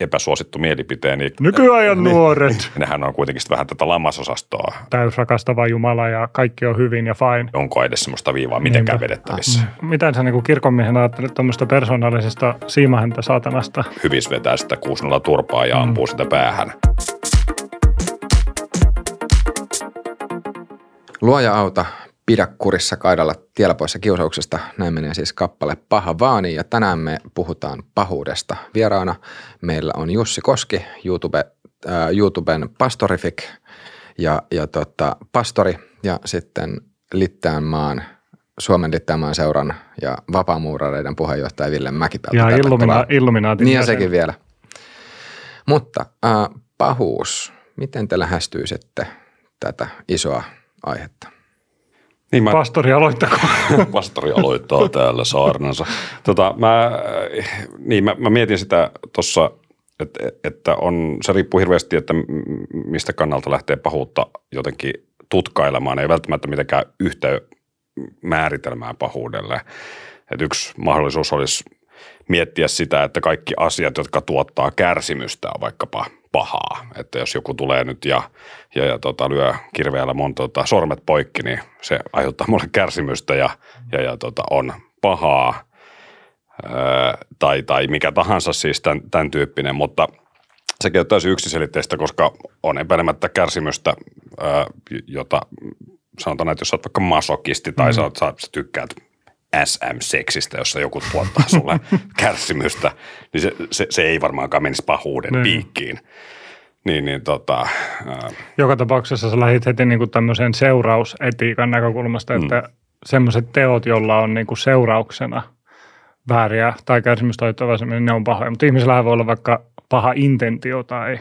epäsuosittu mielipiteeni. Nykyajan Niin. nuoret. Nehän on kuitenkin sitten vähän tätä lamasosastoa. Täysrakastava Jumala ja kaikki on hyvin ja fine. Onko edes semmoista viivaa mitenkään Niinpä. vedettävissä? Miten sä niin kirkonmiehen ajattelet tuommoista persoonallisesta siimahäntä saatanasta? Hyvis vetää sitä 6 turpaa ja ampuu sitä päähän. Luoja auta, pidä kurissa kaidalla tiellä poissa kiusauksesta. Näin menee siis kappale Paha vaani ja tänään me puhutaan pahuudesta. Vieraana meillä on Jussi Koski, YouTube, äh, YouTuben pastorifik ja, ja tota, pastori ja sitten Littäänmaan, Suomen Littäänmaan seuran ja vapaamuurareiden puheenjohtaja Ville Mäkipelto. Ja illumina, Illuminaatin Niin ja sekin vielä. Mutta äh, pahuus, miten te lähestyisitte tätä isoa aihetta? Niin mä, Pastori aloittako? pastori aloittaa täällä saarnansa. Tota, mä, niin, mä, mä mietin sitä tuossa, että, että on, se riippuu hirveästi, että mistä kannalta lähtee pahuutta jotenkin tutkailemaan. Ei välttämättä mitenkään yhtä määritelmää pahuudelle. Et yksi mahdollisuus olisi miettiä sitä, että kaikki asiat, jotka tuottaa kärsimystä, on vaikkapa pahaa. Että jos joku tulee nyt ja, ja, ja tota, lyö kirveellä mun tota, sormet poikki, niin se aiheuttaa mulle kärsimystä ja, ja, ja tota, on pahaa. Öö, tai, tai mikä tahansa siis tämän, tämän tyyppinen, mutta sekin on täysin yksiselitteistä, koska on epäilemättä kärsimystä, öö, jota sanotaan, että jos sä oot vaikka masokisti tai mm. sä, oot, sä, sä tykkäät SM-seksistä, jossa joku tuottaa sulle kärsimystä, niin se, se, se ei varmaankaan menisi pahuuden Niin. piikkiin. Niin, niin tota, ää, Joka tapauksessa sä lähdit heti niin kuin tämmöisen seurausetiikan näkökulmasta, että semmoiset teot, joilla on niin kuin seurauksena vääriä tai kärsimystä aiheuttavaa semmoinen, ne on pahoja. Mutta ihmisellä voi olla vaikka paha intentio tai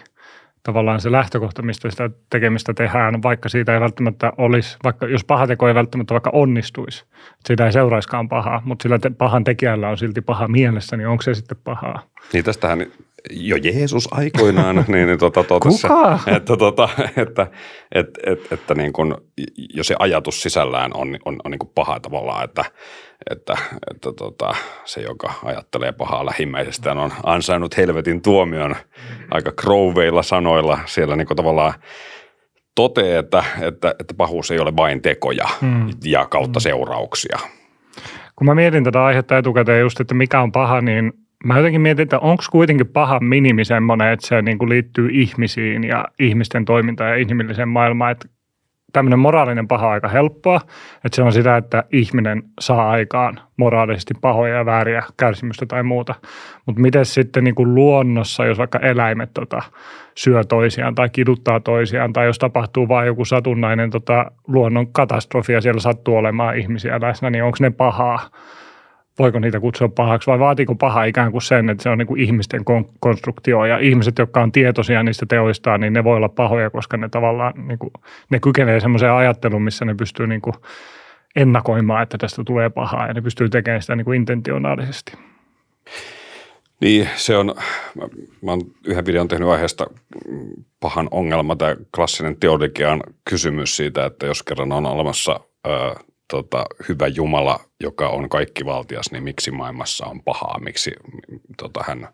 tavallaan se lähtökohta, mistä sitä tekemistä tehdään, vaikka siitä ei välttämättä olisi, vaikka jos paha teko ei välttämättä vaikka onnistuisi, siitä ei seuraiskaan pahaa, mutta sillä te, pahan tekijällä on silti paha mielessä, niin onko se sitten pahaa? Niin tästähän jo Jeesus aikoinaan niin, tota, totesi, Kuka? että, tota, että, että, että, että niin kuin, jo se ajatus sisällään on, on, on niin paha tavallaan, että, että, että tota, se, joka ajattelee pahaa lähimmäisestään, on ansainnut helvetin tuomion aika krouveilla sanoilla siellä niin tavallaan toteaa, että, että, että pahuus ei ole vain tekoja Hmm. ja kautta seurauksia. kun mä mietin tätä aihetta etukäteen just, että mikä on paha, niin mä jotenkin mietin, että onko kuitenkin paha minimi semmoinen, että se niin kuin liittyy ihmisiin ja ihmisten toimintaan ja inhimilliseen maailmaan, että tämmöinen moraalinen paha aika helppoa, että se on sitä, että ihminen saa aikaan moraalisesti pahoja ja vääriä kärsimystä tai muuta. Mutta miten sitten niin kuin luonnossa, jos vaikka eläimet tota, syö toisiaan tai kiduttaa toisiaan, tai jos tapahtuu vain joku satunnainen tota, luonnon katastrofi ja siellä sattuu olemaan ihmisiä läsnä, niin onko ne pahaa? Voiko niitä kutsua pahaksi vai vaatiiko paha ikään kuin sen, että se on niin kuin ihmisten kon- konstruktio ja ihmiset, jotka on tietoisia niistä teoistaan, niin ne voi olla pahoja, koska ne tavallaan niin kuin, ne kykenee semmoiseen ajatteluun, missä ne pystyy niin kuin ennakoimaan, että tästä tulee pahaa ja ne pystyy tekemään sitä niin kuin intentionaalisesti. Niin, se on, mä, mä oon yhden videon tehnyt aiheesta pahan ongelma, tämä klassinen teologian kysymys siitä, että jos kerran on olemassa ö, tota, hyvä Jumala, joka on kaikkivaltias, niin miksi maailmassa on pahaa, miksi tota, hän,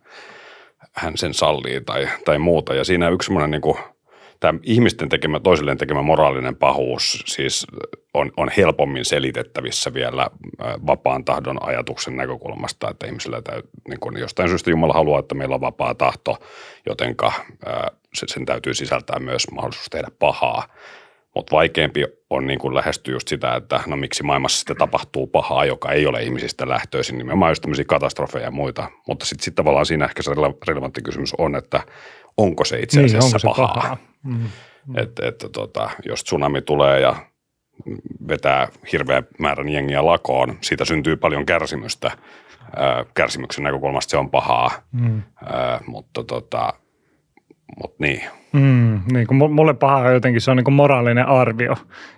hän sen sallii tai, tai muuta. Ja siinä yksi semmoinen niin tämä ihmisten tekemä, toisilleen tekemä moraalinen pahuus siis on, on helpommin selitettävissä vielä vapaan tahdon ajatuksen näkökulmasta, että ihmisillä täy, niin kuin jostain syystä Jumala haluaa, että meillä on vapaa tahto, jotenka sen täytyy sisältää myös mahdollisuus tehdä pahaa. Mutta vaikeampi on niin kuin lähestyä just sitä, että no miksi maailmassa sitten tapahtuu pahaa, joka ei ole ihmisistä lähtöisin, nimenomaan just tämmöisiä katastrofeja ja muita. Mutta sitten sit tavallaan siinä ehkä se rele- relevantti kysymys on, että onko se itse asiassa niin, onko se pahaa. pahaa? Mm. Että, että tota, jos tsunami tulee ja vetää hirveän määrän jengiä lakoon, siitä syntyy paljon kärsimystä. Kärsimyksen näkökulmasta se on pahaa, Mm. Mutta tota, mut niin. Mm, niin kuin mu- mulle paha on jotenkin, se on niin kuin moraalinen arvio.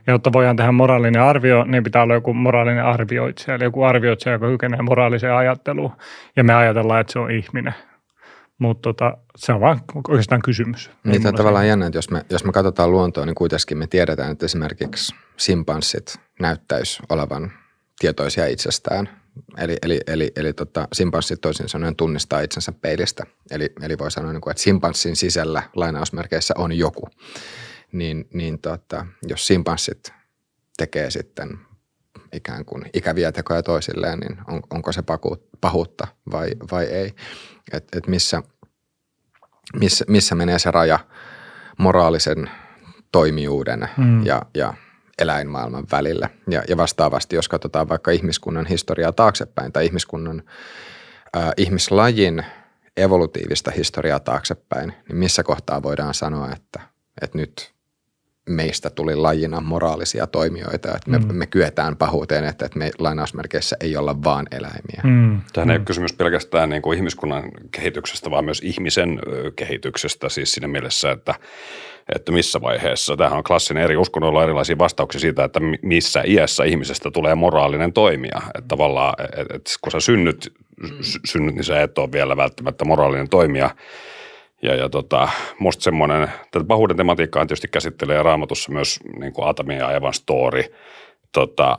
Ja jotta voidaan tehdä moraalinen arvio, niin pitää olla joku moraalinen arvioitsija, eli joku arvioitsija, joka kykenee moraaliseen ajatteluun. Ja me ajatellaan, että se on ihminen. Mutta tota, se on vaan oikeastaan kysymys. Niin, on tavallaan jännä, että jos me, jos me katsotaan luontoa, niin kuitenkin me tiedetään, että esimerkiksi simpanssit näyttäisi olevan tietoisia itsestään Eli, eli, eli, eli tota, simpanssit toisin sanoen tunnistaa itsensä peilistä. Eli, eli voi sanoa, niin kuin, että simpanssin sisällä lainausmerkeissä on joku. Niin, niin tota, jos simpanssit tekee sitten ikään kuin ikäviä tekoja toisilleen, niin on, onko se pahuutta vai, vai ei. Et, et missä, missä, missä menee se raja moraalisen toimijuuden mm. ja, ja eläinmaailman välillä. Ja, ja vastaavasti, jos katsotaan vaikka ihmiskunnan historiaa taaksepäin tai ihmiskunnan, äh, ihmislajin evolutiivista historiaa taaksepäin, niin missä kohtaa voidaan sanoa, että, että nyt meistä tuli lajina moraalisia toimijoita, että me, mm. me kyetään pahuuteen, että, että me lainausmerkeissä ei olla vaan eläimiä. Mm. Tähän mm. ei ole kysymys pelkästään niin kuin ihmiskunnan kehityksestä, vaan myös ihmisen kehityksestä siis siinä mielessä, että että missä vaiheessa. Tämähän on klassinen eri uskonnoilla on erilaisia vastauksia siitä, että missä iässä ihmisestä tulee moraalinen toimija. Että tavallaan, että kun sä synnyt, synnyt, niin sä et ole vielä välttämättä moraalinen toimija. Ja, ja tota, musta semmoinen, tätä pahuuden tematiikkaa tietysti käsittelee raamatussa myös niin kuin Atamia ja Evan story – tota,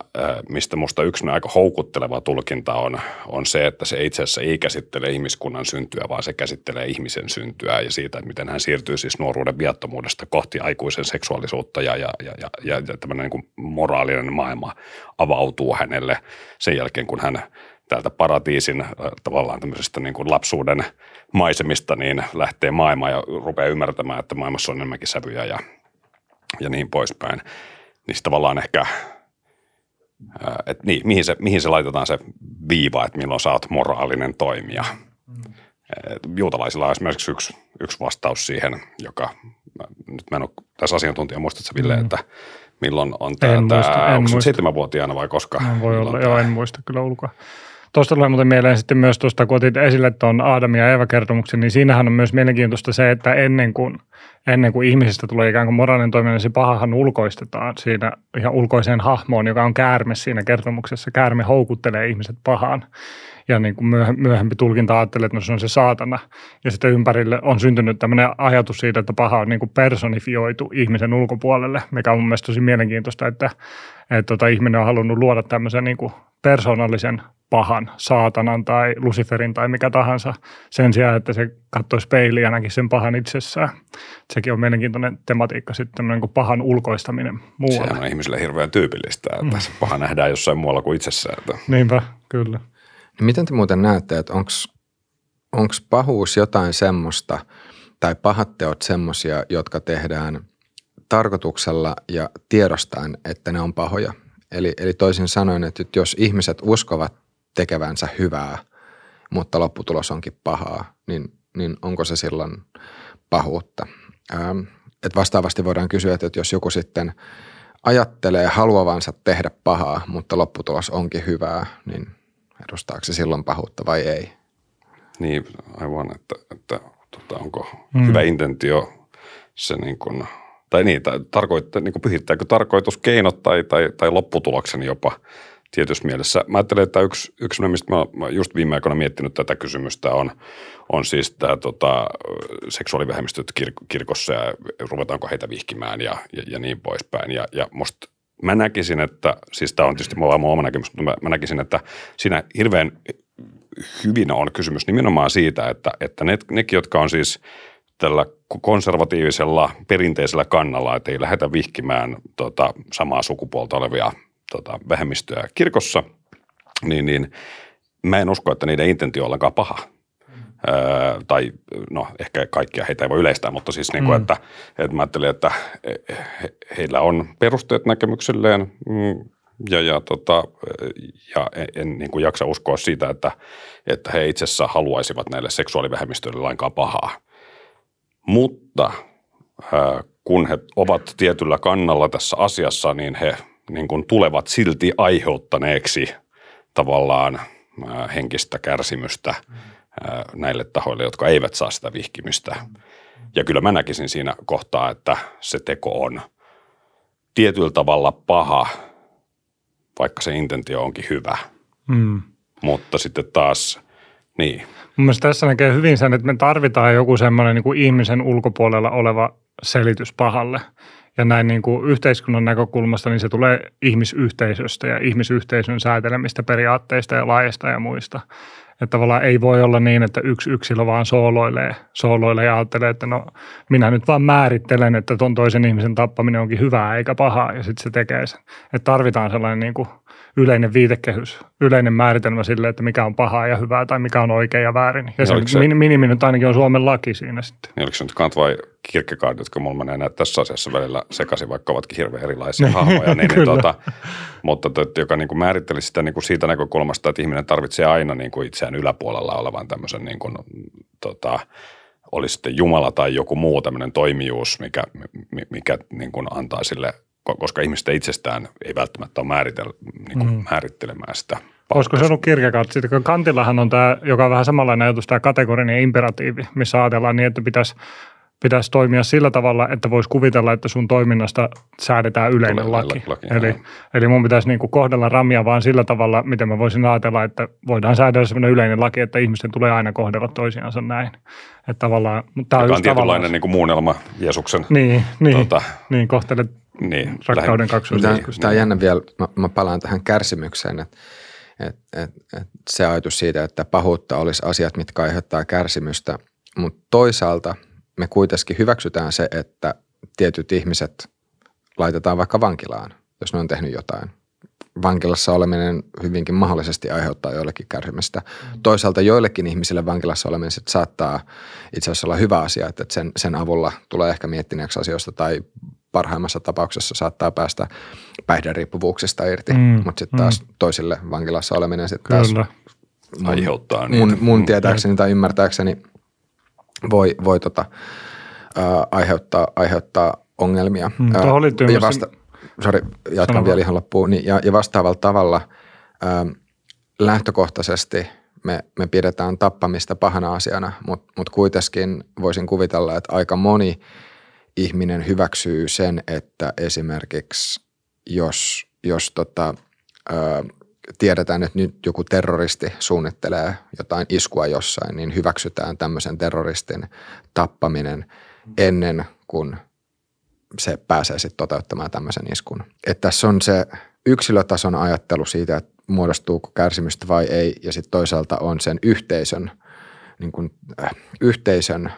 mistä minusta yksi aika houkutteleva tulkinta on, on se, että se itse asiassa ei käsittele ihmiskunnan syntyä, vaan se käsittelee ihmisen syntyä ja siitä, että miten hän siirtyy siis nuoruuden viattomuudesta kohti aikuisen seksuaalisuutta ja, ja, ja, ja, ja tämmöinen niin moraalinen maailma avautuu hänelle sen jälkeen, kun hän täältä paratiisin tavallaan tämmöisestä niin kuin lapsuuden maisemista niin lähtee maailmaan ja rupeaa ymmärtämään, että maailmassa on enemmänkin sävyjä ja, ja niin poispäin. Niin tavallaan ehkä – että niin, mihin, se, mihin se laitetaan se viiva, että milloin sä oot moraalinen toimija. Mm. Juutalaisilla on esimerkiksi yksi, yksi vastaus siihen, joka, nyt mä en ole tässä asiantuntija, muistatko Ville, mm. että milloin on tämä, onko muista. seitsemänvuotiaana vai koska? No, voi olla, joo, en muista kyllä ulkoa. Tuosta tulee muuten mieleen sitten myös tuosta, kun otit esille tuon Aadam ja Eeva-kertomuksen, niin siinähän on myös mielenkiintoista se, että ennen kuin, ennen kuin ihmisestä tulee ikään kuin moraalinen toiminta, niin se pahahan ulkoistetaan siinä ihan ulkoiseen hahmoon, joka on käärme siinä kertomuksessa. Käärme houkuttelee ihmiset pahaan ja niin kuin myöhempi tulkinta ajattelee, että no se on se saatana. Ja sitten ympärille on syntynyt tämmöinen ajatus siitä, että paha on niin kuin personifioitu ihmisen ulkopuolelle, mikä on mun mielestä tosi mielenkiintoista, että, että tota, ihminen on halunnut luoda tämmöisen niin kuin persoonallisen pahan, saatanan tai Luciferin tai mikä tahansa sen sijaan, että se katsoisi peiliä näkisi sen pahan itsessään. Sekin on mielenkiintoinen tematiikka sitten, niin kuin pahan ulkoistaminen muualle. Sehän on ihmisille hirveän tyypillistä, että mm. paha nähdään jossain muualla kuin itsessään. Että. Niinpä, kyllä. Niin miten te muuten näette, että onko pahuus jotain semmoista tai pahat teot semmoisia, jotka tehdään tarkoituksella ja tiedostaen, että ne on pahoja? Eli, eli toisin sanoen, että jos ihmiset uskovat tekevänsä hyvää, mutta lopputulos onkin pahaa, niin, niin onko se silloin pahuutta? Ähm, et vastaavasti voidaan kysyä, että jos joku sitten ajattelee haluavansa tehdä pahaa, mutta lopputulos onkin hyvää, niin edustaako se silloin pahuutta vai ei? Niin, aivan, että, että tota, onko mm. hyvä intentio se niin kuin, tai niin, tai tarkoittaa, niin kuin pyhittääkö tarkoitus keinot tai, tai, tai lopputuloksen jopa tietyssä mielessä. Mä ajattelen, että yksi, yksi mistä mä, mä just viime aikoina miettinyt tätä kysymystä on, on siis tämä tota, seksuaalivähemmistöt kir- kirkossa ja ruvetaanko heitä vihkimään ja, ja, ja niin poispäin. Ja, ja musta mä näkisin, että, siis tämä on tietysti mulla mun oma näkemys, mutta mä, mä näkisin, että siinä hirveän hyvin on kysymys nimenomaan siitä, että, että ne, nekin, jotka on siis tällä konservatiivisella perinteisellä kannalla, että ei lähdetä vihkimään tota, samaa sukupuolta olevia tota, vähemmistöä kirkossa, niin, niin mä en usko, että niiden intentio on ollenkaan paha. Öö, tai no ehkä kaikkia heitä ei voi yleistää, mutta siis niin kuin, mm. että, että mä ajattelin, että he, heillä on perusteet näkemyksilleen mm, ja, ja, tota, ja en, en niin kuin jaksa uskoa siitä, että, että he itse asiassa haluaisivat näille seksuaalivähemmistöille lainkaan pahaa. Mutta öö, kun he ovat tietyllä kannalla tässä asiassa, niin he niin kuin tulevat silti aiheuttaneeksi tavallaan henkistä kärsimystä näille tahoille, jotka eivät saa sitä vihkimystä. Ja kyllä mä näkisin siinä kohtaa, että se teko on tietyllä tavalla paha, vaikka se intentio onkin hyvä. Mm. Mutta sitten taas, niin. Mun mielestä tässä näkee hyvin sen, että me tarvitaan joku semmoinen niin kuin ihmisen ulkopuolella oleva selitys pahalle. Ja näin niin kuin yhteiskunnan näkökulmasta, niin se tulee ihmisyhteisöstä ja ihmisyhteisön säätelemistä periaatteista ja laajista ja muista. Että tavallaan ei voi olla niin, että yksi yksilö vaan sooloilee, sooloilee ja ajattelee, että no minä nyt vaan määrittelen, että ton toisen ihmisen tappaminen onkin hyvää eikä pahaa ja sitten se tekee sen. Että tarvitaan sellainen niin kuin yleinen viitekehys, yleinen määritelmä sille, että mikä on pahaa ja hyvää tai mikä on oikein ja väärin. Ja Niin se, se- minimi nyt ainakin on Suomen laki siinä sitten. Niin oliko se nyt Kant vai Kierkegaard, jotka mulla menee näitä tässä asiassa välillä sekaisin, vaikka ovatkin hirveän erilaisia hahmoja. Niin, niin, tota, mutta tot, joka niin kuin määritteli sitä niin kuin siitä näkökulmasta, että ihminen tarvitsee aina niin kuin itseään yläpuolella olevan tämmöisen, niin kuin, tota, oli sitten Jumala tai joku muu tämmöinen toimijuus, mikä, mi- mikä niin kuin antaa sille, koska ihmistä itsestään ei välttämättä ole määritel, niin kuin mm. määrittelemään sitä. Olisiko se ollut kun Kantillahan on tämä, joka on vähän samanlainen ajatus, tämä kategorinen imperatiivi, missä ajatellaan niin, että pitäisi, pitäisi toimia sillä tavalla, että voisi kuvitella, että sun toiminnasta säädetään yleinen Tulee laki. laki, eli, eli mun pitäisi niin kuin kohdella ramia vaan sillä tavalla, miten mä voisin ajatella, että voidaan säädellä sellainen yleinen laki, että ihmisten tulee aina kohdella toisiansa näin. Että tavallaan, mutta tämä on on tietynlainen niin kuin muunnelma Jeesuksen. niin, niin, tota, niin kohtelet niin, rakkauden kaksoisjärjestys. Tämä on jännä vielä, mä, mä palaan tähän kärsimykseen, että et, et, et se ajatus siitä, että pahuutta olisi asiat, mitkä aiheuttaa kärsimystä, mutta toisaalta me kuitenkin hyväksytään se, että tietyt ihmiset laitetaan vaikka vankilaan, jos ne on tehnyt jotain. Vankilassa oleminen hyvinkin mahdollisesti aiheuttaa joillekin kärsimystä. Toisaalta joillekin ihmisille vankilassa oleminen sit saattaa itse asiassa olla hyvä asia, että sen, sen avulla tulee ehkä miettineeksi asioista tai parhaimmassa tapauksessa saattaa päästä päihderiippuvuuksista irti, Mm, mm, mutta sitten taas toisille vankilassa oleminen sitten taas Kyllä. aiheuttaa mun, niitä. mun Mm. tietääkseni tai ymmärtääkseni voi, voi tota, ää, aiheuttaa, aiheuttaa ongelmia. Mm, Ää, liittyy ja vasta, sorry, jatkan Sano vielä ihan loppuun. Niin, ja, ja vastaavalla tavalla ää, lähtökohtaisesti me, me pidetään tappamista pahana asiana, mutta mut kuitenkin voisin kuvitella, että aika moni ihminen hyväksyy sen, että esimerkiksi jos, jos tota, ää, tiedetään, että nyt joku terroristi suunnittelee jotain iskua jossain, niin hyväksytään tämmöisen terroristin tappaminen ennen kuin se pääsee sitten toteuttamaan tämmöisen iskun. Et tässä on se yksilötason ajattelu siitä, että muodostuuko kärsimystä vai ei, ja sitten toisaalta on sen yhteisön, niin kun, äh, yhteisön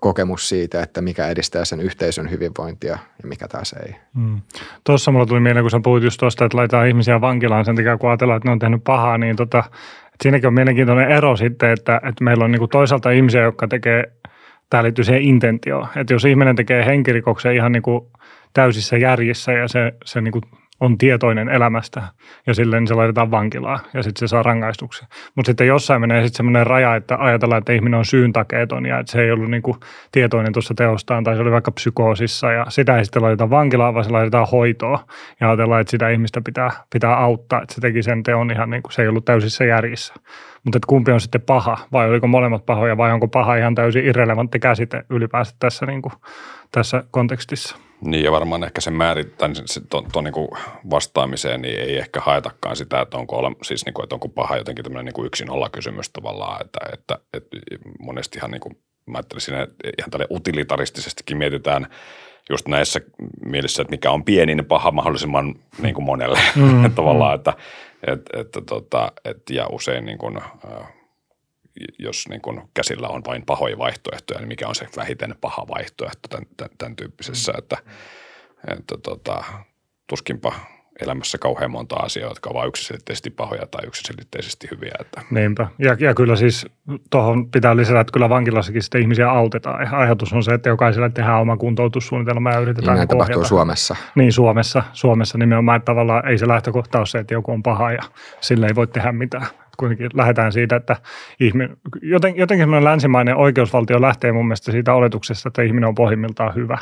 kokemus siitä, että mikä edistää sen yhteisön hyvinvointia ja mikä taas ei. Mm. Tuossa mulla tuli mieleen, kun sä puhuit just tuosta, että laitetaan ihmisiä vankilaan sen takia, kun ajatellaan, että ne on tehnyt pahaa, niin tota, että siinäkin on mielenkiintoinen ero sitten, että, että meillä on niinku toisaalta ihmisiä, jotka tekee, tämä liittyy siihen intentioon, että jos ihminen tekee henkirikoksen ihan niinku täysissä järjissä ja se, se niinku on tietoinen elämästä ja silleen niin se laitetaan vankilaan ja sitten se saa rangaistuksen. Mutta sitten jossain menee sitten semmoinen raja, että ajatellaan, että ihminen on syyntakeeton ja että se ei ollut niinku tietoinen tuossa teostaan tai se oli vaikka psykoosissa ja sitä ei sitten laiteta vankilaan, vaan se laitetaan hoitoon ja ajatellaan, että sitä ihmistä pitää, pitää auttaa, että se teki sen teon ihan niin kuin se ei ollut täysissä järjissä. Mutta kumpi on sitten paha vai oliko molemmat pahoja vai onko paha ihan täysin irrelevantti käsite ylipäänsä tässä, niin kuin, tässä kontekstissa? Niin ja varmaan ehkä sen se, ton, ton niin kuin vastaamiseen niin ei ehkä haetakaan sitä, että onko, ole, siis niin kuin, että onko paha jotenkin tämmöinen niin kuin yksin olla kysymys tavallaan, että, että, että monestihan niin kuin, mä ajattelin siinä, että ihan tälle utilitaristisestikin mietitään just näissä mielissä, että mikä on pienin paha mahdollisimman niin kuin monelle. Mm, tavallaan, että, että, että, tota, että ja usein niin kuin, äh, jos niin kuin käsillä on vain pahoja vaihtoehtoja, niin mikä on se vähiten paha vaihtoehto tämän, tämän, tämän tyyppisessä, että, että tota, tuskinpa elämässä kauhean monta asiaa, jotka ovat yksiselitteisesti pahoja tai yksiselitteisesti hyviä. Että. Niinpä. Ja, ja kyllä siis tuohon pitää lisätä, että kyllä vankilassakin sitten ihmisiä autetaan. Ja ajatus on se, että jokaiselle tehdään oma kuntoutussuunnitelma ja yritetään Niin näin niin tapahtuu ohjata. Suomessa. Niin Suomessa, Suomessa nimenomaan, että tavallaan ei se lähtökohta ole se, että joku on paha ja sille ei voi tehdä mitään. Kuitenkin lähdetään siitä, että ihminen, joten, jotenkin semmoinen länsimainen oikeusvaltio lähtee mun mielestä siitä oletuksesta, että ihminen on pohjimmiltaan hyvä,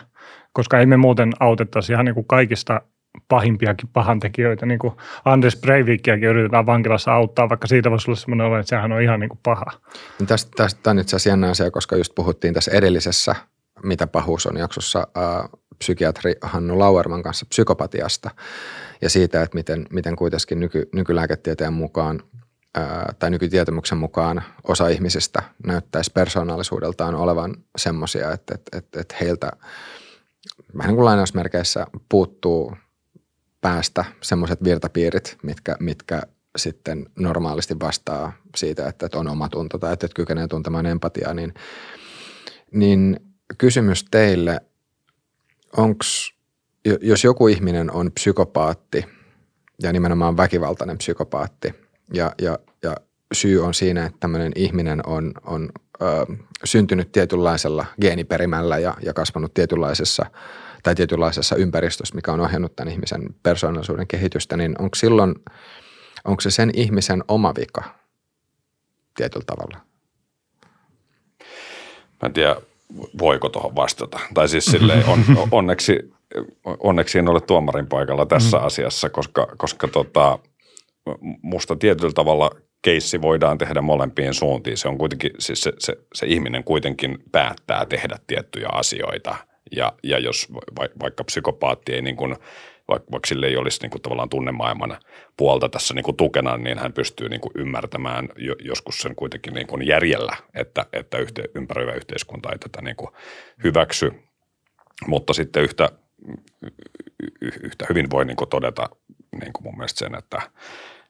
koska ei me muuten autettaisi ihan niin kuin kaikista pahimpiakin pahantekijöitä, niin kuin Anders Breivikiäkin yritetään vankilassa auttaa, vaikka siitä voisi olla semmoinen olo, että sehän on ihan niin kuin paha. Niin tästä, tästä on itse asiassa asia, koska just puhuttiin tässä edellisessä Mitä pahuus on jaksossa ää, psykiatri Hannu Lauerman kanssa psykopatiasta ja siitä, että miten, miten kuitenkin nyky, nykylääketieteen mukaan tai nykytietämyksen mukaan osa ihmisistä näyttäisi persoonallisuudeltaan olevan semmoisia, että, että, että, että heiltä vähän niin kuin lainausmerkeissä puuttuu päästä semmoiset virtapiirit, mitkä, mitkä sitten normaalisti vastaa siitä, että, että on omatunto tai että, että kykenee tuntemaan empatiaa, niin, niin kysymys teille, onko, jos joku ihminen on psykopaatti ja nimenomaan väkivaltainen psykopaatti ja, ja, ja syy on siinä, että tämmöinen ihminen on, on ö, syntynyt tietynlaisella geeniperimällä ja, ja kasvanut tietynlaisessa tai tietynlaisessa ympäristössä, mikä on ohjannut tämän ihmisen persoonallisuuden kehitystä, niin onko silloin, onko se sen ihmisen oma vika tietyllä tavalla? Mä en tiedä, voiko tuohon vastata. Tai siis silleen, on, onneksi, onneksi en ole tuomarin paikalla tässä mm. asiassa, koska, koska tota, musta tietyllä tavalla keissi voidaan tehdä molempiin suuntiin. Se on kuitenkin, siis se, se, se ihminen kuitenkin päättää tehdä tiettyjä asioita. Ja, ja jos va, vaikka psykopaatti ei niin kuin, vaikka, vaikka sille ei olisi niin kuin tavallaan tunnemaailman puolta tässä niin kuin tukena, niin hän pystyy niin kuin ymmärtämään joskus sen kuitenkin niin kuin järjellä, että, että yhte, ympäröivä yhteiskunta ei tätä niin kuin hyväksy. Mutta sitten yhtä, yhtä hyvin voi niin kuin todeta niin kuin mun mielestä sen, että,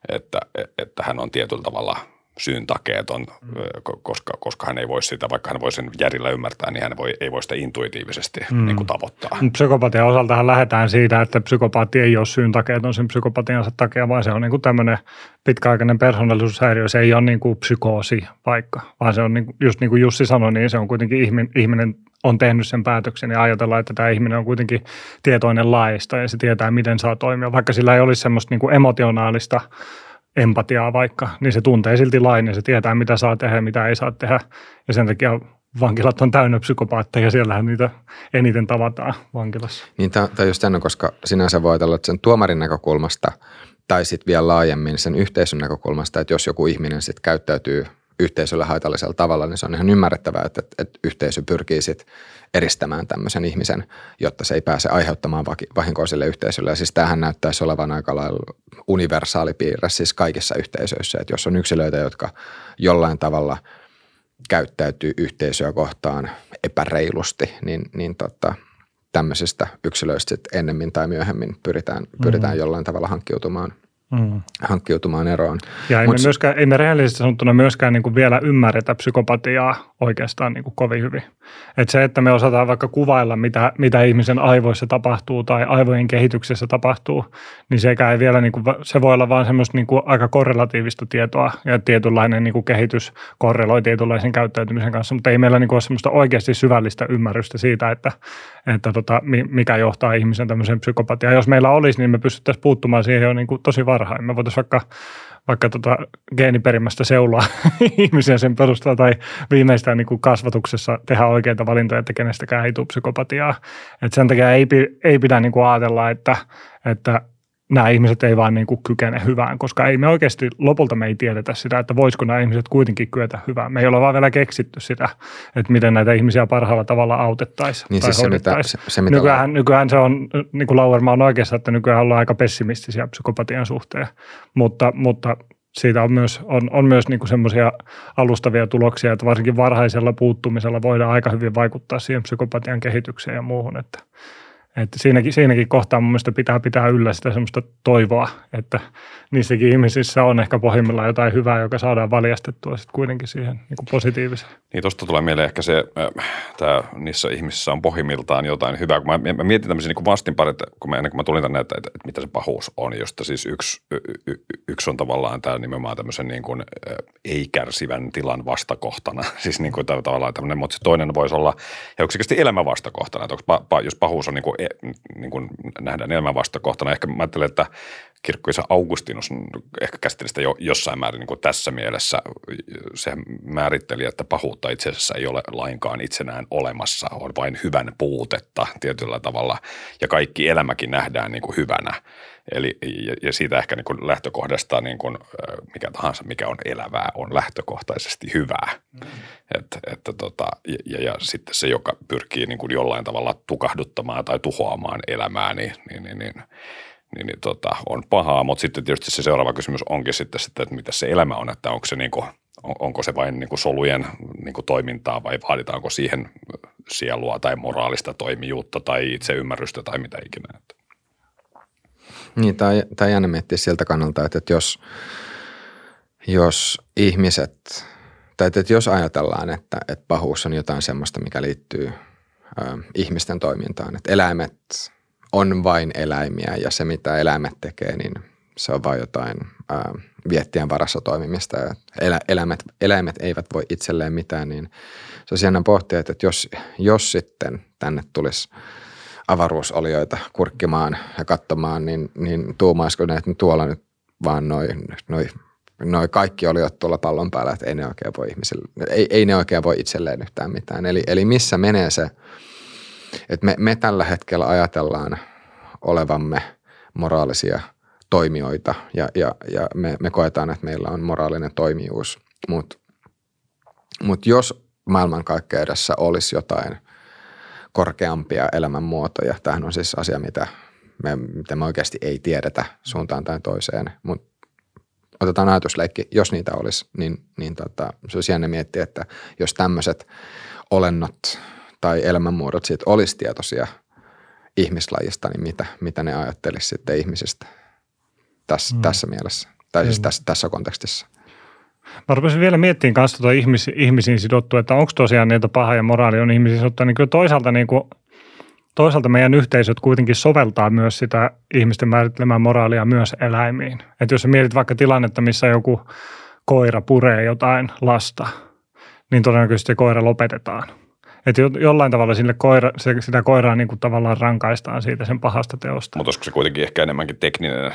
että, että hän on tietyllä tavalla – syyn takeeton, mm. koska, koska hän ei voi sitä, vaikka hän voi sen järjellä ymmärtää, niin hän voi, ei voi sitä intuitiivisesti mm. niin kuin tavoittaa. Psykopatian osaltahan lähdetään siitä, että psykopaatti ei ole syyn takeeton sen psykopatiansa takia, vaan se on niin kuin tämmöinen pitkäaikainen persoonallisuushäiriö. Se ei ole niin kuin psykoosi vaikka, vaan se on niin kuin, just niin kuin Jussi sanoi, niin se on kuitenkin ihminen, ihminen on tehnyt sen päätöksen ja ajatellaan, että tämä ihminen on kuitenkin tietoinen laista ja se tietää, miten saa toimia, vaikka sillä ei olisi semmoista niin kuin emotionaalista – empatiaa vaikka, niin se tuntee silti lain ja se tietää, mitä saa tehdä ja mitä ei saa tehdä. Ja sen takia vankilat on täynnä psykopaatteja ja siellähän niitä eniten tavataan vankilassa. Niin tämä on just jännä, koska sinänsä voi ajatella, että sen tuomarin näkökulmasta tai sitten vielä laajemmin sen yhteisön näkökulmasta, että jos joku ihminen sitten käyttäytyy yhteisölle haitallisella tavalla, niin se on ihan ymmärrettävää, että, että yhteisö pyrkii sitten eristämään tämmöisen ihmisen, jotta se ei pääse aiheuttamaan vahinkoa sille yhteisölle. Ja siis tämähän näyttäisi olevan aika lailla universaali piirre siis kaikissa yhteisöissä, että jos on yksilöitä, jotka jollain tavalla käyttäytyy yhteisöä kohtaan epäreilusti, niin, niin tota, tämmöisistä yksilöistä sitten ennemmin tai myöhemmin pyritään, pyritään mm. jollain tavalla hankkiutumaan – mm. hankkiutumaan eroon. Ja ei, Mut, me, myöskään, ei me rehellisesti sanottuna myöskään niin kuin vielä ymmärretä psykopatiaa oikeastaan niin kuin kovin hyvin. Et se, että me osataan vaikka kuvailla, mitä, mitä ihmisen aivoissa tapahtuu tai aivojen kehityksessä tapahtuu, niin sekä ei vielä, niin kuin, se voi olla vaan semmoista niin kuin aika korrelatiivista tietoa ja tietynlainen niin kuin kehitys korreloi tietynlaisen käyttäytymisen kanssa, mutta ei meillä niin kuin ole semmoista oikeasti syvällistä ymmärrystä siitä, että, että tota, mikä johtaa ihmisen tämmöiseen psykopatiaan. Jos meillä olisi, niin me pystyttäisiin puuttumaan siihen jo niin kuin tosi varhain. Me voitaisiin vaikka vaikka tota geeniperimästä seuloa ihmisiä sen perusteella tai viimeistään niin kuin kasvatuksessa tehdä oikeita valintoja, että kenestäkään ei tule psykopatiaa. Et sen takia ei, ei pidä niin kuin ajatella, että, että nämä ihmiset ei vaan niin kuin kykene hyvään, koska ei me oikeasti lopulta me ei tiedetä sitä, että voisiko nämä ihmiset kuitenkin kyetä hyvään. Me ei olla vaan vielä keksitty sitä, että miten näitä ihmisiä parhaalla tavalla autettaisiin niin tai siis se, mitä, se, se, mitä nykyään, nykyään se on, niin kuin Lauerma on oikeassa, että nykyään ollaan aika pessimistisiä psykopatian suhteen, mutta, mutta siitä on myös, on, on myös niin semmoisia alustavia tuloksia, että varsinkin varhaisella puuttumisella voidaan aika hyvin vaikuttaa siihen psykopatian kehitykseen ja muuhun, että – että siinäkin, siinäkin kohtaa mun mielestä pitää pitää yllä sitä semmoista toivoa, että niissäkin ihmisissä on ehkä pohjimmillaan jotain hyvää, joka saadaan valjastettua sitten kuitenkin siihen niin kuin positiiviseen. Niin tuosta tulee mieleen ehkä se, että niissä ihmisissä on pohjimmiltaan jotain hyvää. Kun mä, mä mietin tämmöisiä niin vastinparit, kun mä, ennen kuin mä tulin tänne, että, että, että mitä se pahuus on, josta siis yksi, y, y, yksi on tavallaan tämä nimenomaan tämmöisen niin kuin, ei-kärsivän tilan vastakohtana. Siis niin kuin tavallaan tämmöinen, mutta se toinen voisi olla ja yksinkertaisesti elämän vastakohtana. Että onko, jos pahuus on niin kuin niin kuin nähdään elämän vastakohtana. Ehkä mä ajattelen, että kirkkoisa Augustinus ehkä käsitteli sitä jo jossain määrin niin kuin tässä mielessä. Se määritteli, että pahuutta itse asiassa ei ole lainkaan itsenään olemassa, on vain hyvän puutetta tietyllä tavalla ja kaikki elämäkin nähdään niin kuin hyvänä. Eli, ja, ja siitä ehkä niin kuin lähtökohdasta niin kuin, mikä tahansa, mikä on elävää, on lähtökohtaisesti hyvää. Mm. Et, että tota, ja, ja sitten se, joka pyrkii niin kuin jollain tavalla tukahduttamaan tai tuhoamaan elämää, niin, niin, niin, niin niin, niin tota, on pahaa, mutta sitten tietysti se seuraava kysymys onkin sitten, sitten että mitä se elämä on, että onko se, niin kuin, on, onko se vain niin kuin solujen niin kuin toimintaa vai vaaditaanko siihen sielua tai moraalista toimijuutta tai itseymmärrystä tai mitä ikinä. Niin, tämä on jännä miettiä siltä kannalta, että, että jos, jos ihmiset, tai että jos ajatellaan, että, että pahuus on jotain sellaista, mikä liittyy ö, ihmisten toimintaan, että eläimet on vain eläimiä ja se, mitä eläimet tekee, niin se on vain jotain ää, viettien varassa toimimista elä, eläimet, eläimet eivät voi itselleen mitään, niin se on pohtia, että jos, jos sitten tänne tulisi avaruusolioita kurkkimaan ja katsomaan, niin, niin tuumaisiko ne, että tuolla nyt vaan noin noi, noi kaikki oliot tuolla pallon päällä, että ei ne oikein voi ihmisille, ei, ei ne oikein voi itselleen yhtään mitään. Eli, eli missä menee se, että me, me tällä hetkellä ajatellaan olevamme moraalisia toimijoita ja, ja, ja me, me koetaan, että meillä on moraalinen toimijuus, mutta mut jos maailmankaikkeudessa olisi jotain korkeampia elämänmuotoja, tämähän on siis asia, mitä me, mitä me oikeasti ei tiedetä suuntaan tai toiseen, mutta otetaan ajatusleikki, jos niitä olisi, niin, niin tota, se olisi jännä miettiä, että jos tämmöiset olennot tai elämänmuodot siitä olisi tietoisia ihmislajista, niin mitä, mitä ne ajattelisi sitten ihmisistä tässä, mm. tässä mielessä, tai siis tässä, tässä kontekstissa. Mä rupesin vielä miettimään kanssa tuota ihmis, ihmisiin sidottua, että onko tosiaan niitä paha ja moraali on ihmisiin sidottua, niin kyllä toisaalta, niin kuin, toisaalta meidän yhteisöt kuitenkin soveltaa myös sitä ihmisten määrittelemää moraalia myös eläimiin. Että jos sä mietit vaikka tilannetta, missä joku koira puree jotain lasta, niin todennäköisesti se koira lopetetaan – että jollain tavalla sille koira, se, sitä koiraa niin kuin tavallaan rankaistaan siitä sen pahasta teosta. Mutta olisiko se kuitenkin ehkä enemmänkin tekninen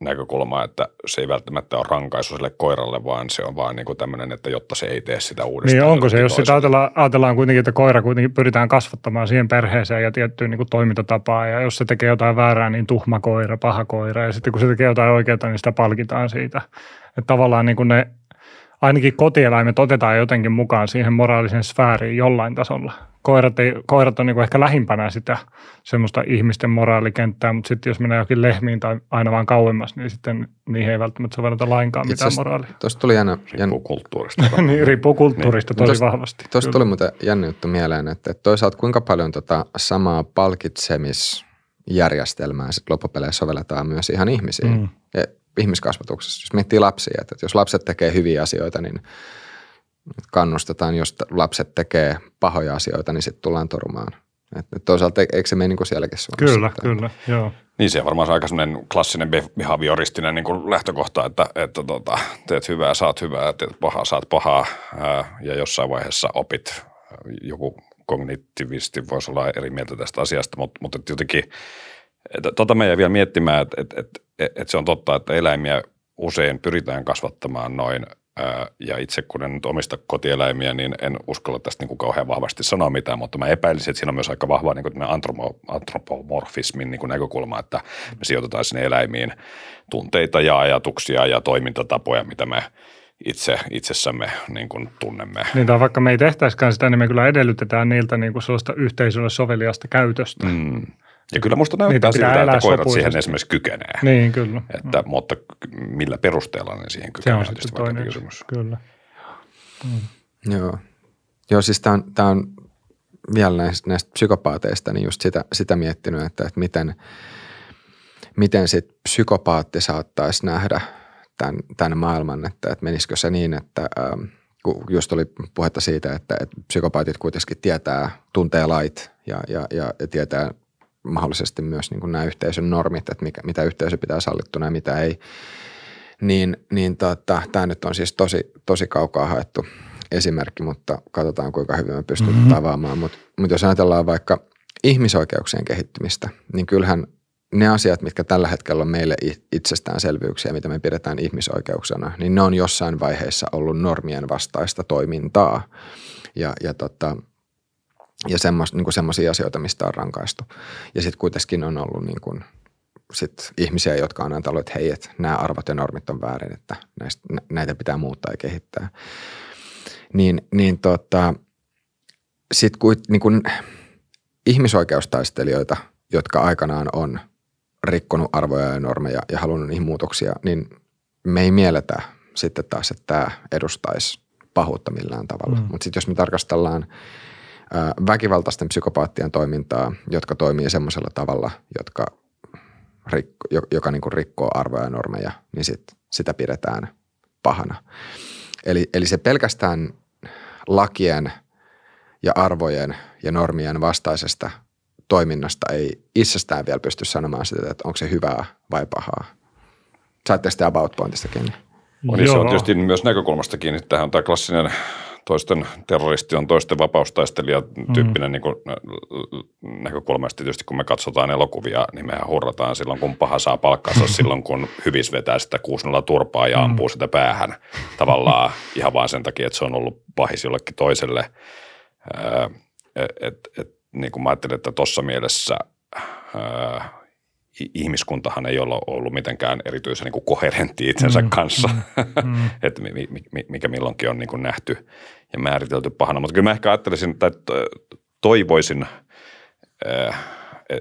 näkökulma, että se ei välttämättä ole rankaisu sille koiralle, vaan se on vaan niin kuin tämmöinen, että jotta se ei tee sitä uudestaan. Niin onko se, jos sitä ajatellaan, ajatellaan kuitenkin, että koira kuitenkin pyritään kasvattamaan siihen perheeseen ja tiettyyn niin kuin toimintatapaan ja jos se tekee jotain väärää, niin tuhma koira, paha koira ja sitten kun se tekee jotain oikeaa, niin sitä palkitaan siitä. Että tavallaan niin kuin ne ainakin kotieläimet otetaan jotenkin mukaan siihen moraalisen sfääriin jollain tasolla. Koirat, ei, koirat on niin ehkä lähimpänä sitä semmoista ihmisten moraalikenttää, mutta sitten jos mennään jokin lehmiin tai aina vaan kauemmas, niin sitten niihin ei välttämättä sovelleta lainkaan mitään moraalia. Tuosta tuli jännä, riippuu kulttuurista. niin, riippuu kulttuurista niin. tosi tosta, vahvasti. Tuosta tuli muuten jännä juttu mieleen, että, että toisaalta kuinka paljon tota samaa palkitsemisjärjestelmää sitten loppupeleissä sovelletaan myös ihan ihmisiin. Mm. Ihmiskasvatuksessa. Jos miettii lapsia, että jos lapset tekee hyviä asioita, niin kannustetaan. Jos lapset tekee pahoja asioita, niin sitten tullaan torumaan. Että toisaalta eikö se mene niin kuin sielläkin suunnassa? Kyllä, että, kyllä, joo. Niin se on varmaan aika sellainen klassinen behavioristinen niin kuin lähtökohta, että, että tota, teet hyvää, saat hyvää, teet pahaa, saat pahaa ää, ja jossain vaiheessa opit. Joku kognitivisti voisi olla eri mieltä tästä asiasta, mutta, mutta jotenkin – Tota me vielä miettimään, että, että, että, että se on totta, että eläimiä usein pyritään kasvattamaan noin, ja itse kun en nyt omista kotieläimiä, niin en uskalla tästä niin kuin kauhean vahvasti sanoa mitään, mutta mä epäilisin, että siinä on myös aika vahva niin kuin antropomorfismin niin kuin näkökulma, että me sijoitetaan sinne eläimiin tunteita ja ajatuksia ja toimintatapoja, mitä me itse, itsessämme niin kuin tunnemme. Niin, tai vaikka me ei tehtäisikään sitä, niin me kyllä edellytetään niiltä niin kuin sellaista yhteisölle soveliasta käytöstä. Mm. Ja kyllä musta näyttää siltä, että koirat siihen esimerkiksi kykenee. Niin, kyllä. Että, mm. Mutta millä perusteella ne siihen kykenee? Se on sitten toinen kysymys. Kyllä. Mm. Joo. Joo, siis tämä on, tää on vielä näistä, näistä psykopaateista niin just sitä, sitä miettinyt, että, että miten, miten sit psykopaatti saattaisi nähdä tämän, tämän maailman, että, että menisikö se niin, että ähm, kun just oli puhetta siitä, että, että psykopaatit kuitenkin tietää, tuntee lait ja, ja, ja tietää mahdollisesti myös niin kuin nämä yhteisön normit, että mikä, mitä yhteisö pitää sallittuna ja mitä ei, niin, niin tota, tämä nyt on siis tosi, tosi kaukaa haettu esimerkki, mutta katsotaan kuinka hyvin me pystymme mm-hmm. tavaamaan. Mutta mut jos ajatellaan vaikka ihmisoikeuksien kehittymistä, niin kyllähän ne asiat, mitkä tällä hetkellä on meille itsestäänselvyyksiä, mitä me pidetään ihmisoikeuksena, niin ne on jossain vaiheessa ollut normien vastaista toimintaa. Ja, ja tota, ja semmos, niin semmoisia asioita, mistä on rankaistu. Ja sitten kuitenkin on ollut niin kuin, sit ihmisiä, jotka on ajatellut, että hei, että nämä arvot ja normit on väärin, että näistä, näitä pitää muuttaa ja kehittää. Niin, niin tota, sitten niin kuin ihmisoikeustaistelijoita, jotka aikanaan on rikkonut arvoja ja normeja ja halunnut niihin muutoksia, niin me ei mieletä sitten taas, että tämä edustaisi pahuutta millään tavalla. Mm. Mutta sitten jos me tarkastellaan – väkivaltaisten psykopaattien toimintaa, jotka toimii semmoisella tavalla, jotka rikko, joka niin kuin rikkoo arvoja ja normeja, niin sit, sitä pidetään pahana. Eli, eli se pelkästään lakien ja arvojen ja normien vastaisesta toiminnasta ei itsestään vielä pysty sanomaan sitä, että onko se hyvää vai pahaa. Saatte sitten about pointista kiinni. On, niin se on tietysti myös näkökulmasta kiinni. Tähän on tämä klassinen toisten terroristi on toisten vapaustaistelija tyyppinen mm. niin kuin, näkökulma. Tietysti kun me katsotaan elokuvia, niin mehän hurrataan silloin, kun paha saa palkkansa, silloin kun hyvis vetää sitä 6 turpaa ja ampuu mm. sitä päähän. Tavallaan ihan vain sen takia, että se on ollut pahis jollekin toiselle. Et, et, niin kuin mä ajattelin, että tuossa mielessä ihmiskuntahan ei ole ollut mitenkään erityisen niin kuin koherentti itsensä mm, kanssa, mm, mm. että mikä milloinkin on niin kuin nähty ja määritelty pahana. Mutta kyllä mä ehkä ajattelisin tai toivoisin,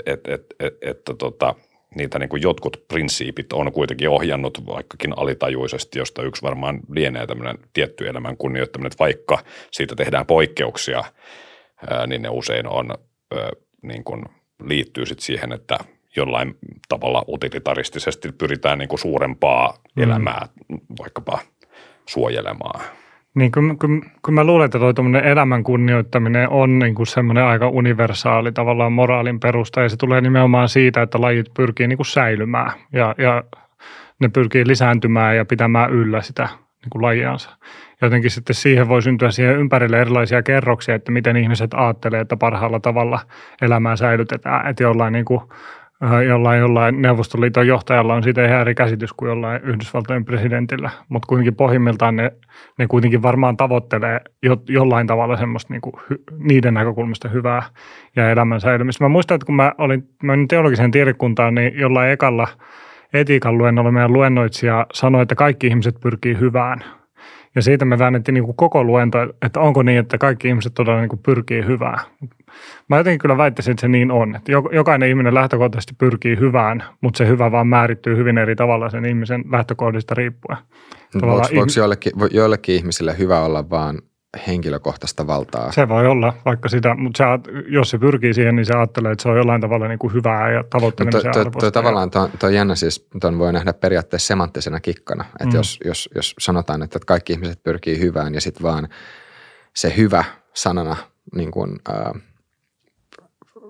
että et, et, et, tota, niitä niin kuin jotkut prinsiipit on kuitenkin ohjannut vaikkakin alitajuisesti, josta yksi varmaan lienee tämmöinen tietty elämän kunnioittaminen, että vaikka siitä tehdään poikkeuksia, niin ne usein on niin kuin liittyy sit siihen, että jollain tavalla utilitaristisesti pyritään niin kuin suurempaa mm. elämää vaikkapa suojelemaan. Niin kun, kun, kun mä luulen, että tuo elämän kunnioittaminen on niin kuin semmoinen aika universaali tavallaan moraalin perusta ja se tulee nimenomaan siitä, että lajit pyrkii niin kuin säilymään ja, ja ne pyrkii lisääntymään ja pitämään yllä sitä niin kuin lajiansa. Jotenkin sitten siihen voi syntyä siihen ympärille erilaisia kerroksia, että miten ihmiset ajattelee, että parhaalla tavalla elämää säilytetään. Että jollain niin kuin jollain, jollain Neuvostoliiton johtajalla on siitä ihan eri käsitys kuin jollain Yhdysvaltojen presidentillä, mutta kuitenkin pohjimmiltaan ne, ne kuitenkin varmaan tavoittelee jo, jollain tavalla semmoista niin kuin hy, niiden näkökulmasta hyvää ja elämän säilymistä. Mä muistan, että kun mä olin, mä olin teologiseen tiedekuntaan, niin jollain ekalla etiikan luennolla meidän luennoitsija sanoi, että kaikki ihmiset pyrkii hyvään. Ja siitä me väännettiin niin kuin koko luento, että onko niin, että kaikki ihmiset todella niin kuin pyrkii hyvään. Mä jotenkin kyllä väittäisin, että se niin on. Että jokainen ihminen lähtökohtaisesti pyrkii hyvään, mutta se hyvä vaan määrittyy hyvin eri tavalla sen ihmisen lähtökohdista riippuen. Voiko, voiko joillekin, joillekin ihmisille hyvä olla vaan henkilökohtaista valtaa. Se voi olla vaikka sitä, mutta sä, jos se pyrkii siihen, niin se ajattelee, että se on jollain tavalla niin kuin hyvää ja tavoittelemisen to, to, to, Tavallaan tuo on jännä siis, tuon voi nähdä periaatteessa semanttisena kikkana. Että mm. jos, jos, jos sanotaan, että kaikki ihmiset pyrkii hyvään ja sitten vaan se hyvä sanana niin kuin, äh,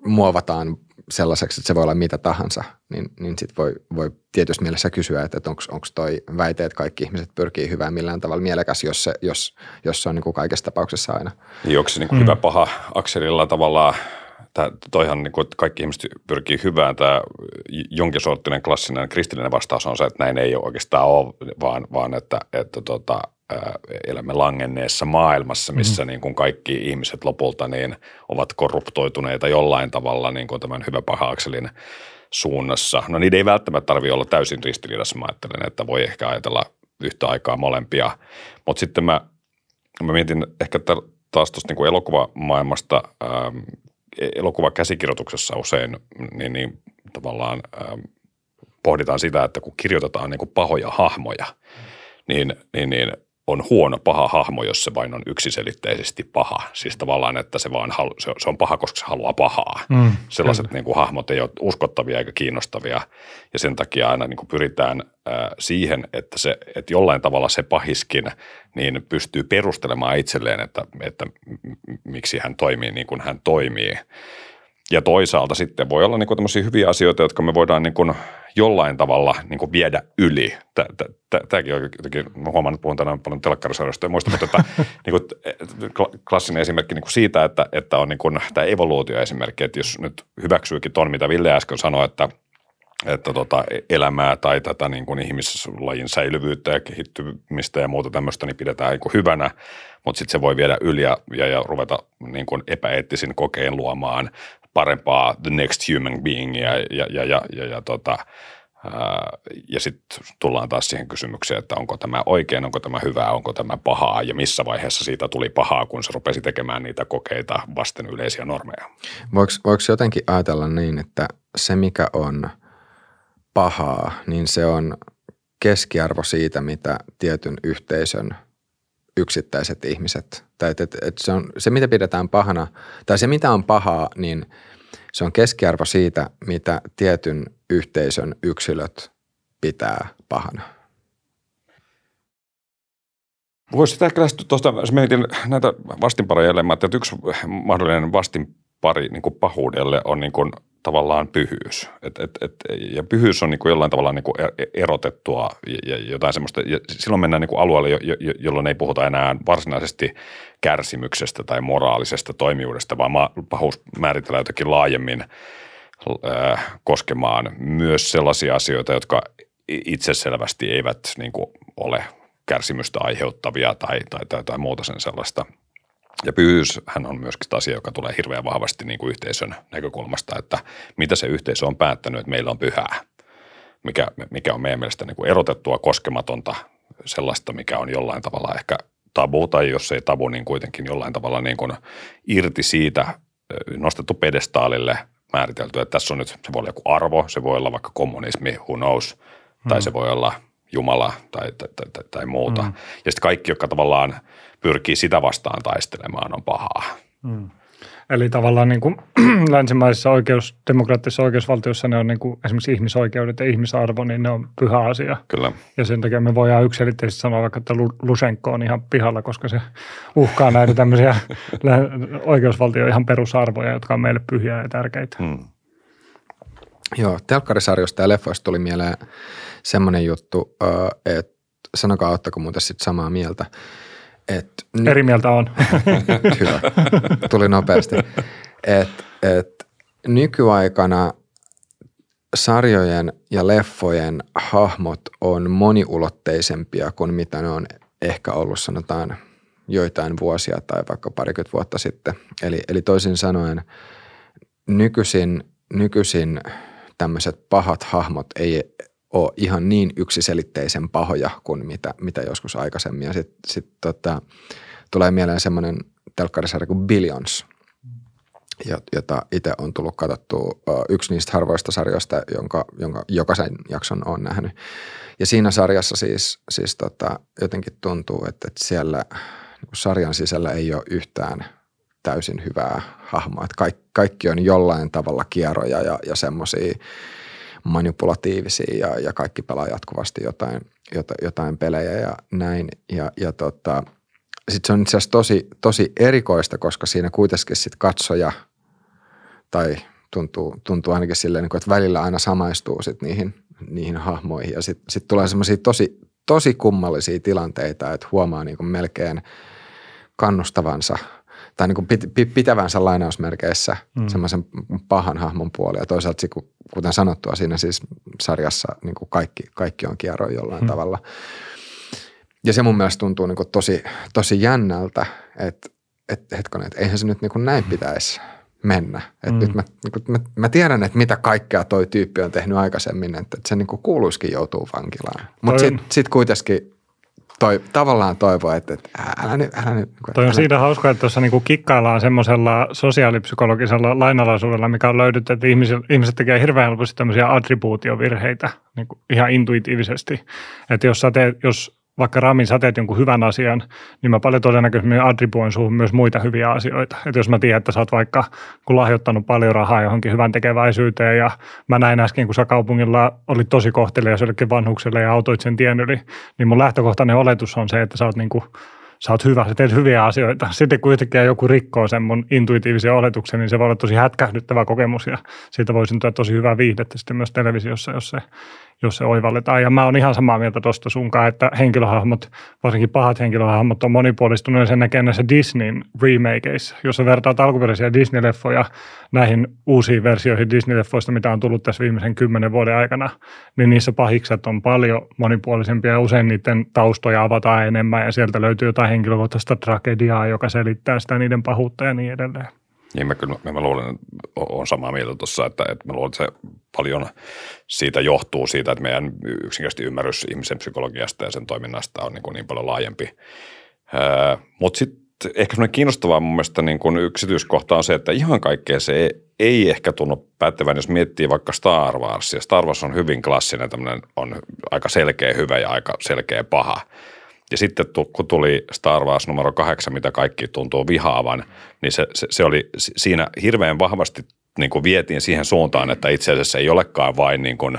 muovataan sellaiseksi, että se voi olla mitä tahansa, niin, niin sitten voi, voi tietysti mielessä kysyä, että, että onko toi väite, että kaikki ihmiset pyrkii hyvään millään tavalla mielekäs, jos se, jos, jos se on niin kuin kaikessa tapauksessa aina. Niin onko se niin kuin mm. hyvä paha akselilla tavallaan, tämä, toihan niin kuin, että kaikki ihmiset pyrkii hyvään, tämä jonkin sorttinen klassinen kristillinen vastaus on se, että näin ei oikeastaan ole, vaan, vaan että, että tota, elämme langenneessa maailmassa, missä mm. niin kuin kaikki ihmiset lopulta niin ovat korruptoituneita jollain tavalla niin kuin tämän hyvä paha akselin suunnassa. No niiden ei välttämättä tarvitse olla täysin ristiriidassa, mä ajattelen, että voi ehkä ajatella yhtä aikaa molempia. Mutta sitten mä, mä mietin ehkä taas tuosta niin elokuvamaailmasta, ähm, elokuvakäsikirjoituksessa usein niin, niin tavallaan ähm, pohditaan sitä, että kun kirjoitetaan niin kuin pahoja hahmoja, niin, niin, niin on huono paha hahmo, jos se vain on yksiselitteisesti paha. Siis tavallaan, että se, vaan halu, se, se on paha, koska se haluaa pahaa. Mm, Sellaiset niin kuin, hahmot ei ole uskottavia eikä kiinnostavia. Ja sen takia aina niin kuin pyritään äh, siihen, että, se, että jollain tavalla se pahiskin niin pystyy perustelemaan itselleen, että, että miksi hän toimii niin kuin hän toimii. Ja toisaalta sitten voi olla niin kuin tämmöisiä hyviä asioita, jotka me voidaan niin kuin jollain tavalla niin kuin viedä yli. Tämäkin on jotenkin, mä huomaan, että puhun tänään paljon telkkarisarjoista ja muista, mutta että, niin kuin, klassinen esimerkki niin kuin siitä, että, että on niin kuin, tämä evoluutioesimerkki, että jos nyt hyväksyykin ton, mitä Ville äsken sanoi, että että tota, elämää tai tätä niin kuin ihmislajin säilyvyyttä ja kehittymistä ja muuta tämmöistä niin pidetään niin kuin hyvänä, mutta sitten se voi viedä yli ja, ja, ja ruveta niin kuin epäeettisin kokein luomaan parempaa the next human being ja, ja, ja, ja, ja, ja tota, ja sitten tullaan taas siihen kysymykseen, että onko tämä oikein, onko tämä hyvää, onko tämä pahaa ja missä vaiheessa siitä tuli pahaa, kun se rupesi tekemään niitä kokeita vasten yleisiä normeja. Voiko, voiko jotenkin ajatella niin, että se mikä on pahaa, niin se on keskiarvo siitä, mitä tietyn yhteisön yksittäiset ihmiset. Tai että, että, että se, on, se, mitä pidetään pahana, tai se, mitä on pahaa, niin se on keskiarvo siitä, mitä tietyn yhteisön yksilöt pitää pahana. Voisi sitä lähestyä tuosta, jos mietin näitä vastinparoja että yksi mahdollinen vastinpari niin kuin pahuudelle on niin kuin tavallaan pyhyys. Et, et, et, ja pyhyys on niin jollain tavalla niin erotettua ja jotain semmoista. Ja silloin mennään niin alueelle, jo, jo, jolloin ei puhuta enää varsinaisesti kärsimyksestä tai moraalisesta toimijuudesta, vaan pahuus määritellään jotenkin laajemmin äh, koskemaan myös sellaisia asioita, jotka itseselvästi eivät niin ole kärsimystä aiheuttavia tai, tai, tai, tai muuta sen sellaista. Ja hän on myöskin asia, joka tulee hirveän vahvasti niin kuin yhteisön näkökulmasta, että mitä se yhteisö on päättänyt, että meillä on pyhää, mikä, mikä on meidän mielestä niin kuin erotettua, koskematonta, sellaista, mikä on jollain tavalla ehkä tabu, tai jos ei tabu, niin kuitenkin jollain tavalla niin kuin irti siitä nostettu pedestaalille määritelty, että tässä on nyt, se voi olla joku arvo, se voi olla vaikka kommunismi, who knows, tai mm. se voi olla Jumala tai, tai, tai, tai, tai muuta. Mm. Ja sitten kaikki, jotka tavallaan pyrkii sitä vastaan taistelemaan, on pahaa. Mm. Eli tavallaan niin kuin länsimaisessa oikeus, demokraattisessa oikeusvaltiossa ne on niin kuin esimerkiksi ihmisoikeudet ja ihmisarvo, niin ne on pyhä asia. Kyllä. Ja sen takia me voidaan yksilitteisesti sanoa vaikka, että Lusenko on ihan pihalla, koska se uhkaa näitä tämmöisiä oikeusvaltio ihan perusarvoja, jotka on meille pyhiä ja tärkeitä. Hmm. Joo, telkkarisarjoista ja leffoista tuli mieleen semmoinen juttu, että sanokaa, ottako muuten sitten samaa mieltä. Et ny- Eri mieltä on. Hyvä, tuli nopeasti. Et, et nykyaikana sarjojen ja leffojen hahmot on moniulotteisempia kuin mitä ne on ehkä ollut sanotaan joitain vuosia tai vaikka parikymmentä vuotta sitten. Eli, eli toisin sanoen nykyisin, nykyisin tämmöiset pahat hahmot ei ole ihan niin yksiselitteisen pahoja kuin mitä, mitä joskus aikaisemmin. Ja sitten sit tota, tulee mieleen semmoinen telkkarisarja kuin Billions, jota itse on tullut katsottua yksi niistä harvoista sarjoista, jonka, jonka jokaisen jakson on nähnyt. Ja siinä sarjassa siis, siis tota, jotenkin tuntuu, että, että siellä niin sarjan sisällä ei ole yhtään täysin hyvää hahmoa. Että kaikki, kaikki on jollain tavalla kierroja ja, ja semmoisia – manipulatiivisia ja, ja kaikki pelaa jatkuvasti jotain, jotain, jotain pelejä ja näin. Ja, ja tota, sitten se on itse asiassa tosi, tosi erikoista, koska siinä kuitenkin sitten katsoja tai tuntuu, tuntuu ainakin silleen, niin että välillä aina samaistuu sit niihin, niihin hahmoihin ja sitten sit tulee semmoisia tosi, tosi kummallisia tilanteita, että huomaa niin melkein kannustavansa – tai niin kuin pit, pitävänsä lainausmerkeissä mm. semmoisen pahan hahmon puolia. Ja toisaalta, kuten sanottua, siinä siis sarjassa niin kuin kaikki, kaikki on kierroin jollain mm. tavalla. Ja se mun mielestä tuntuu niin kuin tosi, tosi jännältä, että et, hetkonen, että eihän se nyt niin kuin näin pitäisi mennä. Et mm. nyt mä, niin kuin, mä, mä tiedän, että mitä kaikkea toi tyyppi on tehnyt aikaisemmin, että, että se niin kuin kuuluisikin joutuu vankilaan. Mutta sitten sit kuitenkin toi, tavallaan toivoa, että, että älä nyt, älä nyt. Toi on älä. siitä hauskaa, että tuossa niinku kikkaillaan semmoisella sosiaalipsykologisella lainalaisuudella, mikä on löydetty, että ihmiset, ihmiset tekee hirveän helposti tämmöisiä attribuutiovirheitä niin ihan intuitiivisesti. Että jos, sä teet, jos vaikka Ramin sä teet jonkun hyvän asian, niin mä paljon todennäköisemmin attribuoin suhun myös muita hyviä asioita. Että jos mä tiedän, että sä oot vaikka kun lahjoittanut paljon rahaa johonkin hyvän tekeväisyyteen ja mä näin äsken, kun sä kaupungilla olit tosi kohtelias jollekin vanhukselle ja autoit sen tien yli, niin mun lähtökohtainen oletus on se, että sä oot niin kuin sä oot hyvä, sä teet hyviä asioita. Sitten kun yhtäkkiä joku rikkoo sen mun intuitiivisen oletuksen, niin se voi olla tosi hätkähdyttävä kokemus ja siitä voi syntyä tosi hyvää viihdettä sitten myös televisiossa, jos se jos se oivalletaan. Ja mä oon ihan samaa mieltä tuosta sunkaan, että henkilöhahmot, varsinkin pahat henkilöhahmot on monipuolistunut ja sen näkee näissä Disneyn remakeissa. Jos sä vertaat alkuperäisiä Disney-leffoja näihin uusiin versioihin Disney-leffoista, mitä on tullut tässä viimeisen kymmenen vuoden aikana, niin niissä pahikset on paljon monipuolisempia ja usein niiden taustoja avataan enemmän ja sieltä löytyy jotain henkilökohtaista tragediaa, joka selittää sitä niiden pahuutta ja niin edelleen. Niin mä kyllä mä luulen, on samaa mieltä tuossa, että, että mä luulen, että se paljon siitä johtuu siitä, että meidän yksinkertaisesti ymmärrys ihmisen psykologiasta ja sen toiminnasta on niin, kuin niin paljon laajempi. Mutta sitten ehkä semmoinen kiinnostavaa mun mielestä niin kuin yksityiskohta on se, että ihan kaikkea se ei ehkä tunnu päättävän, jos miettii vaikka Star Warsia. Star Wars on hyvin klassinen, tämmöinen on aika selkeä hyvä ja aika selkeä paha. Ja sitten kun tuli Star Wars numero kahdeksan, mitä kaikki tuntuu vihaavan, niin se, se, se oli siinä hirveän vahvasti niin kuin vietiin siihen suuntaan, että itse asiassa ei olekaan vain niin kuin,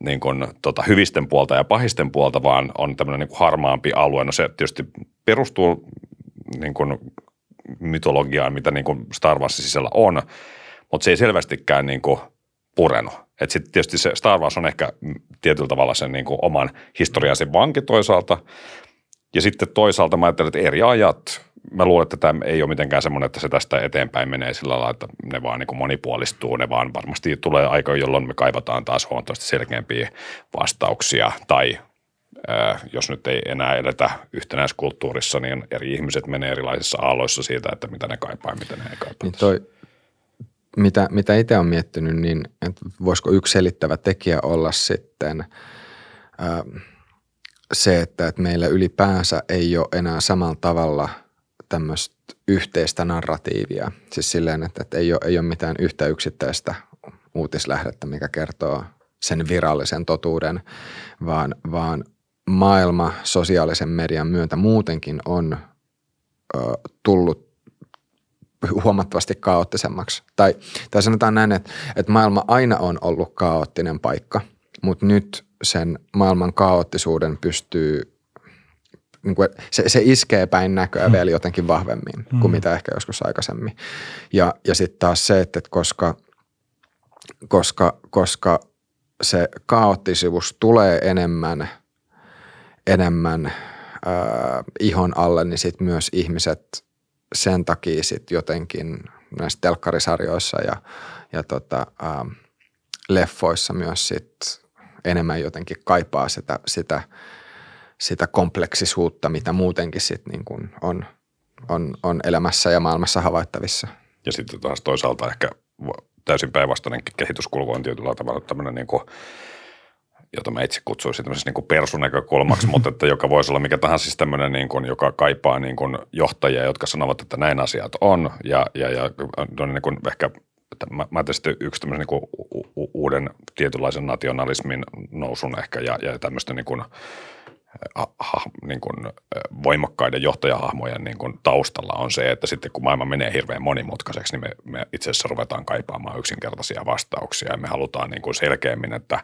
niin kuin, tota, hyvisten puolta ja pahisten puolta, vaan on tämmöinen niin kuin harmaampi alue. No se tietysti perustuu niin kuin mytologiaan, mitä niin kuin Star Warsin sisällä on, mutta se ei selvästikään niin kuin purenut. Että sitten tietysti se Star Wars on ehkä tietyllä tavalla sen niin kuin oman historiansa vanki toisaalta. Ja sitten toisaalta mä ajattelen, että eri ajat, mä luulen, että tämä ei ole mitenkään semmoinen, että se tästä eteenpäin menee sillä lailla, että ne vaan niin kuin monipuolistuu. Ne vaan varmasti tulee aika, jolloin me kaivataan taas huomattavasti selkeämpiä vastauksia tai jos nyt ei enää edetä yhtenäiskulttuurissa, niin eri ihmiset menee erilaisissa aalloissa siitä, että mitä ne kaipaa ja mitä ne ei kaipaa. Niin toi, mitä, mitä itse olen miettinyt, niin voisiko yksi selittävä tekijä olla sitten ää, se, että, että meillä ylipäänsä ei ole enää samalla tavalla tämmöistä yhteistä narratiivia. Siis silleen, että, että ei, ole, ei ole mitään yhtä yksittäistä uutislähdettä, mikä kertoo sen virallisen totuuden, vaan, vaan maailma sosiaalisen median myötä muutenkin on ö, tullut huomattavasti kaoottisemmaksi. Tai, tai sanotaan näin, että, että maailma aina on ollut kaoottinen paikka, mutta nyt sen maailman kaoottisuuden pystyy niin kuin, se, se iskee päin näköä mm. vielä jotenkin vahvemmin mm. kuin mitä ehkä joskus aikaisemmin. Ja, ja sitten taas se, että koska, koska, koska se kaoottisuus tulee enemmän – enemmän äh, ihon alle, niin sitten myös ihmiset sen takia sitten jotenkin näissä telkkarisarjoissa ja, ja tota, äh, leffoissa myös sit enemmän jotenkin kaipaa sitä, sitä, sitä kompleksisuutta, mitä muutenkin sit niin kuin on, on, on elämässä ja maailmassa havaittavissa. Ja sitten taas toisaalta ehkä täysin päinvastainen kehityskulku on tietyllä tavalla tämmöinen niin kuin – jota mä itse kutsuisin tämmöisessä niin persunäkökulmaksi, mutta että joka voisi olla mikä tahansa siis tämmöinen, niin kuin, joka kaipaa niin kuin johtajia, jotka sanovat, että näin asiat on ja, ja, ja on niin kuin ehkä mä, mä sitten yksi tämmöisen niin kuin uuden tietynlaisen nationalismin nousun ehkä ja, ja tämmöistä niin kuin ha, niin kuin voimakkaiden johtajahahmojen niin kuin taustalla on se, että sitten kun maailma menee hirveän monimutkaiseksi, niin me, me itse asiassa ruvetaan kaipaamaan yksinkertaisia vastauksia. Ja me halutaan niin kuin selkeämmin, että,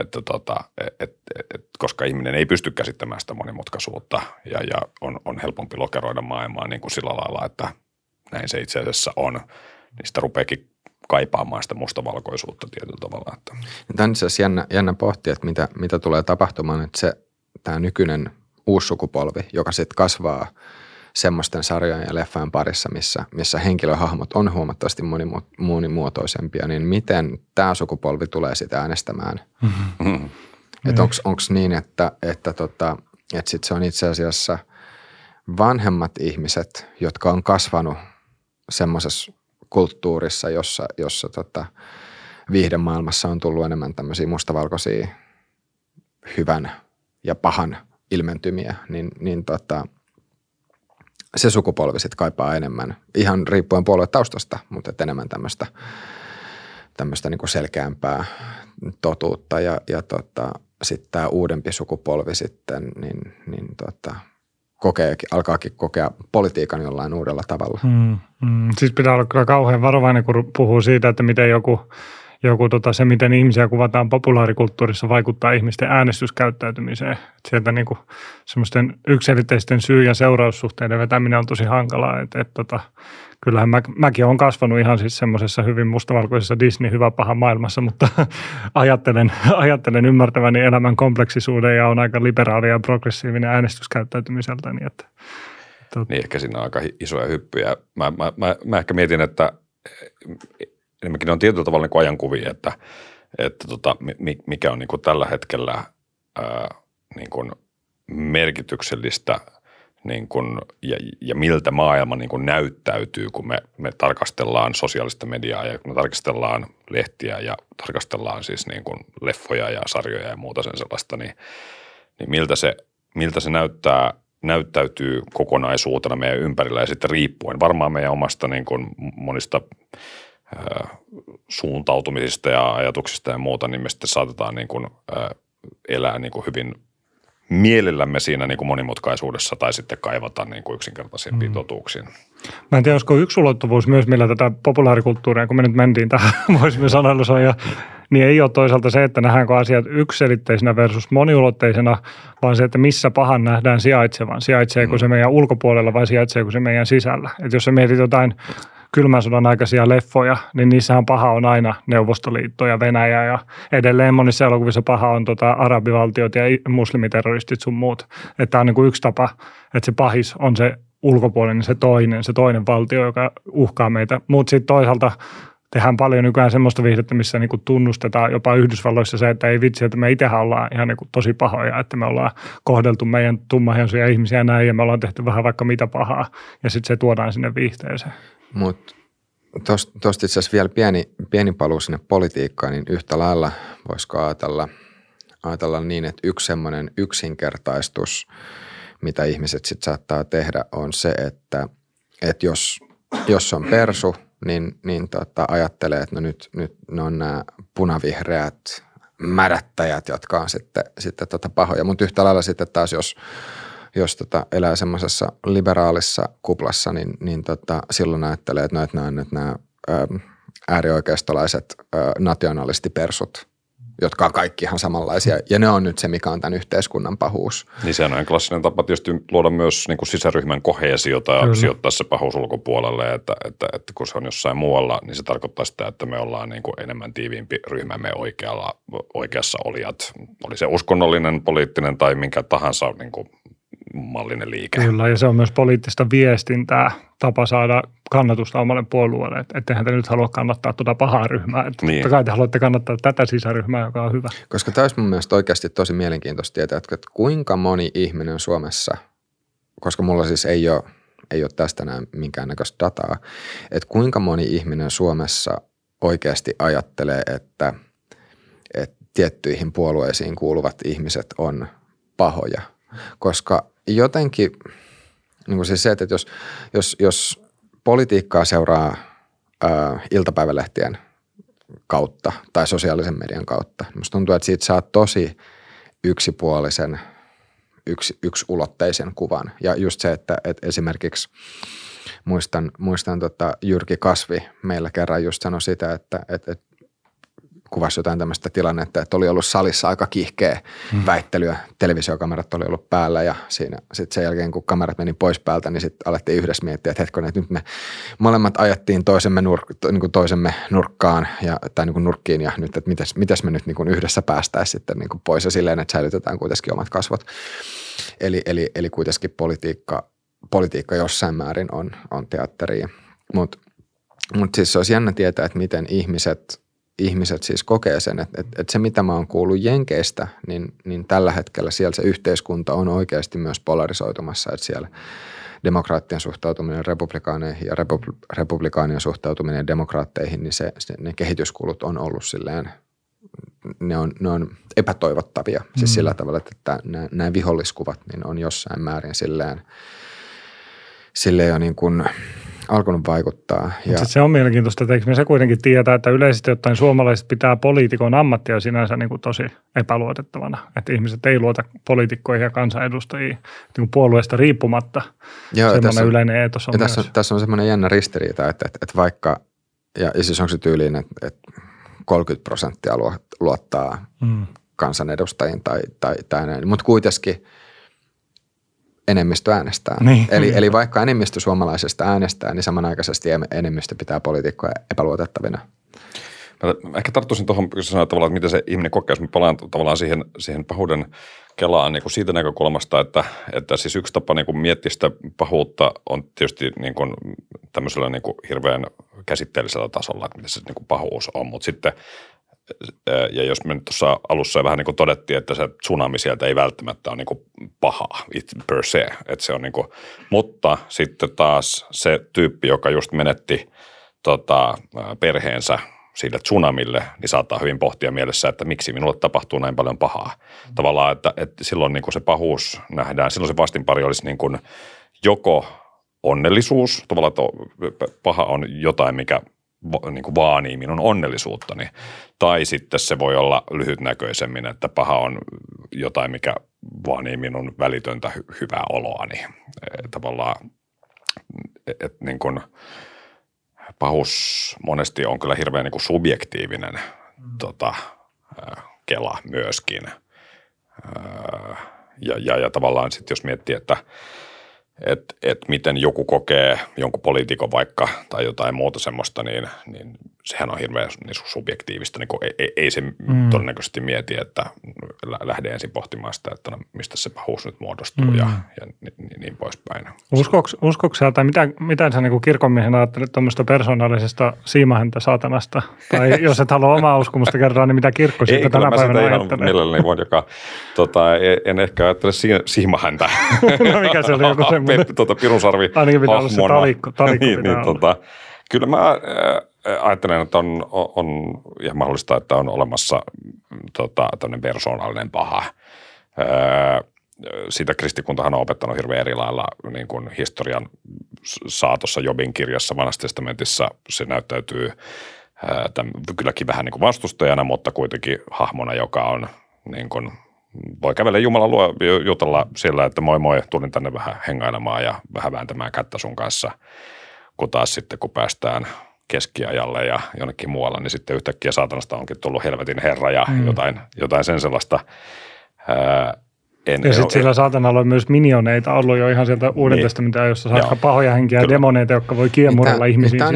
että tota, et, et, koska ihminen ei pysty käsittämään sitä monimutkaisuutta ja, ja on, on helpompi lokeroida maailmaa niin kuin sillä lailla, että näin se itse asiassa on, niin sitä rupeekin kaipaamaan sitä mustavalkoisuutta tietyllä tavalla. Että. Tämä on itse asiassa jännä, jännä pohtia, että mitä, mitä tulee tapahtumaan, että se tämä nykyinen uusi sukupolvi, joka sitten kasvaa semmoisten sarjojen ja leffojen parissa, missä, missä henkilöhahmot on huomattavasti monimuotoisempia, niin miten tämä sukupolvi tulee sitä äänestämään? Mm-hmm. Että onko niin, että, että, tota, että sit se on itse asiassa vanhemmat ihmiset, jotka on kasvanut semmoisessa kulttuurissa, jossa, jossa tota, viihdemaailmassa on tullut enemmän tämmöisiä mustavalkoisia hyvän ja pahan ilmentymiä, niin, niin tota, se sukupolvi sitten kaipaa enemmän, ihan riippuen taustasta, mutta et enemmän tämmöistä tämmöistä niin selkeämpää totuutta. Ja, ja tota, sitten tämä uudempi sukupolvi sitten, niin, niin tota, kokee, alkaakin kokea politiikan jollain uudella tavalla. Mm, mm. Siis pitää olla kyllä kauhean varovainen, kun puhuu siitä, että miten joku – joku tota, se, miten ihmisiä kuvataan populaarikulttuurissa, vaikuttaa ihmisten äänestyskäyttäytymiseen. Et sieltä niin kuin, semmoisten yksilitteisten syy- ja seuraussuhteiden vetäminen on tosi hankalaa. Et, et, tota, kyllähän mä, mäkin olen kasvanut ihan siis semmoisessa hyvin mustavalkoisessa Disney hyvä paha maailmassa, mutta ajattelen, ajattelen ymmärtäväni elämän kompleksisuuden ja on aika liberaali ja progressiivinen äänestyskäyttäytymiseltä. Niin, että, tot... niin ehkä siinä on aika isoja hyppyjä. Mä, mä, mä, mä ehkä mietin, että enemmänkin ne on tietyllä tavalla niin ajankuvia, että, että tota, mikä on niin kuin tällä hetkellä ää, niin kuin merkityksellistä niin kuin, ja, ja miltä maailma niin kuin näyttäytyy, kun me, me tarkastellaan sosiaalista mediaa ja me tarkastellaan lehtiä ja tarkastellaan siis niin kuin leffoja ja sarjoja ja muuta sen sellaista, niin, niin miltä, se, miltä se näyttää näyttäytyy kokonaisuutena meidän ympärillä ja sitten riippuen varmaan meidän omasta niin kuin monista suuntautumisista ja ajatuksista ja muuta, niin me sitten saatetaan niin kuin, elää niin kuin hyvin mielellämme siinä niin kuin monimutkaisuudessa tai sitten kaivata niin kuin yksinkertaisempiin mm. totuuksiin. Mä en tiedä, olisiko yksi ulottuvuus myös, millä tätä populaarikulttuuria, kun me nyt mentiin tähän, voisimme analysoida, niin ei ole toisaalta se, että nähdäänkö asiat yksiselitteisenä versus moniulotteisena, vaan se, että missä pahan nähdään sijaitsevan. Sijaitseeko mm. se meidän ulkopuolella vai sijaitseeko se meidän sisällä. Että jos sä mietit jotain kylmän sodan aikaisia leffoja, niin niissähän paha on aina Neuvostoliitto ja Venäjä ja edelleen monissa elokuvissa paha on tota arabivaltiot ja muslimiterroristit sun muut. Että tämä on niin kuin yksi tapa, että se pahis on se ulkopuolinen, se toinen, se toinen valtio, joka uhkaa meitä. Mutta sitten toisaalta tehdään paljon nykyään semmoista viihdettä, missä niin tunnustetaan jopa Yhdysvalloissa se, että ei vitsi, että me itsehän ollaan ihan niin tosi pahoja, että me ollaan kohdeltu meidän tummahiensuja ihmisiä näin ja me ollaan tehty vähän vaikka mitä pahaa ja sitten se tuodaan sinne viihteeseen. Mutta tuosta itse asiassa vielä pieni, pieni paluu sinne politiikkaan, niin yhtä lailla voisiko ajatella, ajatella niin, että yksi semmoinen yksinkertaistus, mitä ihmiset sitten saattaa tehdä, on se, että, että jos, jos on persu, niin, niin tota, ajattelee, että no nyt, nyt ne on nämä punavihreät märättäjät, jotka on sitten, sitten tota pahoja. Mutta yhtä lailla sitten taas, jos, jos tota elää semmoisessa liberaalissa kuplassa, niin, niin tota, silloin ajattelee, että, no, että nämä, että nämä ä, äärioikeistolaiset nationalistipersut, jotka on kaikki ihan samanlaisia. Ja ne on nyt se, mikä on tämän yhteiskunnan pahuus. Niin se on klassinen tapa tietysti luoda myös niin kuin sisäryhmän koheesiota ja sijoittaa se pahuus ulkopuolelle, että, että, että kun se on jossain muualla, niin se tarkoittaa sitä, että me ollaan niin kuin enemmän tiiviimpi ryhmämme oikealla, oikeassa olijat. Oli se uskonnollinen, poliittinen tai minkä tahansa niin kuin mallinen liike. Kyllä, ja se on myös poliittista viestintää, tapa saada kannatusta omalle puolueelle. Että ettehän te nyt halua kannattaa tuota pahaa ryhmää. Että niin. kai te haluatte kannattaa tätä sisäryhmää, joka on hyvä. Koska tämä olisi mun mielestä oikeasti tosi mielenkiintoista tietää, että kuinka moni ihminen Suomessa, koska mulla siis ei ole, ei ole tästä näin minkäännäköistä dataa, että kuinka moni ihminen Suomessa oikeasti ajattelee, että, että tiettyihin puolueisiin kuuluvat ihmiset on pahoja. Koska jotenkin niin kuin siis se, että jos, jos, jos politiikkaa seuraa ää, iltapäivälehtien kautta tai sosiaalisen median kautta, niin musta tuntuu, että siitä saa tosi yksipuolisen, yksi, yksulotteisen kuvan. Ja just se, että, että esimerkiksi muistan, muistan tota Jyrki Kasvi meillä kerran just sanoi sitä, että, että, että kuvasi jotain tämmöistä tilannetta, että oli ollut salissa aika kiihkeä hmm. väittelyä. Televisiokamerat oli ollut päällä ja siinä sitten sen jälkeen, kun kamerat meni pois päältä, niin sitten alettiin yhdessä miettiä, että hetkonen, että nyt me molemmat ajattiin toisemme, nurk, niin kuin toisemme nurkkaan ja, tai niin kuin nurkkiin ja nyt, että mitäs, mitäs me nyt niin kuin yhdessä päästäisiin sitten niin kuin pois ja silleen, että säilytetään kuitenkin omat kasvot. Eli, eli, eli kuitenkin politiikka, politiikka jossain määrin on, on teatteria. Mutta mut siis se olisi jännä tietää, että miten ihmiset – ihmiset siis kokee sen, että, että, että se mitä mä oon kuullut Jenkeistä, niin, niin tällä hetkellä siellä se yhteiskunta on oikeasti myös polarisoitumassa, että siellä demokraattien suhtautuminen republikaaneihin ja republikaanien suhtautuminen demokraatteihin, niin se, se, ne kehityskulut on ollut silleen, ne on, ne on epätoivottavia. Siis mm. Siis sillä tavalla, että nämä, nämä viholliskuvat niin on jossain määrin silleen, silleen jo niin kuin – alkanut vaikuttaa. Ja... Se on mielenkiintoista, että eikö me se kuitenkin tietää, että yleisesti ottaen suomalaiset pitää poliitikon ammattia sinänsä niin kuin tosi epäluotettavana. Että ihmiset ei luota poliitikkoihin ja kansanedustajiin niin kuin puolueesta riippumatta. Joo, semmoinen tässä, yleinen eetos on ja tässä, on, tässä on semmoinen jännä ristiriita, että, että, että vaikka, ja siis onko se tyyliin, että, että 30 prosenttia luottaa mm. kansanedustajiin tai, tai, tai näin, mutta kuitenkin – enemmistö äänestää. Niin. Eli, eli vaikka enemmistö suomalaisesta äänestää, niin samanaikaisesti enemmistö pitää poliitikkoja epäluotettavina. Mä ehkä tarttuisin tuohon, kun sanoit tavallaan, että miten se ihminen kokee, jos mä palaan tavallaan siihen, siihen pahuuden kelaan niin kuin siitä näkökulmasta, että, että siis yksi tapa niin kuin miettiä sitä pahuutta on tietysti niin kuin tämmöisellä niin kuin hirveän käsitteellisellä tasolla, että mitä se niin kuin pahuus on, mutta sitten ja jos me nyt tuossa alussa vähän niin kuin todettiin, että se tsunami sieltä ei välttämättä ole niin kuin paha it per se, että se on niin kuin, mutta sitten taas se tyyppi, joka just menetti tota, perheensä sille tsunamille, niin saattaa hyvin pohtia mielessä, että miksi minulle tapahtuu näin paljon pahaa. Tavallaan, että, että silloin niin kuin se pahuus nähdään, silloin se vastinpari olisi niin kuin joko onnellisuus, tavallaan, että paha on jotain, mikä niin kuin vaanii minun onnellisuuttani. Tai sitten se voi olla lyhytnäköisemmin, että paha on jotain, mikä vaanii minun välitöntä hy- hyvää oloani. E, tavallaan, että et niin kuin, pahuus monesti on kyllä hirveän niin kuin subjektiivinen mm. tota, kela myöskin. Ja, ja, ja tavallaan sitten jos miettii, että – että et miten joku kokee jonkun poliitikon vaikka tai jotain muuta semmoista, niin, niin sehän on hirveän niin subjektiivista. Niin ei, ei, ei se mm. todennäköisesti mieti, että lähde ensin pohtimaan sitä, että no, mistä se pahuus nyt muodostuu mm. ja, ja niin, niin, poispäin. Uskoks, uskoks tai mitä, mitä sä niin kirkonmiehen ajattelet tuommoista persoonallisesta siimahäntä saatanasta? Tai jos et halua omaa uskomusta kertoa, niin mitä kirkko siitä tänä päivänä ajattelee? Mielelläni voin, joka, tota, en ehkä ajattele siimahäntä. no mikä se oli joku semmoinen? tota, Pirusarvi Ainakin pitää olla se talikko. talikko niin, niin, tota, kyllä mä äh, ajattelen, että on, on ihan mahdollista, että on olemassa tota, tämmöinen persoonallinen paha. Äh, sitä kristikuntahan on opettanut hirveän eri lailla niin kuin historian saatossa Jobin kirjassa vanhassa testamentissa. Se näyttäytyy äh, tämän, kylläkin vähän niin kuin vastustajana, mutta kuitenkin hahmona, joka on niin kuin voi kävellä Jumalan luo jutella sillä, että moi moi, tulin tänne vähän hengailemaan ja vähän vääntämään kättä sun kanssa, kun taas sitten kun päästään keskiajalle ja jonnekin muualle, niin sitten yhtäkkiä saatanasta onkin tullut helvetin herra ja mm. jotain, jotain sen sellaista. Ää, en, ja sitten sillä saatanalla on myös minioneita ollut jo ihan sieltä Uuden niin. testamentin jossa saa pahoja henkiä ja demoneita, jotka voi kiemurella niin ihmisiä Tämä on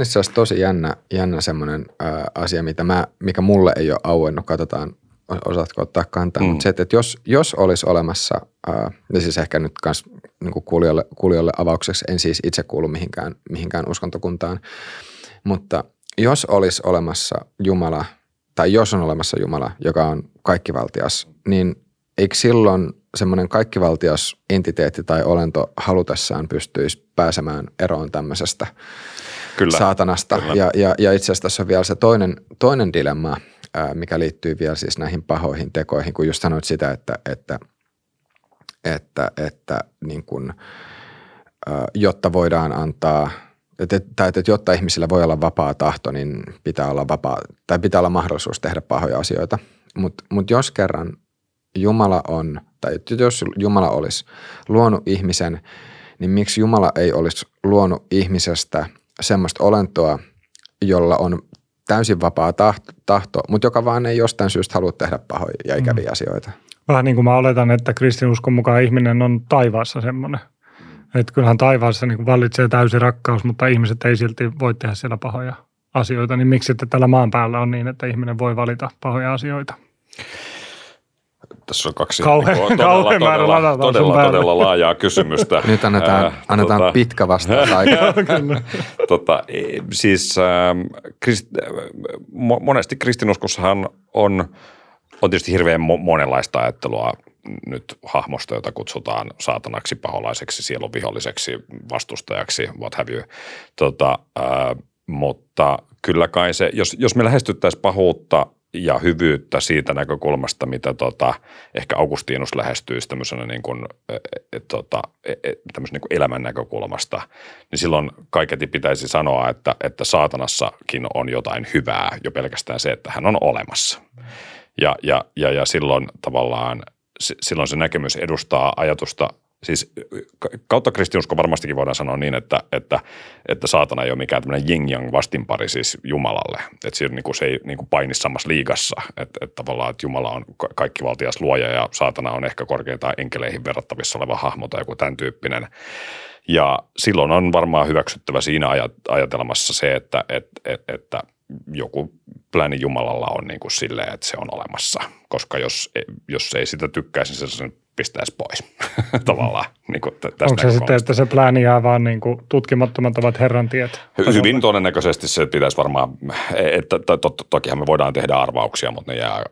itse asiassa tosi jännä, jännä semmoinen äh, asia, mitä mä, mikä mulle ei ole auennut. Katsotaan, osaatko ottaa kantaa, mm. mutta se, että jos, jos olisi olemassa, ää, ja siis ehkä nyt myös niin kuulijoille, kuulijoille avaukseksi, en siis itse kuulu mihinkään, mihinkään uskontokuntaan, mutta jos olisi olemassa Jumala, tai jos on olemassa Jumala, joka on kaikkivaltias, niin eikö silloin semmoinen kaikkivaltias entiteetti tai olento halutessaan pystyisi pääsemään eroon tämmöisestä Kyllä. saatanasta. Kyllä. Ja, ja, ja itse asiassa tässä on vielä se toinen, toinen dilemma – mikä liittyy vielä siis näihin pahoihin tekoihin, kun just sanoit sitä, että, että, että, että niin kuin, jotta voidaan antaa että, että jotta ihmisillä voi olla vapaa tahto, niin pitää olla, vapaa, tai pitää olla mahdollisuus tehdä pahoja asioita. Mutta mut jos kerran Jumala on, tai jos Jumala olisi luonut ihmisen, niin miksi Jumala ei olisi luonut ihmisestä semmoista olentoa, jolla on täysin vapaa tahto, tahto, mutta joka vaan ei jostain syystä halua tehdä pahoja ja ikäviä mm. asioita. Vähän niin kuin mä oletan, että kristinuskon mukaan ihminen on taivaassa semmoinen. Että kyllähän taivaassa niin vallitsee täysi rakkaus, mutta ihmiset ei silti voi tehdä siellä pahoja asioita. Niin miksi sitten tällä maan päällä on niin, että ihminen voi valita pahoja asioita? Tässä on kaksi kauhean, niin kuin, todella, todella, todella, todella, todella laajaa kysymystä. Nyt annetaan, äh, annetaan tota, pitkä vastaus tota, e, siis äh, krist, monesti kristinuskossahan on, on tietysti hirveän monenlaista ajattelua nyt hahmosta, jota kutsutaan saatanaksi, paholaiseksi, sielun viholliseksi, vastustajaksi, what have you. Tota, äh, mutta kyllä kai se, jos, jos me lähestyttäisiin pahuutta ja hyvyyttä siitä näkökulmasta, mitä tota, ehkä Augustinus lähestyisi tämmöisenä niin kuin, et, tota, et, e, tämmöisen niin kuin elämän näkökulmasta, niin silloin kaiketi pitäisi sanoa, että, että saatanassakin on jotain hyvää jo pelkästään se, että hän on olemassa. Ja, ja, ja, ja silloin tavallaan silloin se näkemys edustaa ajatusta siis kautta kristinusko varmastikin voidaan sanoa niin, että, että, että saatana ei ole mikään tämmöinen yin-yang vastinpari siis Jumalalle. Että siinä, niin kuin, se ei niin kuin paini samassa liigassa. Että, että tavallaan, että Jumala on kaikki valtias luoja ja saatana on ehkä korkeintaan enkeleihin verrattavissa oleva hahmo tai joku tämän tyyppinen. Ja silloin on varmaan hyväksyttävä siinä ajatelmassa se, että, että, että joku pläni Jumalalla on niin kuin silleen, että se on olemassa. Koska jos, jos ei sitä tykkäisi, niin se pistäisi pois tavallaan. Niin kuin tästä Onko se sitten, että se plääni jää vaan niin kuin tutkimattomat ovat Herran tiet? Hyvin todennäköisesti se pitäisi varmaan, että to, to, to, tokihan me voidaan tehdä arvauksia, mutta ne jää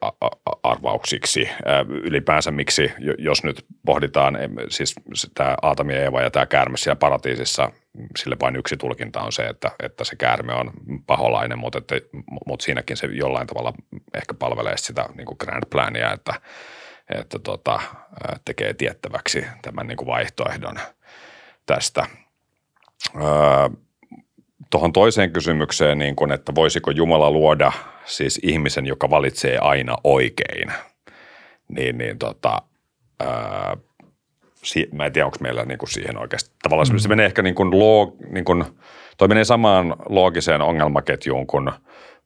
arvauksiksi. Ylipäänsä miksi, jos nyt pohditaan, siis tämä Aatami Eeva ja tämä käärme siellä paratiisissa, sille vain yksi tulkinta on se, että, että se käärme on paholainen, mutta, että, mutta siinäkin se jollain tavalla ehkä palvelee sitä niin kuin grand plania, että – että tota, tekee tiettäväksi tämän niin kuin vaihtoehdon tästä. tuohon toiseen kysymykseen, niin kun, että voisiko Jumala luoda siis ihmisen, joka valitsee aina oikein, niin, niin tota, ää, si, mä en tiedä, onko meillä niin kuin siihen oikeasti. Tavallaan mm. se menee ehkä niin kuin loog, niin kuin, toi menee samaan loogiseen ongelmaketjuun kuin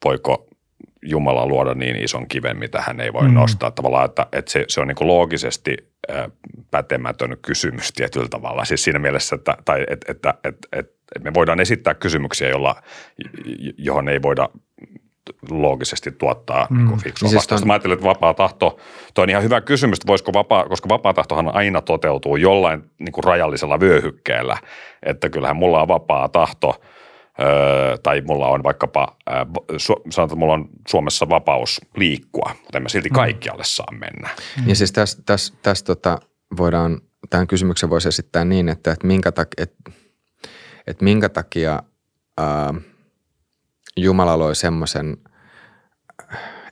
voiko Jumala luoda niin ison kiven, mitä hän ei voi mm. nostaa. Tavallaan, että, että se, se on niin kuin loogisesti äh, pätemätön kysymys tietyllä tavalla. Siis siinä mielessä, että, tai, että, että, että, että, että me voidaan esittää kysymyksiä, jolla, johon ei voida loogisesti tuottaa mm. niin fiksua niin vastausta. Siis Mä ajattelin, että vapaa tahto, toi on ihan hyvä kysymys, että voisiko vapaa, koska vapaa tahtohan aina toteutuu jollain niin kuin rajallisella vyöhykkeellä, että kyllähän mulla on vapaa tahto, öö, tai mulla on vaikkapa, öö, sanotaan, että mulla on Suomessa vapaus liikkua, mutta en mä silti mm. kaikkialle saa mennä. Mm. Ja siis tässä täs, täs, tota, voidaan, tämän kysymyksen voisi esittää niin, että, että minkä, tak, että, että minkä takia ää, Jumala loi semmoisen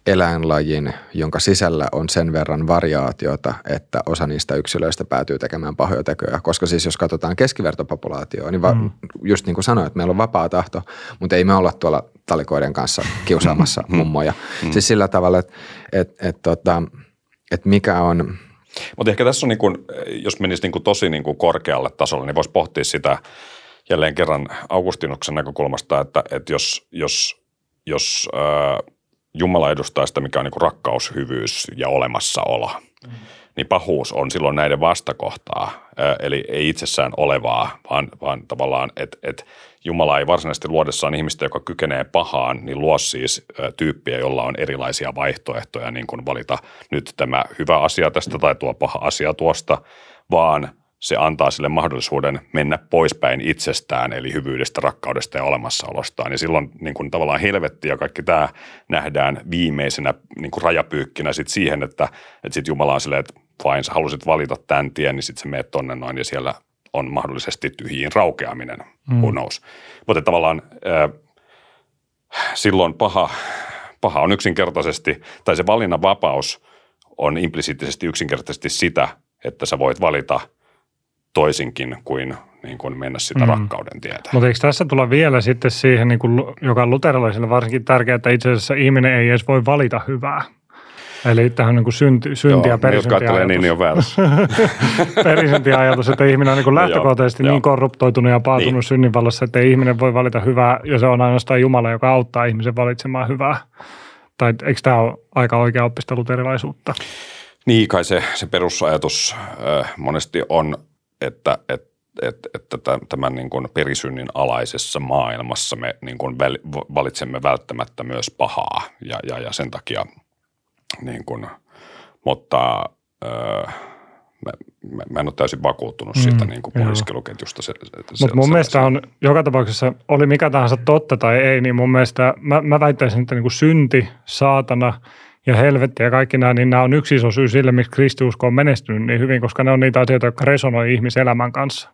eläinlajin, jonka sisällä on sen verran variaatiota, että osa niistä yksilöistä päätyy tekemään pahoja tekoja. Koska siis jos katsotaan keskivertopopulaatioon, niin va- mm. just niin kuin sanoin, että meillä on vapaa tahto, mutta ei me olla tuolla talikoiden kanssa kiusaamassa mm. mummoja. Mm. Siis sillä tavalla, että et, et, tota, et mikä on... Mutta ehkä tässä on, niin kuin, jos menisi niin kuin tosi niin kuin korkealle tasolle, niin voisi pohtia sitä jälleen kerran Augustinuksen näkökulmasta, että, että jos, jos, jos äh, Jumala edustaa sitä, mikä on niin rakkaus, hyvyys ja olemassaolo. Mm. Niin pahuus on silloin näiden vastakohtaa, eli ei itsessään olevaa, vaan, vaan tavallaan, että et Jumala ei varsinaisesti luodessaan ihmistä, joka kykenee pahaan, niin luo siis tyyppiä, jolla on erilaisia vaihtoehtoja, niin kuin valita nyt tämä hyvä asia tästä tai tuo paha asia tuosta, vaan – se antaa sille mahdollisuuden mennä poispäin itsestään, eli hyvyydestä, rakkaudesta ja olemassaolostaan. Ja silloin niin kuin tavallaan helvetti ja kaikki tämä nähdään viimeisenä niin kuin rajapyykkinä sit siihen, että, että sitten Jumala on silleen, että vain sä halusit valita tämän tien, niin sitten sä meet tonne noin ja siellä on mahdollisesti tyhjiin raukeaminen, mm. who knows. Mutta tavallaan äh, silloin paha, paha on yksinkertaisesti, tai se valinnan vapaus on implisiittisesti yksinkertaisesti sitä, että sä voit valita – toisinkin kuin, niin kuin mennä sitä mm. rakkauden tietä. Mutta eikö tässä tulla vielä sitten siihen, niin kuin, joka on luterilaisille varsinkin tärkeää, että itse asiassa ihminen ei edes voi valita hyvää. Eli tähän on niin kuin synti, synti ja perisyntiajatus. niin, niin on väärässä. perisyntiajatus, että ihminen on niin kuin lähtökohtaisesti niin korruptoitunut ja paatunut niin. synnin vallassa, että ihminen voi valita hyvää ja se on ainoastaan Jumala, joka auttaa ihmisen valitsemaan hyvää. Tai eikö tämä ole aika oikea oppista luterilaisuutta? Niin, kai se, se perusajatus äh, monesti on että, että että, että tämän niin kuin perisynnin alaisessa maailmassa me niin kuin valitsemme välttämättä myös pahaa ja, ja, ja sen takia, niin kuin, mutta öö, mä, mä, en ole täysin vakuuttunut mm, siitä niin kuin pohdiskeluketjusta. Se, se, Mutta mun mielestä on joka tapauksessa, oli mikä tahansa totta tai ei, niin mun mielestä mä, mä väittäisin, että niin kuin synti, saatana – ja helvetti ja kaikki nämä, niin nämä on yksi iso syy sille, miksi kristiusko on menestynyt niin hyvin, koska ne on niitä asioita, jotka resonoi ihmiselämän kanssa.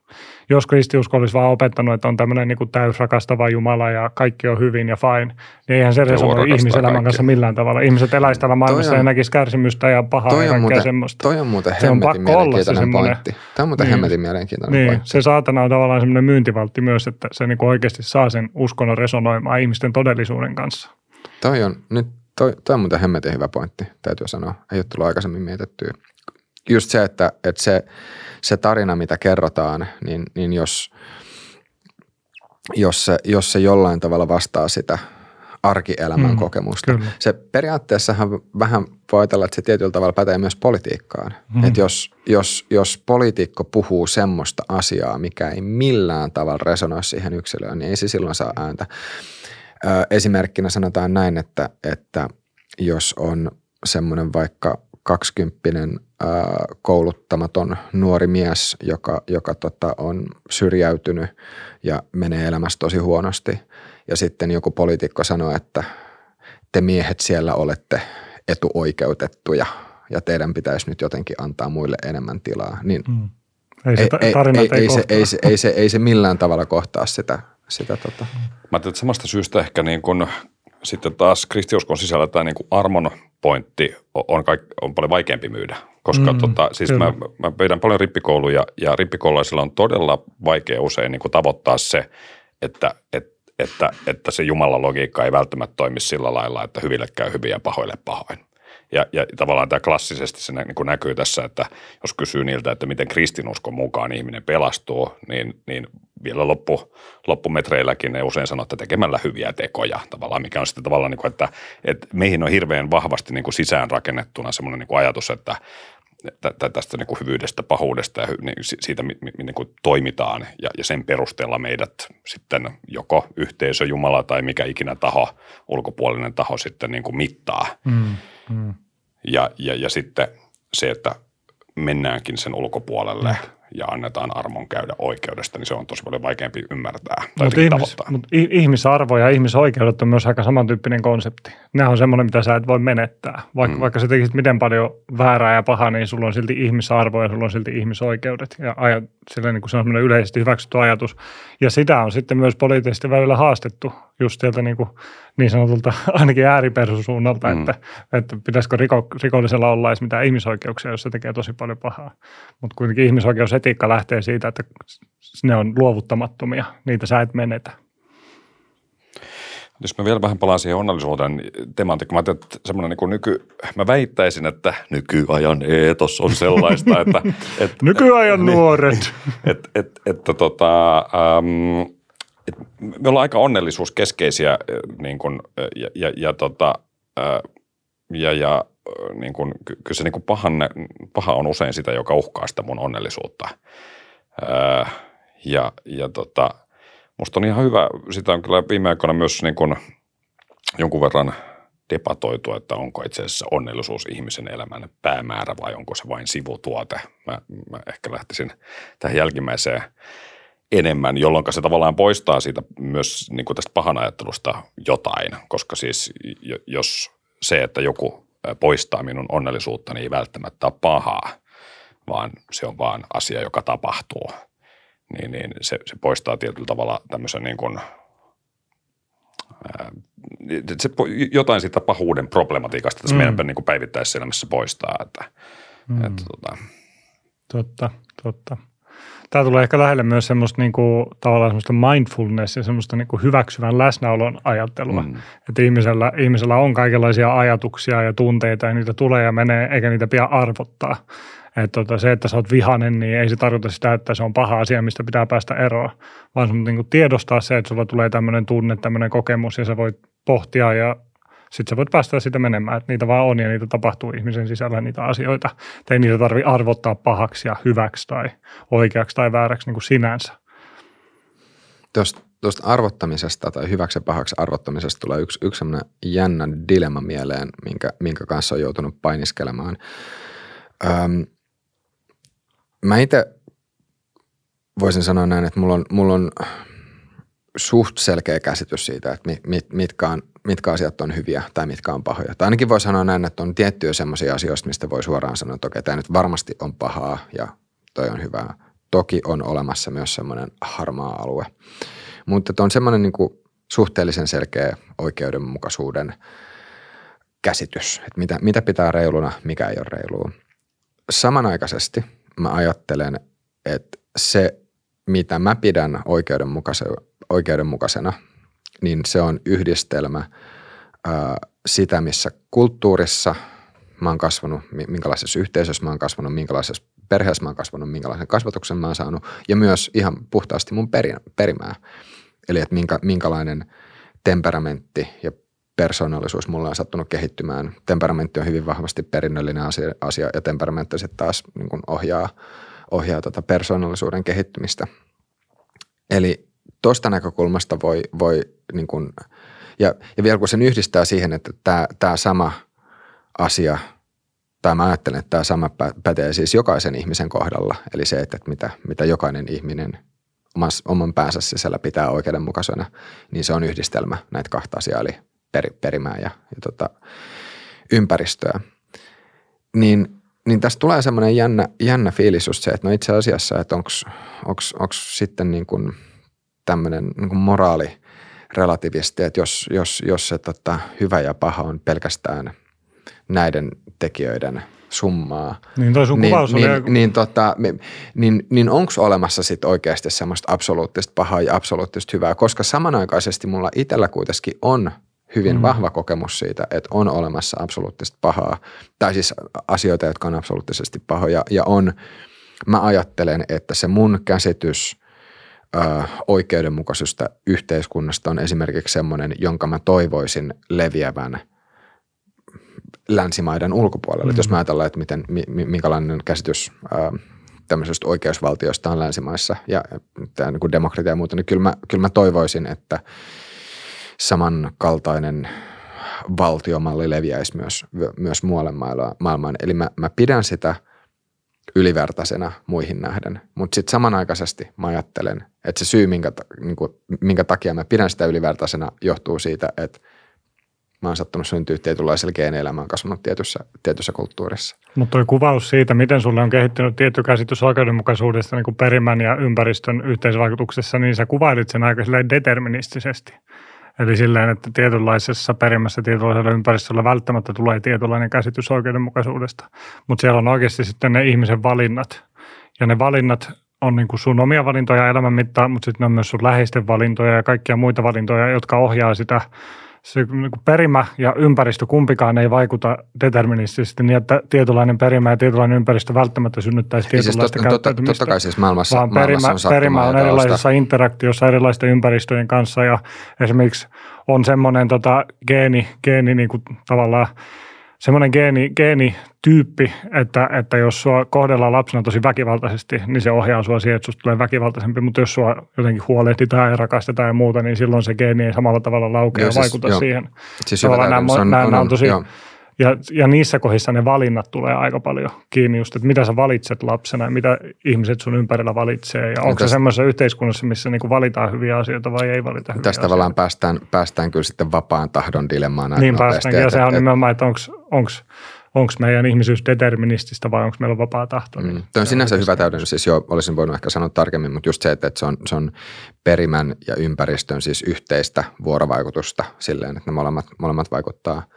Jos kristiusko olisi vaan opettanut, että on tämmöinen niin kuin täysrakastava Jumala ja kaikki on hyvin ja fine, niin eihän se resonoi ihmiselämän kaikki. kanssa millään tavalla. Ihmiset eläisivät täällä maailmassa on, ja näkisi kärsimystä ja pahaa toi ja muuten, semmoista. Toi on muuten hemmetin mielenkiintoinen pointti. Tämä on muuten niin, hemmetin mielenkiintoinen niin, pointti. Se saatana on tavallaan semmoinen myyntivaltti myös, että se niin oikeasti saa sen uskonnon resonoimaan ihmisten todellisuuden kanssa. Toi on, nyt toi, toi on muuten hemmetin hyvä pointti, täytyy sanoa. Ei ole tullut aikaisemmin mietittyä. Just se, että, että se, se tarina, mitä kerrotaan, niin, niin jos, jos, se, jos se jollain tavalla vastaa sitä arkielämän mm, kokemusta. Kyllä. Se periaatteessahan vähän voi ajatella, että se tietyllä tavalla pätee myös politiikkaan. Mm. Että jos, jos, jos poliitikko puhuu semmoista asiaa, mikä ei millään tavalla resonoi siihen yksilöön, niin ei se silloin saa ääntä. Esimerkkinä sanotaan näin, että, että jos on semmoinen vaikka kaksikymppinen kouluttamaton nuori mies, joka, joka tota, on syrjäytynyt ja menee elämässä tosi huonosti. Ja sitten joku poliitikko sanoo, että te miehet siellä olette etuoikeutettuja ja teidän pitäisi nyt jotenkin antaa muille enemmän tilaa. Niin mm. Ei se, ei, ei, ei, ei, se, ei, se, ei, se, ei se millään tavalla kohtaa sitä, sitä tota. Mä ajattelin, että samasta syystä ehkä niin kun, sitten taas kristiuskon sisällä tämä niin armon pointti on, kaik, on paljon vaikeampi myydä, koska mm, tota, siis mä, mä pidän paljon rippikouluja ja rippikoululaisilla on todella vaikea usein niin tavoittaa se, että et, että, että se Jumalan logiikka ei välttämättä toimi sillä lailla, että hyville käy hyvin ja pahoille pahoin. Ja, ja tavallaan tämä klassisesti se niin kuin näkyy tässä, että jos kysyy niiltä, että miten kristinuskon mukaan ihminen pelastuu, niin, niin vielä loppu, loppumetreilläkin ne usein sanoo, että tekemällä hyviä tekoja tavallaan, mikä on sitten tavallaan, niin kuin, että, että meihin on hirveän vahvasti niin kuin sisään rakennettuna semmoinen niin ajatus, että tästä niin kuin hyvyydestä, pahuudesta ja niin siitä, miten kuin toimitaan ja, ja sen perusteella meidät sitten joko yhteisö, Jumala tai mikä ikinä taho, ulkopuolinen taho sitten niin kuin mittaa. Mm, mm. Ja, ja, ja sitten se, että mennäänkin sen ulkopuolelle ja annetaan armon käydä oikeudesta, niin se on tosi paljon vaikeampi ymmärtää tai Mutta ihmis, mut ihmisarvo ja ihmisoikeudet on myös aika samantyyppinen konsepti. Ne on semmoinen, mitä sä et voi menettää. Vaikka, mm. vaikka sä tekisit miten paljon väärää ja pahaa, niin sulla on silti ihmisarvo ja sulla on silti ihmisoikeudet. Ja ajat, sillä niin kuin se on semmoinen yleisesti hyväksytty ajatus. Ja sitä on sitten myös poliittisesti välillä haastettu just sieltä niin, kuin niin sanotulta ainakin ääripersusuunnalta, mm. että, että pitäisikö riko, rikollisella olla edes mitään ihmisoikeuksia, jos se tekee tosi paljon pahaa. Mutta kuitenkin ihmisoikeusetiikka lähtee siitä, että ne on luovuttamattomia, niitä sä et menetä. Jos mä vielä vähän palaan siihen onnellisuuden tematiikkaan, mä, että semmoinen niin nyky, mä väittäisin, että nykyajan eetos on sellaista, että... Et, nykyajan niin, nuoret. Että et, et, et, tota, ähm, et me ollaan aika onnellisuuskeskeisiä niin kun, ja, ja, ja, tota, ja, ja niin kun, kyllä se niin kun pahanne, paha on usein sitä, joka uhkaa sitä mun onnellisuutta. Ja, ja tota, musta on ihan hyvä, sitä on kyllä viime aikoina myös niin kun jonkun verran debatoitu, että onko itse asiassa onnellisuus ihmisen elämän päämäärä vai onko se vain sivutuote. Mä, mä ehkä lähtisin tähän jälkimmäiseen – enemmän, jolloin se tavallaan poistaa siitä myös niin kuin tästä pahan ajattelusta jotain, koska siis jos se, että joku poistaa minun onnellisuutta, niin ei välttämättä ole pahaa, vaan se on vaan asia, joka tapahtuu, niin, niin se, se poistaa tietyllä tavalla tämmöisen niin kuin, ää, se, jotain siitä pahuuden problematiikasta tässä mm. meidän niin päivittäiselämässä poistaa. Että, mm. että, tota. Totta, totta tämä tulee ehkä lähelle myös semmoista niin kuin, tavallaan semmoista mindfulness ja semmoista niin kuin hyväksyvän läsnäolon ajattelua. Mm. Että ihmisellä, ihmisellä on kaikenlaisia ajatuksia ja tunteita ja niitä tulee ja menee eikä niitä pidä arvottaa. Että tota, se, että sä oot vihanen, niin ei se tarkoita sitä, että se on paha asia, mistä pitää päästä eroon, vaan sun niin tiedostaa se, että sulla tulee tämmöinen tunne, tämmöinen kokemus ja sä voit pohtia ja sitten sä voit päästä sitä menemään, että niitä vaan on ja niitä tapahtuu ihmisen sisällä niitä asioita. Tai ei niitä tarvitse arvottaa pahaksi ja hyväksi tai oikeaksi tai vääräksi niin kuin sinänsä. Tuosta, tuosta arvottamisesta tai hyväksi ja pahaksi arvottamisesta tulee yksi, yksi sellainen jännä dilemma mieleen, minkä, minkä kanssa on joutunut painiskelemaan. Öm, mä itse voisin sanoa näin, että mulla on, mulla on suht selkeä käsitys siitä, että mit, mitkä on mitkä asiat on hyviä tai mitkä on pahoja. Tai ainakin voi sanoa näin, että on tiettyjä sellaisia asioita, mistä voi suoraan sanoa, että okei, tämä nyt varmasti on pahaa ja toi on hyvää. Toki on olemassa myös semmoinen harmaa alue. Mutta on semmoinen niin suhteellisen selkeä oikeudenmukaisuuden käsitys, että mitä, mitä pitää reiluna, mikä ei ole reilua. Samanaikaisesti mä ajattelen, että se, mitä mä pidän oikeudenmukaisena – niin se on yhdistelmä ää, sitä, missä kulttuurissa mä oon kasvanut, minkälaisessa yhteisössä mä oon kasvanut, minkälaisessa perheessä mä oon kasvanut, minkälaisen kasvatuksen mä oon saanut ja myös ihan puhtaasti mun perimää. Eli että minkä, minkälainen temperamentti ja persoonallisuus mulla on sattunut kehittymään. Temperamentti on hyvin vahvasti perinnöllinen asia, asia ja temperamentti sitten taas niin ohjaa, ohjaa tota persoonallisuuden kehittymistä. Eli tuosta näkökulmasta voi, voi niin kuin, ja, ja vielä kun sen yhdistää siihen, että tämä, tämä sama asia, tai mä ajattelen, että tämä sama pätee siis jokaisen ihmisen kohdalla, eli se, että mitä, mitä jokainen ihminen oman päänsä sisällä pitää oikeudenmukaisena, niin se on yhdistelmä näitä kahta asiaa, eli per, perimää ja, ja tota, ympäristöä. Niin, niin tästä tulee semmoinen jännä, jännä fiilis just se, että no itse asiassa, että onko sitten niin kuin – tämmöinen niin moraali relativisti, että jos, jos, jos se tota, hyvä ja paha on pelkästään näiden tekijöiden summaa. Niin toi sun niin, kuvaus niin, oli... niin, tota, niin, niin onko olemassa sitten oikeasti semmoista absoluuttista pahaa ja absoluuttista hyvää, koska samanaikaisesti mulla itsellä kuitenkin on hyvin mm. vahva kokemus siitä, että on olemassa absoluuttista pahaa, tai siis asioita, jotka on absoluuttisesti pahoja, ja on, mä ajattelen, että se mun käsitys ö, oikeudenmukaisesta yhteiskunnasta on esimerkiksi semmoinen, jonka mä toivoisin leviävän länsimaiden ulkopuolelle. Mm. jos mä ajatellaan, että miten, minkälainen käsitys ö, tämmöisestä oikeusvaltiosta on länsimaissa ja tämä niin kuin demokratia ja muuta, niin kyllä mä, kyllä mä toivoisin, että – samankaltainen valtiomalli leviäisi myös, myös muualle maailmaan. Eli mä, mä pidän sitä ylivertaisena muihin nähden, mutta sitten samanaikaisesti mä ajattelen, että se syy, minkä, niin kuin, minkä takia mä pidän sitä ylivertaisena, johtuu siitä, että mä oon sattunut syntyä tietynlaisella geeneillä, mä oon kasvanut tietyssä, tietyssä kulttuurissa. Mutta tuo kuvaus siitä, miten sulle on kehittynyt tietty käsitys oikeudenmukaisuudesta niin perimän ja ympäristön yhteisvaikutuksessa, niin sä kuvailit sen aika deterministisesti. Eli silleen, että tietynlaisessa perimässä tietynlaisella ympäristöllä välttämättä tulee tietynlainen käsitys oikeudenmukaisuudesta. Mutta siellä on oikeasti sitten ne ihmisen valinnat. Ja ne valinnat on niin kuin sun omia valintoja elämän mittaan, mutta sitten on myös sun läheisten valintoja ja kaikkia muita valintoja, jotka ohjaa sitä se niin perimä ja ympäristö kumpikaan ei vaikuta deterministisesti niin, että tietynlainen perimä ja tietynlainen ympäristö välttämättä synnyttäisi siis tietynlaista siis totta, totta, totta kai siis maailmassa, vaan perimä, maailmassa on perimä on erilaisessa interaktiossa erilaisten ympäristöjen kanssa ja esimerkiksi on semmoinen tota, geeni, geeni niin kuin tavallaan semmoinen geeni, geenityyppi, että, että jos sua kohdellaan lapsena tosi väkivaltaisesti, niin se ohjaa sua siihen, että susta tulee väkivaltaisempi, mutta jos sua jotenkin huolehditaan ja rakastetaan ja muuta, niin silloin se geeni ei samalla tavalla laukea ja siis, vaikuta joo. siihen. Siis nämä, on, nämä on, on tosi, joo. Ja, ja niissä kohdissa ne valinnat tulee aika paljon kiinni just, että mitä sä valitset lapsena ja mitä ihmiset sun ympärillä valitsee. Ja onko tästä, se semmoisessa yhteiskunnassa, missä niinku valitaan hyviä asioita vai ei valita hyviä Tästä tavallaan päästään, päästään kyllä sitten vapaan tahdon dilemmaan Niin päästään, ja sehän on nimenomaan, että onko onko meidän ihmisyys deterministista vai onko meillä vapaa tahto. Niin mm. Tuo on sinänsä hyvä täydennys, siis jo olisin voinut ehkä sanoa tarkemmin, mutta just se, että, se, on, se on perimän ja ympäristön siis yhteistä vuorovaikutusta silleen, että ne molemmat, molemmat vaikuttaa –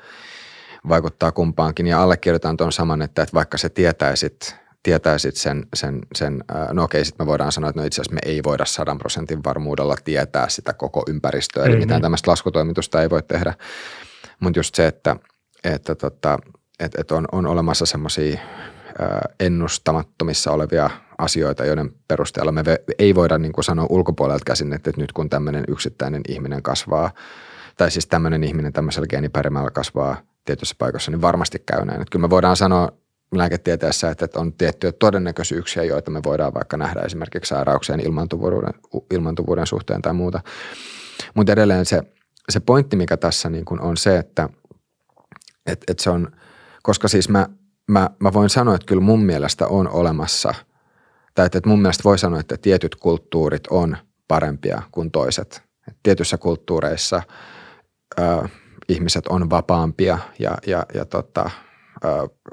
vaikuttaa kumpaankin. Ja allekirjoitan tuon saman, että, että vaikka se tietäisit, tietäisit sen, sen, sen no okei, sitten me voidaan sanoa, että no itse asiassa me ei voida sadan prosentin varmuudella tietää sitä koko ympäristöä, eli mitään niin. tämmöistä laskutoimitusta ei voi tehdä. Mutta just se, että, että, tota, että, että on, on olemassa semmoisia ennustamattomissa olevia asioita, joiden perusteella me ei voida niin kuin sanoa ulkopuolelta käsin, että nyt kun tämmöinen yksittäinen ihminen kasvaa, tai siis tämmöinen ihminen tämmöisellä geenipärimällä kasvaa – tietyissä paikoissa, niin varmasti käy näin. Että kyllä me voidaan sanoa lääketieteessä, että on tiettyjä todennäköisyyksiä, joita me voidaan vaikka nähdä esimerkiksi sairauksien ilmantuvuuden, ilmantuvuuden suhteen tai muuta. Mutta edelleen se, se pointti, mikä tässä niin kuin on se, että et, et se on, koska siis mä, mä, mä voin sanoa, että kyllä mun mielestä on olemassa, tai että, että mun mielestä voi sanoa, että tietyt kulttuurit on parempia kuin toiset. Et tietyissä kulttuureissa – ihmiset on vapaampia ja, ja, ja tota,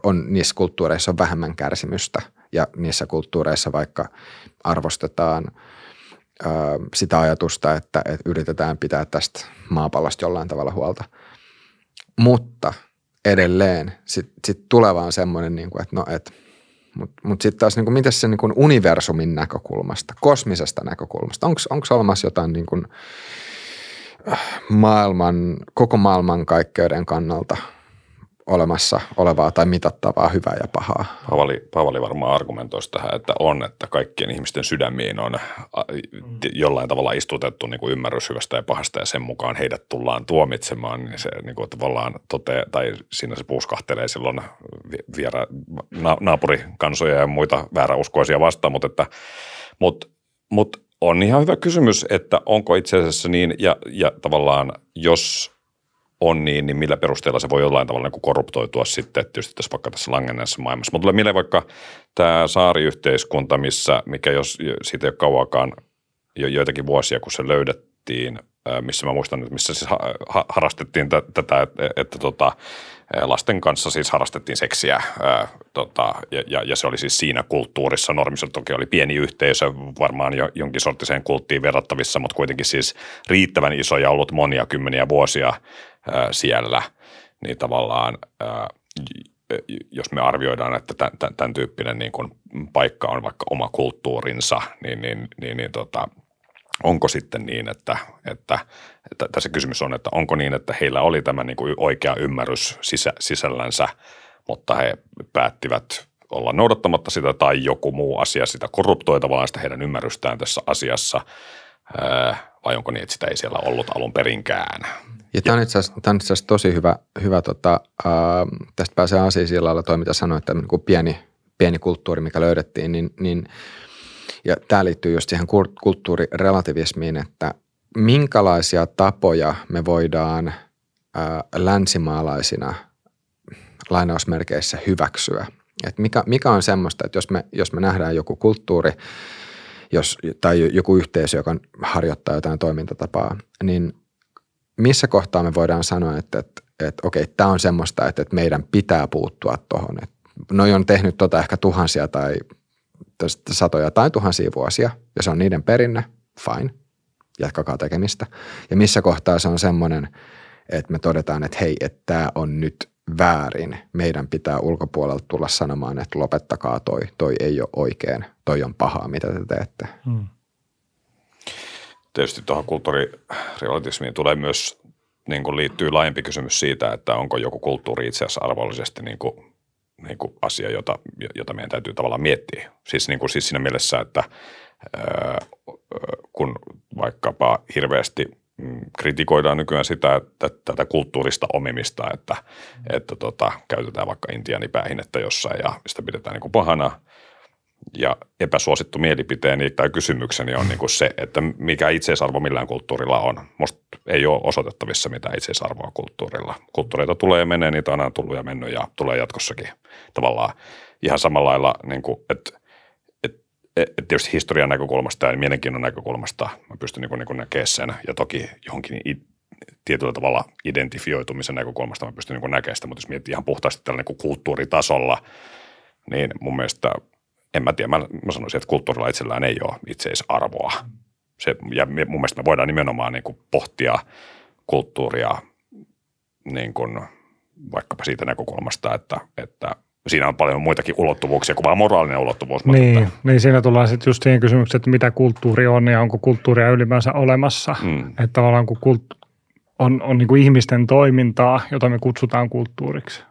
on, niissä kulttuureissa on vähemmän kärsimystä ja niissä kulttuureissa vaikka arvostetaan sitä ajatusta, että, että yritetään pitää tästä maapallosta jollain tavalla huolta. Mutta edelleen sitten sit tulee vaan semmoinen, niin kuin, että no, et, mutta mut sitten taas, niin kuin, miten se niin kuin universumin näkökulmasta, kosmisesta näkökulmasta, onko olemassa jotain niin kuin, maailman, koko maailman kaikkeuden kannalta olemassa olevaa tai mitattavaa hyvää ja pahaa. Paavali, Paavali varmaan argumentoisi tähän, että on, että kaikkien ihmisten sydämiin on jollain tavalla istutettu niin kuin ymmärrys hyvästä ja pahasta ja sen mukaan heidät tullaan tuomitsemaan, niin se niin kuin tavallaan tote, tai siinä se puuskahtelee silloin viera, na, naapurikansoja ja muita vääräuskoisia vastaan, mutta että, mutta, mutta on ihan hyvä kysymys, että onko itse asiassa niin, ja, ja tavallaan jos on niin, niin millä perusteella se voi jollain tavalla niin korruptoitua sitten, tietysti tässä vaikka tässä langenneessa maailmassa. Mutta tulee mieleen vaikka tämä saariyhteiskunta, missä, mikä jos siitä ei ole kauakaan, jo joitakin vuosia, kun se löydettiin, missä mä muistan, että missä siis harrastettiin tätä, että, että tota, lasten kanssa siis harrastettiin seksiä ää, tota, ja, ja, ja se oli siis siinä kulttuurissa. Normissa toki oli pieni yhteisö, varmaan jo jonkin sorttiseen kulttiin verrattavissa, mutta kuitenkin siis riittävän iso ja ollut monia kymmeniä vuosia ää, siellä. Niin tavallaan ää, jos me arvioidaan, että tämän, tämän tyyppinen niin kuin paikka on vaikka oma kulttuurinsa, niin, niin, niin, niin tota, onko sitten niin, että, että, että tässä kysymys on, että onko niin, että heillä oli tämä niin kuin oikea ymmärrys sisä, sisällänsä, mutta he päättivät olla noudattamatta sitä tai joku muu asia sitä korruptoi tavallaan sitä heidän ymmärrystään tässä asiassa, vai onko niin, että sitä ei siellä ollut alun perinkään? Ja tämä on itse asiassa, tosi hyvä, hyvä tota, äh, tästä pääsee asiaan sillä lailla toi, mitä sanoit, että niin pieni, pieni kulttuuri, mikä löydettiin, niin, niin ja tämä liittyy just siihen kulttuurirelativismiin, että minkälaisia tapoja me voidaan äh, länsimaalaisina lainausmerkeissä hyväksyä. Et mikä, mikä on semmoista, että jos me, jos me nähdään joku kulttuuri jos, tai joku yhteisö, joka harjoittaa jotain toimintatapaa, niin missä kohtaa me voidaan sanoa, että, että, että okei, tämä on semmoista, että, että meidän pitää puuttua tuohon. Noi on tehnyt tota ehkä tuhansia tai satoja tai tuhansia vuosia, ja se on niiden perinne, fine, jatkakaa tekemistä. Ja missä kohtaa se on semmoinen, että me todetaan, että hei, että tämä on nyt väärin. Meidän pitää ulkopuolelta tulla sanomaan, että lopettakaa toi, toi ei ole oikein, toi on pahaa, mitä te teette. Hmm tietysti tuohon kulttuurirelatismiin tulee myös niin kuin liittyy laajempi kysymys siitä, että onko joku kulttuuri itse asiassa arvollisesti niin kuin, niin kuin asia, jota, jota meidän täytyy tavallaan miettiä. Siis, niin kuin, siis siinä mielessä, että ää, kun vaikkapa hirveästi mm, kritikoidaan nykyään sitä, että tätä kulttuurista omimista, että, että tota, käytetään vaikka intianipäähinettä jossain ja sitä pidetään niin kuin pahana – ja epäsuosittu mielipiteeni tai kysymykseni on niin kuin se, että mikä itseisarvo millään kulttuurilla on. Musta ei ole osoitettavissa mitään itseisarvoa kulttuurilla. Kulttuureita tulee ja menee, niitä on aina tullut ja mennyt ja tulee jatkossakin tavallaan ihan samalla lailla, niin kuin, että et, et, tietysti historian näkökulmasta ja mielenkiinnon näkökulmasta mä pystyn niin niin näkemään sen ja toki johonkin it, tietyllä tavalla identifioitumisen näkökulmasta mä pystyn niin näkemään sitä, mutta jos miettii ihan puhtaasti tällä niin kulttuuritasolla, niin mun mielestä – en mä tiedä, mä, mä sanoisin, että kulttuurilla itsellään ei ole itseisarvoa. Se, ja mun mielestä me voidaan nimenomaan niin kuin pohtia kulttuuria niin kuin vaikkapa siitä näkökulmasta, että, että siinä on paljon muitakin ulottuvuuksia kuin vain moraalinen ulottuvuus. Niin, että, niin siinä tullaan sitten just siihen kysymykseen, että mitä kulttuuri on ja onko kulttuuria ylipäänsä olemassa. Mm. Että tavallaan kun kult, on, on niin kuin ihmisten toimintaa, jota me kutsutaan kulttuuriksi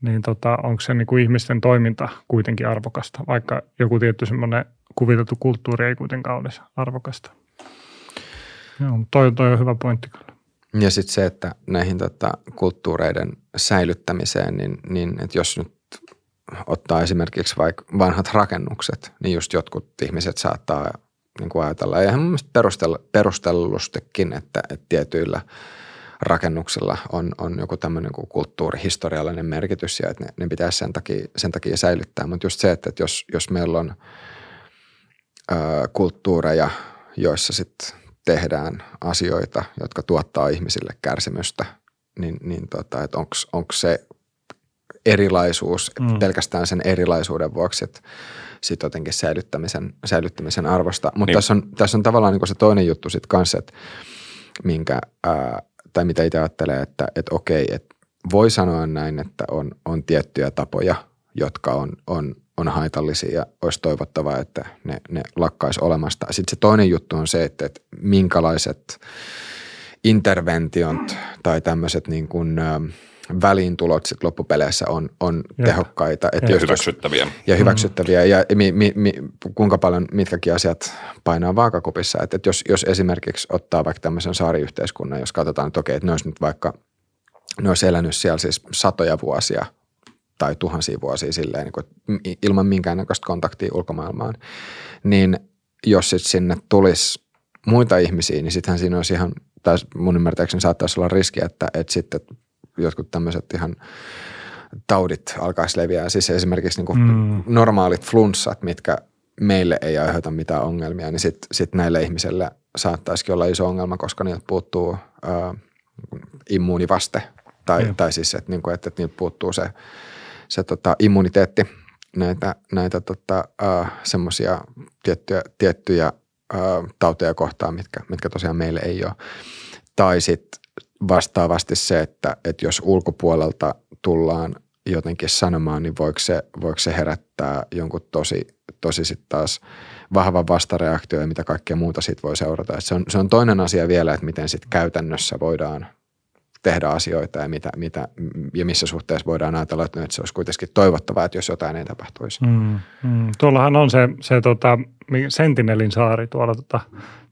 niin tota, onko se niin kuin ihmisten toiminta kuitenkin arvokasta, vaikka joku tietty semmoinen kuviteltu kulttuuri ei kuitenkaan olisi arvokasta. Joo, toi, toi on hyvä pointti kyllä. Ja sitten se, että näihin tota, kulttuureiden säilyttämiseen, niin, niin että jos nyt ottaa esimerkiksi vaikka vanhat rakennukset, niin just jotkut ihmiset saattaa niin kuin ajatella, ja ihan mielestä perustellustikin, että, että tietyillä – rakennuksilla on, on joku tämmöinen kuin kulttuurihistoriallinen merkitys ja että ne, ne pitäisi sen takia, sen takia säilyttää. Mutta just se, että, että jos, jos meillä on ö, kulttuureja, joissa sitten tehdään asioita, jotka tuottaa ihmisille kärsimystä, niin, niin tota, että onko se erilaisuus mm. pelkästään sen erilaisuuden vuoksi, että sitten jotenkin säilyttämisen, säilyttämisen arvosta. Mutta niin. tässä, on, tässä on tavallaan niin se toinen juttu sitten kanssa, että minkä ää, tai mitä itse ajattelee, että, että okei, että voi sanoa näin, että on, on tiettyjä tapoja, jotka on, on, on haitallisia ja olisi toivottavaa, että ne, ne lakkaisi olemasta. Sitten se toinen juttu on se, että, että minkälaiset interventiot tai tämmöiset niin kuin, väliintulot sit loppupeleissä on, on tehokkaita. Että ja hyväksyttäviä. Ja mm. hyväksyttäviä ja mi, mi, mi, kuinka paljon mitkäkin asiat painaa vaakakupissa. Että, että jos, jos esimerkiksi ottaa vaikka tämmöisen saariyhteiskunnan, jos katsotaan, että okei, että ne olisi nyt vaikka, ne olisi elänyt siellä siis satoja vuosia tai tuhansia vuosia silleen, niin kuin, ilman minkäännäköistä kontaktia ulkomaailmaan, niin jos sitten sinne tulisi muita ihmisiä, niin sittenhän siinä olisi ihan, tai mun ymmärtääkseni saattaisi olla riski, että, että sitten jotkut tämmöiset ihan taudit alkaisi leviää. Siis esimerkiksi niin kuin mm. normaalit flunssat, mitkä meille ei aiheuta mitään ongelmia, niin sitten sit näille ihmisille saattaisikin olla iso ongelma, koska niiltä puuttuu ää, immuunivaste. Tai, mm. tai siis, että, niin kuin, että, että niiltä puuttuu se, se tota, immuniteetti näitä, näitä tota, semmoisia tiettyjä, tiettyjä ää, tauteja kohtaan, mitkä, mitkä tosiaan meille ei ole. Tai sitten vastaavasti se, että, että jos ulkopuolelta tullaan jotenkin sanomaan, niin voiko se, voiko se herättää jonkun tosi, tosi sitten taas vahvan vastareaktio ja mitä kaikkea muuta siitä voi seurata. se, on, se on toinen asia vielä, että miten sitten käytännössä voidaan tehdä asioita ja, mitä, mitä, ja missä suhteessa voidaan ajatella, että se olisi kuitenkin toivottavaa, että jos jotain ei tapahtuisi. Mm, mm. Tuollahan on se, se tota, Sentinelin saari tuolla tota,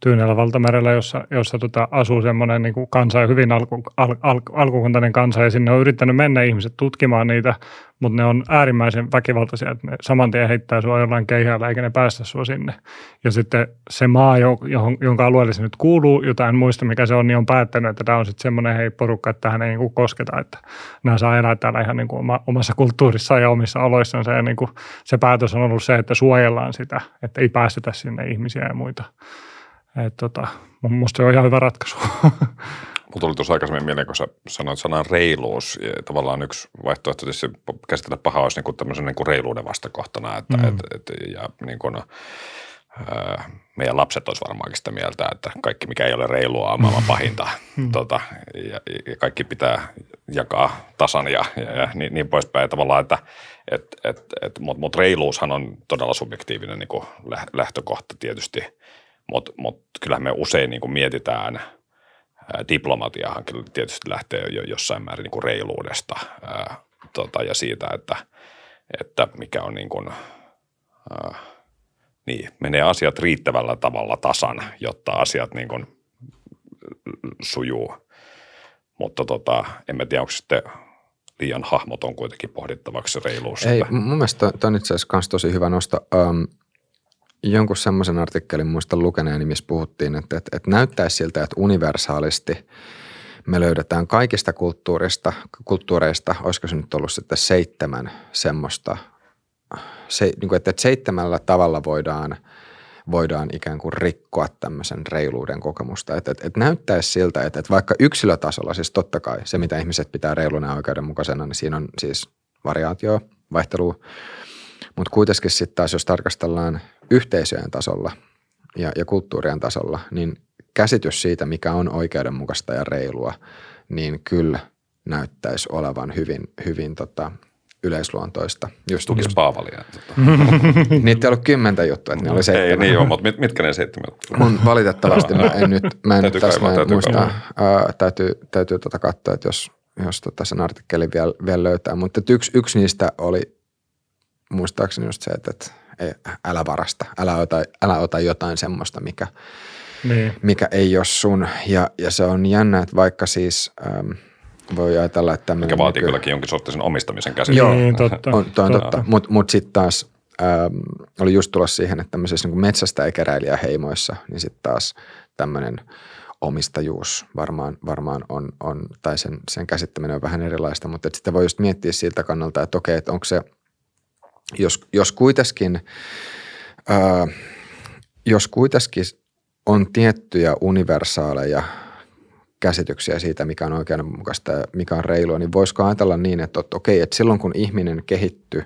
Tyynellä valtamerellä, jossa, jossa tota, asuu semmoinen niin kansa, hyvin alku, al, al, alkukuntainen kansa ja sinne on yrittänyt mennä ihmiset tutkimaan niitä, mutta ne on äärimmäisen väkivaltaisia, että ne saman tien heittää sua jollain keihällä eikä ne päästä sua sinne. Ja sitten se maa, johon, jonka alueelle se nyt kuuluu, jota en muista mikä se on, niin on päättänyt, että tämä on sitten semmoinen hei porukka, että tähän ei niin kuin kosketa, että nämä saa elää täällä ihan niin kuin oma, omassa kulttuurissaan ja omissa oloissansa ja niin kuin se päätös on ollut se, että suojellaan sitä, että ei päästetä sinne ihmisiä ja muita. Että tota, musta se on ihan hyvä ratkaisu. Mulla tuli tuossa aikaisemmin mieleen, kun sä sanoit sanan reiluus. Ja tavallaan yksi vaihtoehto tietysti käsitellä pahaa olisi niin kuin tämmöisen niin kuin reiluuden vastakohtana. Että, mm. et, et, ja niin kuin, ää, meidän lapset olisi varmaankin sitä mieltä, että kaikki mikä ei ole reilua on maailman pahinta. Mm. tota, ja, ja, kaikki pitää jakaa tasan ja, ja, ja niin, niin poispäin. Tavallaan, että et, et, et, mutta mut reiluushan on todella subjektiivinen niin kuin lähtökohta tietysti – mutta mut kyllähän me usein niin kuin mietitään, ää, diplomatiahan tietysti lähtee jo jossain määrin niin kuin reiluudesta ää, tota, ja siitä, että, että mikä on niin kuin, ää, niin, menee asiat riittävällä tavalla tasan, jotta asiat niin kuin sujuu. Mutta tota, en mä tiedä, onko sitten liian hahmoton kuitenkin pohdittavaksi reiluus. Ei, mun mielestä toi on itse asiassa tosi hyvä nosto. Um, jonkun semmoisen artikkelin muista lukeneeni, missä puhuttiin, että, että, että näyttäisi siltä, että universaalisti me löydetään kaikista kulttuurista, kulttuureista, olisiko se nyt ollut sitten seitsemän semmoista, se, niin kuin, että, että seitsemällä tavalla voidaan, voidaan ikään kuin rikkoa tämmöisen reiluuden kokemusta. Että, että, että näyttäisi siltä, että, että vaikka yksilötasolla, siis totta kai se, mitä ihmiset pitää reiluna ja oikeudenmukaisena, niin siinä on siis variaatio, vaihtelua, mutta kuitenkin sitten taas, jos tarkastellaan yhteisöjen tasolla ja, ja kulttuurien tasolla, niin käsitys siitä, mikä on oikeudenmukaista ja reilua, niin kyllä näyttäisi olevan hyvin, hyvin tota, yleisluontoista. Just, Tukisi just. Paavalia. Tota. Niitä ei ollut kymmentä juttua, että ne oli seitsemän. Ei niin joo, mutta mit, mitkä ne seitsemän Mun valitettavasti mä en nyt, mä en nyt tässä muista. Äh, täytyy täytyy tota katsoa, että jos, jos tota sen artikkelin vielä, vielä löytää. Mutta yksi, yksi niistä oli muistaakseni just se, että, että ei, älä varasta, älä ota, älä ota jotain semmoista, mikä, niin. mikä ei ole sun. Ja, ja se on jännä, että vaikka siis ähm, voi ajatella, että tämmöinen... Mikä vaatii nyky... kylläkin jonkin sorttisen omistamisen käsitys. Joo, niin, totta. On, toi on totta. Mutta mut sitten taas ähm, oli just tulossa siihen, että tämmöisissä niin metsästäjäkeräilijäheimoissa, niin sitten taas tämmöinen omistajuus varmaan, varmaan on, on, tai sen, sen käsittäminen on vähän erilaista, mutta sitten voi just miettiä siltä kannalta, että okei, että onko se – jos, jos kuitenkin, ää, jos kuitenkin on tiettyjä universaaleja käsityksiä siitä, mikä on oikeudenmukaista ja mikä on reilua, niin voisiko ajatella niin, että, että okei, että silloin kun ihminen kehittyy,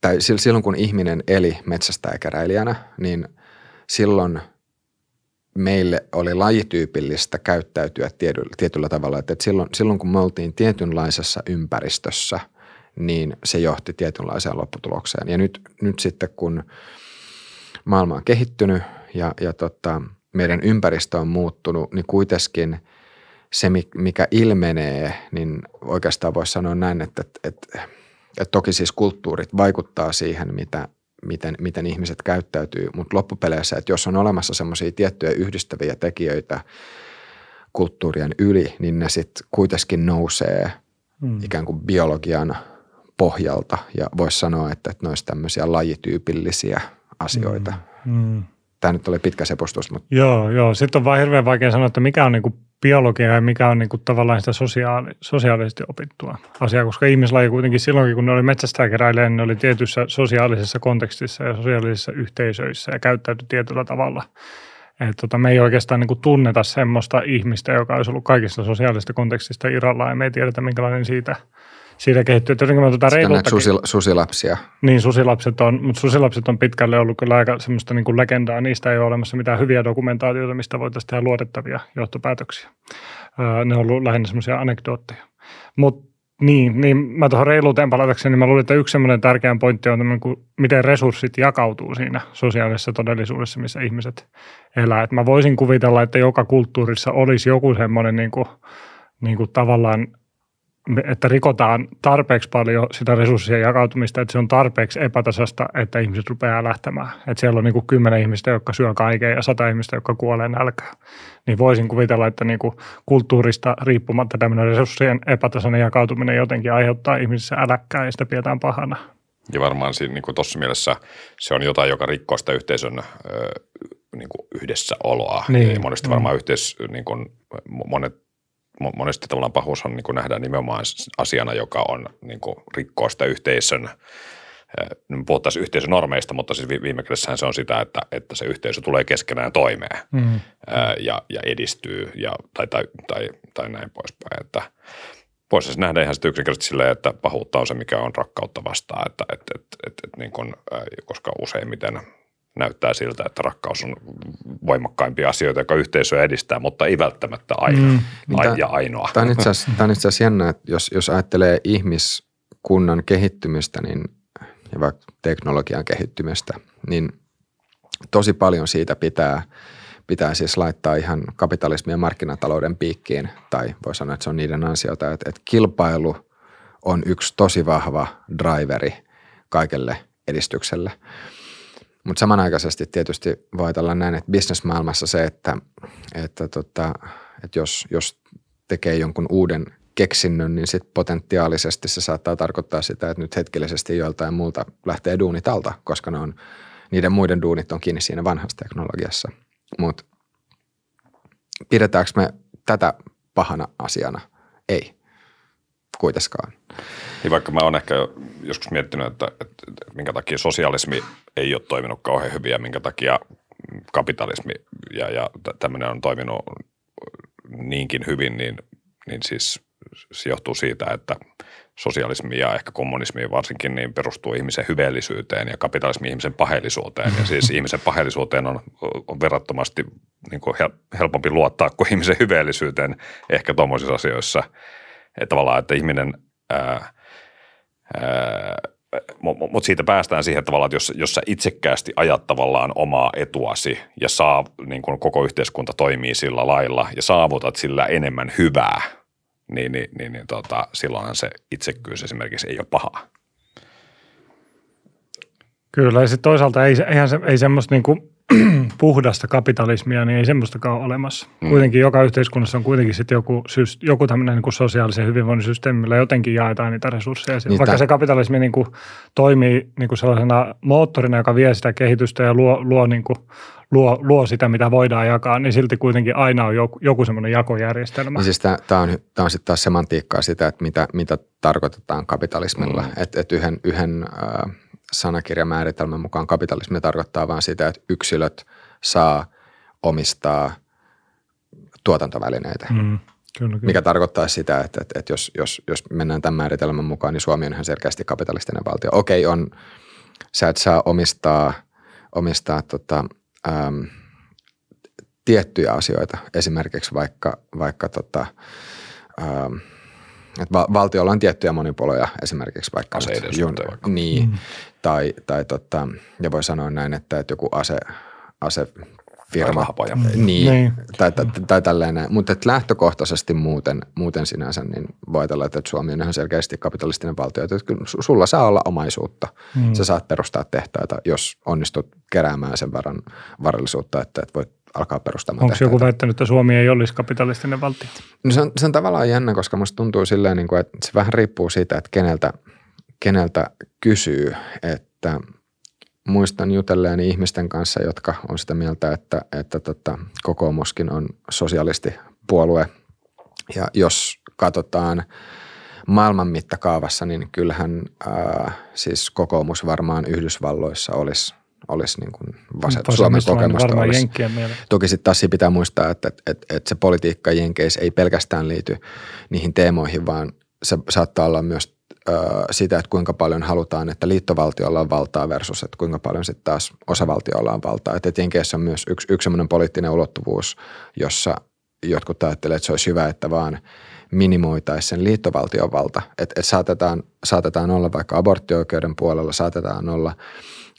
tai silloin kun ihminen eli metsästäjäkäräilijänä, niin silloin meille oli lajityypillistä käyttäytyä tietyllä, tietyllä tavalla, että silloin, silloin kun me oltiin tietynlaisessa ympäristössä – niin se johti tietynlaiseen lopputulokseen. Ja nyt, nyt sitten kun maailma on kehittynyt ja, ja tota, meidän ympäristö on muuttunut, niin kuitenkin se, mikä ilmenee, niin oikeastaan voisi sanoa näin, että, että, että, että toki siis kulttuurit vaikuttaa siihen, mitä, miten, miten ihmiset käyttäytyy, mutta loppupeleissä, että jos on olemassa semmoisia tiettyjä yhdistäviä tekijöitä kulttuurien yli, niin ne sitten kuitenkin nousee hmm. ikään kuin biologian – pohjalta ja voisi sanoa, että, että ne olisi tämmöisiä lajityypillisiä asioita. Mm, mm. Tämä nyt oli pitkä sepustus. Mutta... Joo, joo. Sitten on vaan hirveän vaikea sanoa, että mikä on niinku biologia ja mikä on niinku tavallaan sitä sosiaali- sosiaalisesti opittua asiaa, koska ihmislaji kuitenkin silloinkin, kun ne oli metsästäjäkeräilijä, niin ne oli tietyssä sosiaalisessa kontekstissa ja sosiaalisissa yhteisöissä ja käyttäytyi tietyllä tavalla. Et tota, me ei oikeastaan niin tunneta semmoista ihmistä, joka olisi ollut kaikista sosiaalisista kontekstista irrallaan ja me ei tiedetä, minkälainen siitä – siitä kehittyy. Me tuota reiluuttakin. Susi, susilapsia. Niin, susilapset on, mutta susilapset on pitkälle ollut kyllä aika semmoista niin kuin legendaa. Niistä ei ole olemassa mitään hyviä dokumentaatioita, mistä voitaisiin tehdä luotettavia johtopäätöksiä. Ne on ollut lähinnä semmoisia anekdootteja. Mutta Niin, niin mä tuohon reiluuteen palatakseni, niin mä luulen, että yksi semmoinen tärkeä pointti on, tämmöinen, kuin miten resurssit jakautuu siinä sosiaalisessa todellisuudessa, missä ihmiset elää. Et mä voisin kuvitella, että joka kulttuurissa olisi joku semmoinen niin kuin, niin kuin tavallaan – että rikotaan tarpeeksi paljon sitä resurssien jakautumista, että se on tarpeeksi epätasasta, että ihmiset rupeaa lähtemään. Että siellä on niin kuin kymmenen ihmistä, jotka syö kaiken ja sata ihmistä, jotka kuolee nälkään. Niin voisin kuvitella, että niin kuin kulttuurista riippumatta tämmöinen resurssien epätasainen jakautuminen jotenkin aiheuttaa ihmisissä äläkkää ja sitä pidetään pahana. Ja varmaan siinä, niin kuin tuossa mielessä se on jotain, joka rikkoo sitä yhteisön niin kuin yhdessäoloa. Niin. Ja monesti varmaan mm. yhteis, niin kuin, monet monesti tavallaan pahuus on, niin kuin nähdään nimenomaan asiana, joka on niin kuin rikkoo sitä yhteisön puhuttaisiin yhteisönormeista, mutta siis viime kädessähän se on sitä, että, että se yhteisö tulee keskenään toimeen mm. ja, ja edistyy ja, tai, tai, tai, tai näin poispäin. Että voisi siis nähdä ihan sitten yksinkertaisesti silleen, että pahuutta on se, mikä on rakkautta vastaan, että, että, että, että, että niin kuin, koska useimmiten näyttää siltä, että rakkaus on voimakkaimpia asioita, joka yhteisöä edistää, mutta ei välttämättä aina mm. Niin ja ainoa. Tämä on itse asiassa, tämä on itse asiassa jännä, että jos, jos ajattelee ihmiskunnan kehittymistä niin, ja vaikka teknologian kehittymistä, niin tosi paljon siitä pitää, pitää siis laittaa ihan kapitalismin ja markkinatalouden piikkiin, tai voi sanoa, että se on niiden ansiota, että, että kilpailu on yksi tosi vahva driveri kaikelle edistykselle – mutta samanaikaisesti tietysti voi ajatella näin, että bisnesmaailmassa se, että, että, tota, että jos, jos tekee jonkun uuden keksinnön, niin sitten potentiaalisesti se saattaa tarkoittaa sitä, että nyt hetkellisesti joiltain muulta lähtee duunit alta, koska ne on, niiden muiden duunit on kiinni siinä vanhassa teknologiassa. Mutta pidetäänkö me tätä pahana asiana? Ei kuitenkaan. Niin vaikka mä oon ehkä joskus miettinyt, että, että, että minkä takia sosialismi ei ole toiminut kauhean hyvin ja minkä takia kapitalismi ja, ja tämmöinen on toiminut niinkin hyvin, niin, niin siis se johtuu siitä, että sosialismi ja ehkä kommunismi varsinkin niin perustuu ihmisen hyveellisyyteen ja kapitalismi ihmisen pahellisuuteen. Ja siis ihmisen pahellisuuteen on, on verrattomasti niin kuin helpompi luottaa kuin ihmisen hyveellisyyteen ehkä tuommoisissa asioissa. Että tavallaan, että ihminen ää, mutta siitä päästään siihen tavallaan, että jos, jos sä itsekkäästi ajat tavallaan omaa etuasi ja saa, niin kun koko yhteiskunta toimii sillä lailla ja saavutat sillä enemmän hyvää, niin, niin, niin, niin tota, silloinhan se itsekkyys esimerkiksi ei ole pahaa. Kyllä, ja sitten toisaalta ei, eihän se, ei semmoista niin kuin puhdasta kapitalismia, niin ei semmoistakaan ole olemassa. Mm. Kuitenkin joka yhteiskunnassa on kuitenkin sitten joku, joku tämmöinen niin sosiaalisen hyvinvoinnin systeemi, millä jotenkin jaetaan niitä resursseja. Niin Vaikka se kapitalismi niin kuin toimii niin kuin sellaisena moottorina, joka vie sitä kehitystä ja luo, luo, niin kuin, luo, luo sitä, mitä voidaan jakaa, niin silti kuitenkin aina on joku, joku semmoinen jakojärjestelmä. Niin siis tämä on, on sitten taas semantiikkaa sitä, että mitä, mitä tarkoitetaan kapitalismilla. Mm. Että et yhden, yhden äh, sanakirjamääritelmän mukaan kapitalismi tarkoittaa vain sitä, että yksilöt saa omistaa tuotantovälineitä. Mm, kyllä, kyllä. Mikä tarkoittaa sitä, että, että, että jos, jos, jos mennään tämän määritelmän mukaan, niin Suomi on ihan selkeästi kapitalistinen valtio. Okei, on, sä et saa omistaa, omistaa tota, äm, tiettyjä asioita, esimerkiksi vaikka, vaikka tota, äm, että valtiolla on tiettyjä monipoloja esimerkiksi vaikka aseiden suhteen vaikka. Niin, mm. Tai, tai tota, ja voi sanoa näin, että, että joku ase, ase firma. Tai mm. Niin, niin. Tai, tai, tai tälleen Mutta että lähtökohtaisesti muuten, muuten sinänsä, niin voi ajatella, että Suomi on ihan selkeästi kapitalistinen valtio. Että kyllä sulla saa olla omaisuutta. Mm. Sä saat perustaa tehtaita, jos onnistut keräämään sen verran varallisuutta, että, että voit alkaa perustamaan Onko tehtäitä. joku väittänyt, että Suomi ei olisi kapitalistinen valtio? No se on, se on tavallaan jännä, koska musta tuntuu silleen, niin kuin, että se vähän riippuu siitä, että keneltä, keneltä kysyy. Että muistan jutelleeni ihmisten kanssa, jotka on sitä mieltä, että, että tota, kokoomuskin on sosialistipuolue. Ja jos katsotaan maailman mittakaavassa, niin kyllähän ää, siis kokoomus varmaan Yhdysvalloissa olisi – olisi niin kuin vaset, Suomen kokemusta olisi. Toki sitten taas pitää muistaa, että, että, että, että se politiikka Jenkeissä ei pelkästään liity niihin teemoihin, vaan se saattaa olla myös ö, sitä, että kuinka paljon halutaan, että liittovaltiolla on valtaa versus, että kuinka paljon sitten taas osavaltiolla on valtaa. Että Jenkeissä on myös yksi, yksi sellainen poliittinen ulottuvuus, jossa jotkut ajattelevat, että se olisi hyvä, että vaan minimoitaisiin sen liittovaltion valta. Että et saatetaan, saatetaan olla vaikka aborttioikeuden puolella, saatetaan olla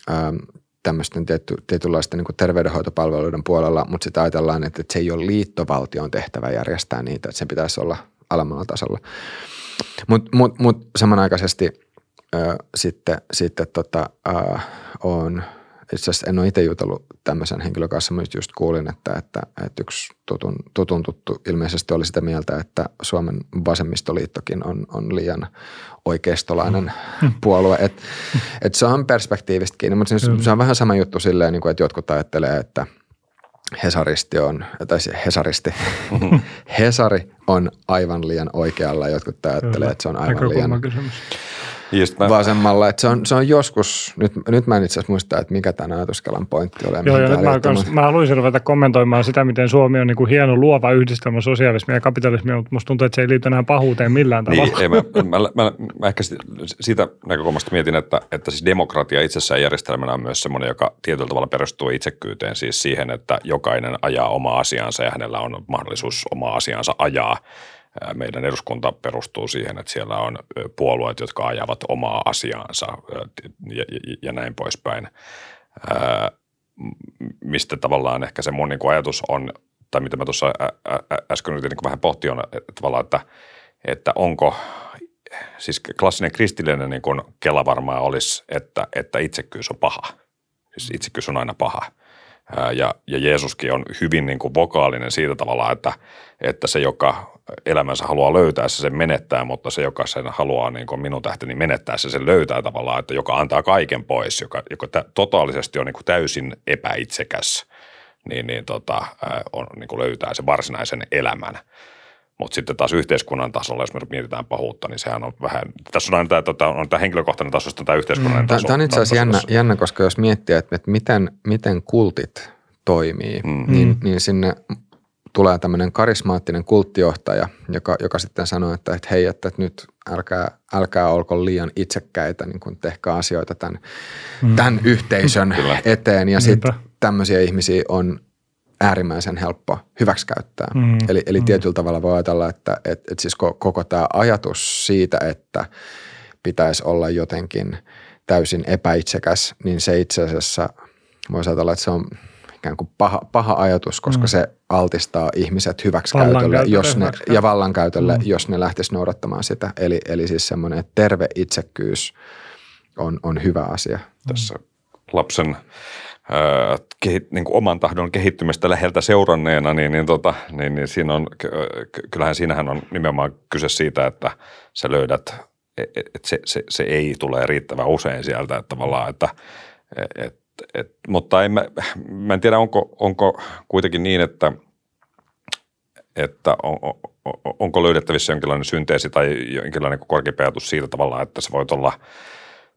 ähm, tämmöisten tietty, tietynlaisten niin terveydenhoitopalveluiden puolella, mutta sitten ajatellaan, että, että se ei ole liittovaltion tehtävä järjestää niitä, että sen pitäisi olla alemmalla tasolla. Mutta mut, mut samanaikaisesti äh, sitten, sitten tota, äh, on – itse asiassa en ole itse jutellut tämmöisen henkilön kanssa, mutta just kuulin, että, että, että yksi tutun, tutun tuttu ilmeisesti oli sitä mieltä, että Suomen vasemmistoliittokin on, on liian oikeistolainen mm. puolue. Että et se on perspektiivistä kiinni, mutta se, se on vähän sama juttu silleen, niin kuin, että jotkut ajattelee, että Hesaristi on, tai Hesaristi, Hesari on aivan liian oikealla, jotkut ajattelee, että se on aivan liian mä... vasemmalla. Että se, on, se on joskus, nyt, nyt mä en itse asiassa muista, että mikä tämän ajatuskelan pointti oli. Joo, joo, mä, kans, mä haluaisin ruveta kommentoimaan sitä, miten Suomi on niin kuin hieno luova yhdistelmä sosialismia ja kapitalismia, mutta musta tuntuu, että se ei liity enää pahuuteen millään niin, tavalla. Ei, mä, mä, mä, mä, mä, ehkä siitä näkökulmasta mietin, että, että siis demokratia itsessään järjestelmänä on myös semmoinen, joka tietyllä tavalla perustuu itsekyyteen, siis siihen, että jokainen ajaa omaa asiansa ja hänellä on mahdollisuus omaa asiansa ajaa meidän eduskunta perustuu siihen, että siellä on puolueet, jotka ajavat omaa asiaansa ja, näin poispäin. Mistä tavallaan ehkä se mun niin ajatus on, tai mitä mä tuossa äsken yritin niin vähän pohtia, on tavallaan, että, että onko, siis klassinen kristillinen niin Kela varmaan olisi, että, että itsekkyys on paha. Siis itsekkyys on aina paha. Ja, ja Jeesuskin on hyvin niin kuin vokaalinen siitä tavalla, että, että se, joka elämänsä haluaa löytää, se sen menettää, mutta se, joka sen haluaa niin kuin minun tähteni menettää, se sen löytää tavallaan, että joka antaa kaiken pois, joka, joka tä, totaalisesti on niin kuin täysin epäitsekäs, niin, niin tota, on, niin kuin löytää sen varsinaisen elämän. Mutta sitten taas yhteiskunnan tasolla, jos me mietitään pahuutta, niin sehän on vähän, tässä on aina tämä, tota, on tämä henkilökohtainen taso, sitten tämä yhteiskunnallinen mm, taso. Tämä on itse asiassa jännä, jännä, koska jos miettii, että, että miten, miten kultit toimii, mm. niin, niin sinne tulee tämmöinen karismaattinen kulttijohtaja, joka, joka sitten sanoo, että, että hei, että, että nyt älkää, älkää olko liian itsekkäitä, niin kun tehkää asioita tämän, mm. tämän yhteisön eteen. Ja sitten tämmöisiä ihmisiä on äärimmäisen helppo hyväksikäyttää. Mm. Eli, eli mm. tietyllä tavalla voi ajatella, että, että, että siis koko tämä ajatus siitä, että pitäisi olla jotenkin täysin epäitsekäs, niin se itse asiassa voisi ajatella, että se on – ikään kuin paha, paha ajatus, koska mm. se altistaa ihmiset hyväksikäytölle jos ne, ja vallankäytölle, mm. jos ne lähtis noudattamaan sitä. Eli, eli siis semmoinen terve itsekkyys on, on hyvä asia. Tässä lapsen Kehit, niin kuin oman tahdon kehittymistä läheltä seuranneena, niin, niin, tota, niin, niin siinä on, kyllähän siinähän on nimenomaan kyse siitä, että sä löydät, e, e, että se, se, se ei tule riittävän usein sieltä, että tavallaan, että et, et, mutta en mä, mä en tiedä, onko, onko kuitenkin niin, että, että on, on, onko löydettävissä jonkinlainen synteesi tai jonkinlainen korkeampi ajatus siitä tavalla, että se voit olla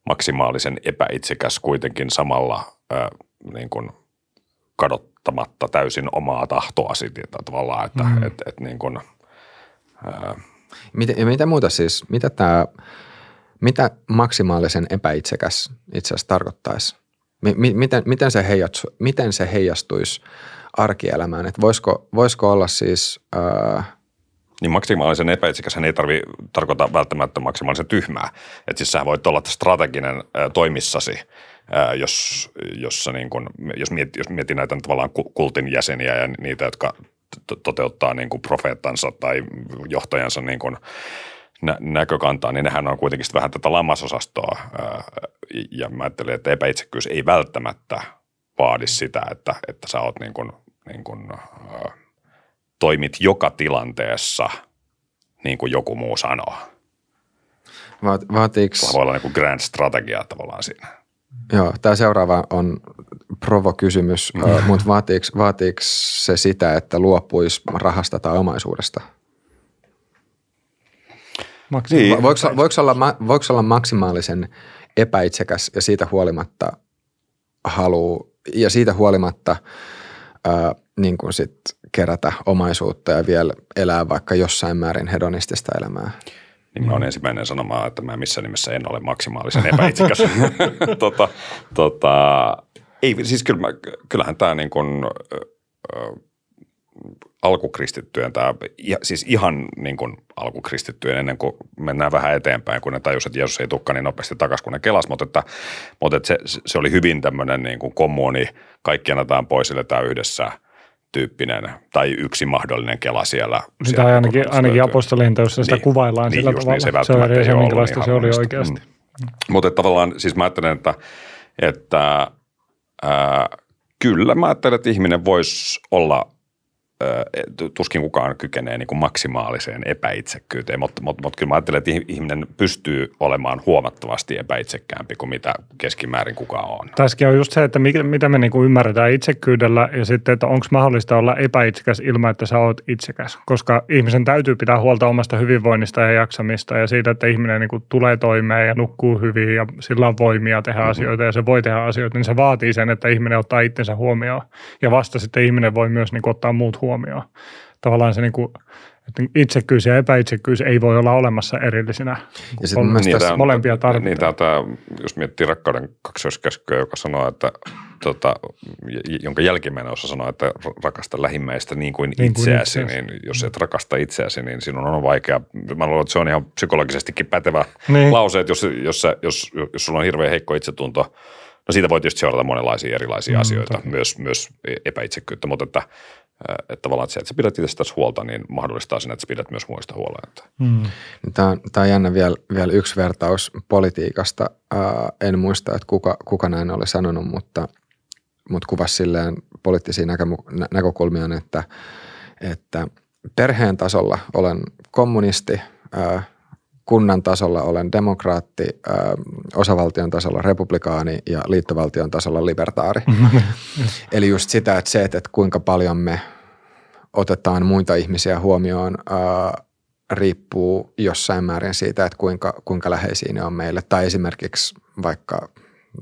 maksimaalisen epäitsekäs kuitenkin samalla ää, niin kuin kadottamatta täysin omaa tahtoa tavallaan, että mm. et, et niin kuin, ää, mitä, mitä muuta siis, mitä tämä, mitä maksimaalisen epäitsekäs itse asiassa tarkoittaisi? miten, miten, se heijastu, miten se heijastuisi arkielämään? Että voisiko, voisiko olla siis... Ää... Niin maksimaalisen epäitsikäs ei tarvi, tarkoita välttämättä maksimaalisen tyhmää. Että siis sä voit olla strateginen toimissasi, ää, jos, jossa niin kun, jos, miet, jos mietin näitä tavallaan kultin jäseniä ja niitä, jotka toteuttaa niin kuin profeettansa tai johtajansa niin kuin, nä- näkökantaa, niin nehän on kuitenkin vähän tätä lammasosastoa. Ja mä ajattelin, että epäitsekkyys ei välttämättä vaadi sitä, että, että sä oot niin kuin, niin kuin, toimit joka tilanteessa niin kuin joku muu sanoo. Vaat, vaatiiks... Tämä voi olla niin kuin grand strategia tavallaan siinä. Joo, tämä seuraava on provo-kysymys, mutta vaatiiko, vaatiiko se sitä, että luopuisi rahasta tai omaisuudesta – niin. Voiko, voiko, olla, voiko olla maksimaalisen epäitsekäs ja siitä huolimatta haluu ja siitä huolimatta ää, niin kuin sit kerätä omaisuutta ja vielä elää vaikka jossain määrin hedonistista elämää? Niin mä olen ensimmäinen sanomaan, että mä missään nimessä en ole maksimaalisen epäitsekäs. tota, tota, ei, siis kyllä mä, kyllähän tämä niin kuin, alkukristittyjen, tämä, siis ihan niin kuin alkukristittyjen ennen kuin mennään vähän eteenpäin, kun ne tajus, että Jeesus ei tukka niin nopeasti takaisin, kun ne kelas, mutta, että, mutta että se, se, oli hyvin tämmöinen niin kuin kommuni, kaikki annetaan pois, eletään yhdessä tyyppinen tai yksi mahdollinen kela siellä. Mitä siellä ainakin, ainakin apostolien teossa sitä niin, kuvaillaan niin, sillä just, tavalla. Niin, se, välttämättä se, ei minkälaista se oli oikeasti. Mm. Mutta tavallaan siis mä ajattelen, että, että ää, kyllä mä ajattelen, että ihminen voisi olla tuskin kukaan kykenee niin kuin maksimaaliseen epäitsekkyyteen, mutta, mutta, mutta kyllä mä ajattelen, että ihminen pystyy olemaan huomattavasti epäitsekkäämpi kuin mitä keskimäärin kukaan on. Tässäkin on just se, että mitä me niin kuin ymmärretään itsekkyydellä ja sitten, että onko mahdollista olla epäitsekäs ilman, että sä oot itsekäs, koska ihmisen täytyy pitää huolta omasta hyvinvoinnista ja jaksamista ja siitä, että ihminen niin kuin tulee toimeen ja nukkuu hyvin ja sillä on voimia tehdä mm-hmm. asioita ja se voi tehdä asioita, niin se vaatii sen, että ihminen ottaa itsensä huomioon ja vasta sitten ihminen voi myös niin kuin ottaa muut huomioon huomioon. Tavallaan se niin kuin, että itsekkyys ja epäitsekkyys ei voi olla olemassa erillisinä. Ja sitten niitä, molempia tarvitaan. Niin tätä, jos miettii rakkauden kaksoiskäskyä, joka sanoo, että tota, jonka jälkimmäinen osa sanoo, että rakasta lähimmäistä niin kuin niin itseäsi, kuin niin jos et rakasta itseäsi, niin sinun on vaikea. Mä luulen, että se on ihan psykologisestikin pätevä niin. lause, että jos, jos, jos, jos sulla on hirveän heikko itsetunto, no siitä voi tietysti seurata monenlaisia erilaisia mm, asioita, myös, myös epäitsekkyyttä, mutta että että tavallaan että se, että sä pidät itsestäsi huolta, niin mahdollistaa sen, että sä pidät myös muista huolta. Mm. Tämä, on, tämä on jännä vielä, vielä yksi vertaus politiikasta. Ää, en muista, että kuka, kuka näin oli sanonut, mutta, mutta kuvasi silleen poliittisia näkömu- nä- näkökulmia, että, että perheen tasolla olen kommunisti, ää, kunnan tasolla olen demokraatti, osavaltion tasolla republikaani ja liittovaltion tasolla libertaari. Eli just sitä, että se, että kuinka paljon me otetaan muita ihmisiä huomioon, riippuu jossain määrin siitä, että kuinka, kuinka läheisiä ne on meille. Tai esimerkiksi vaikka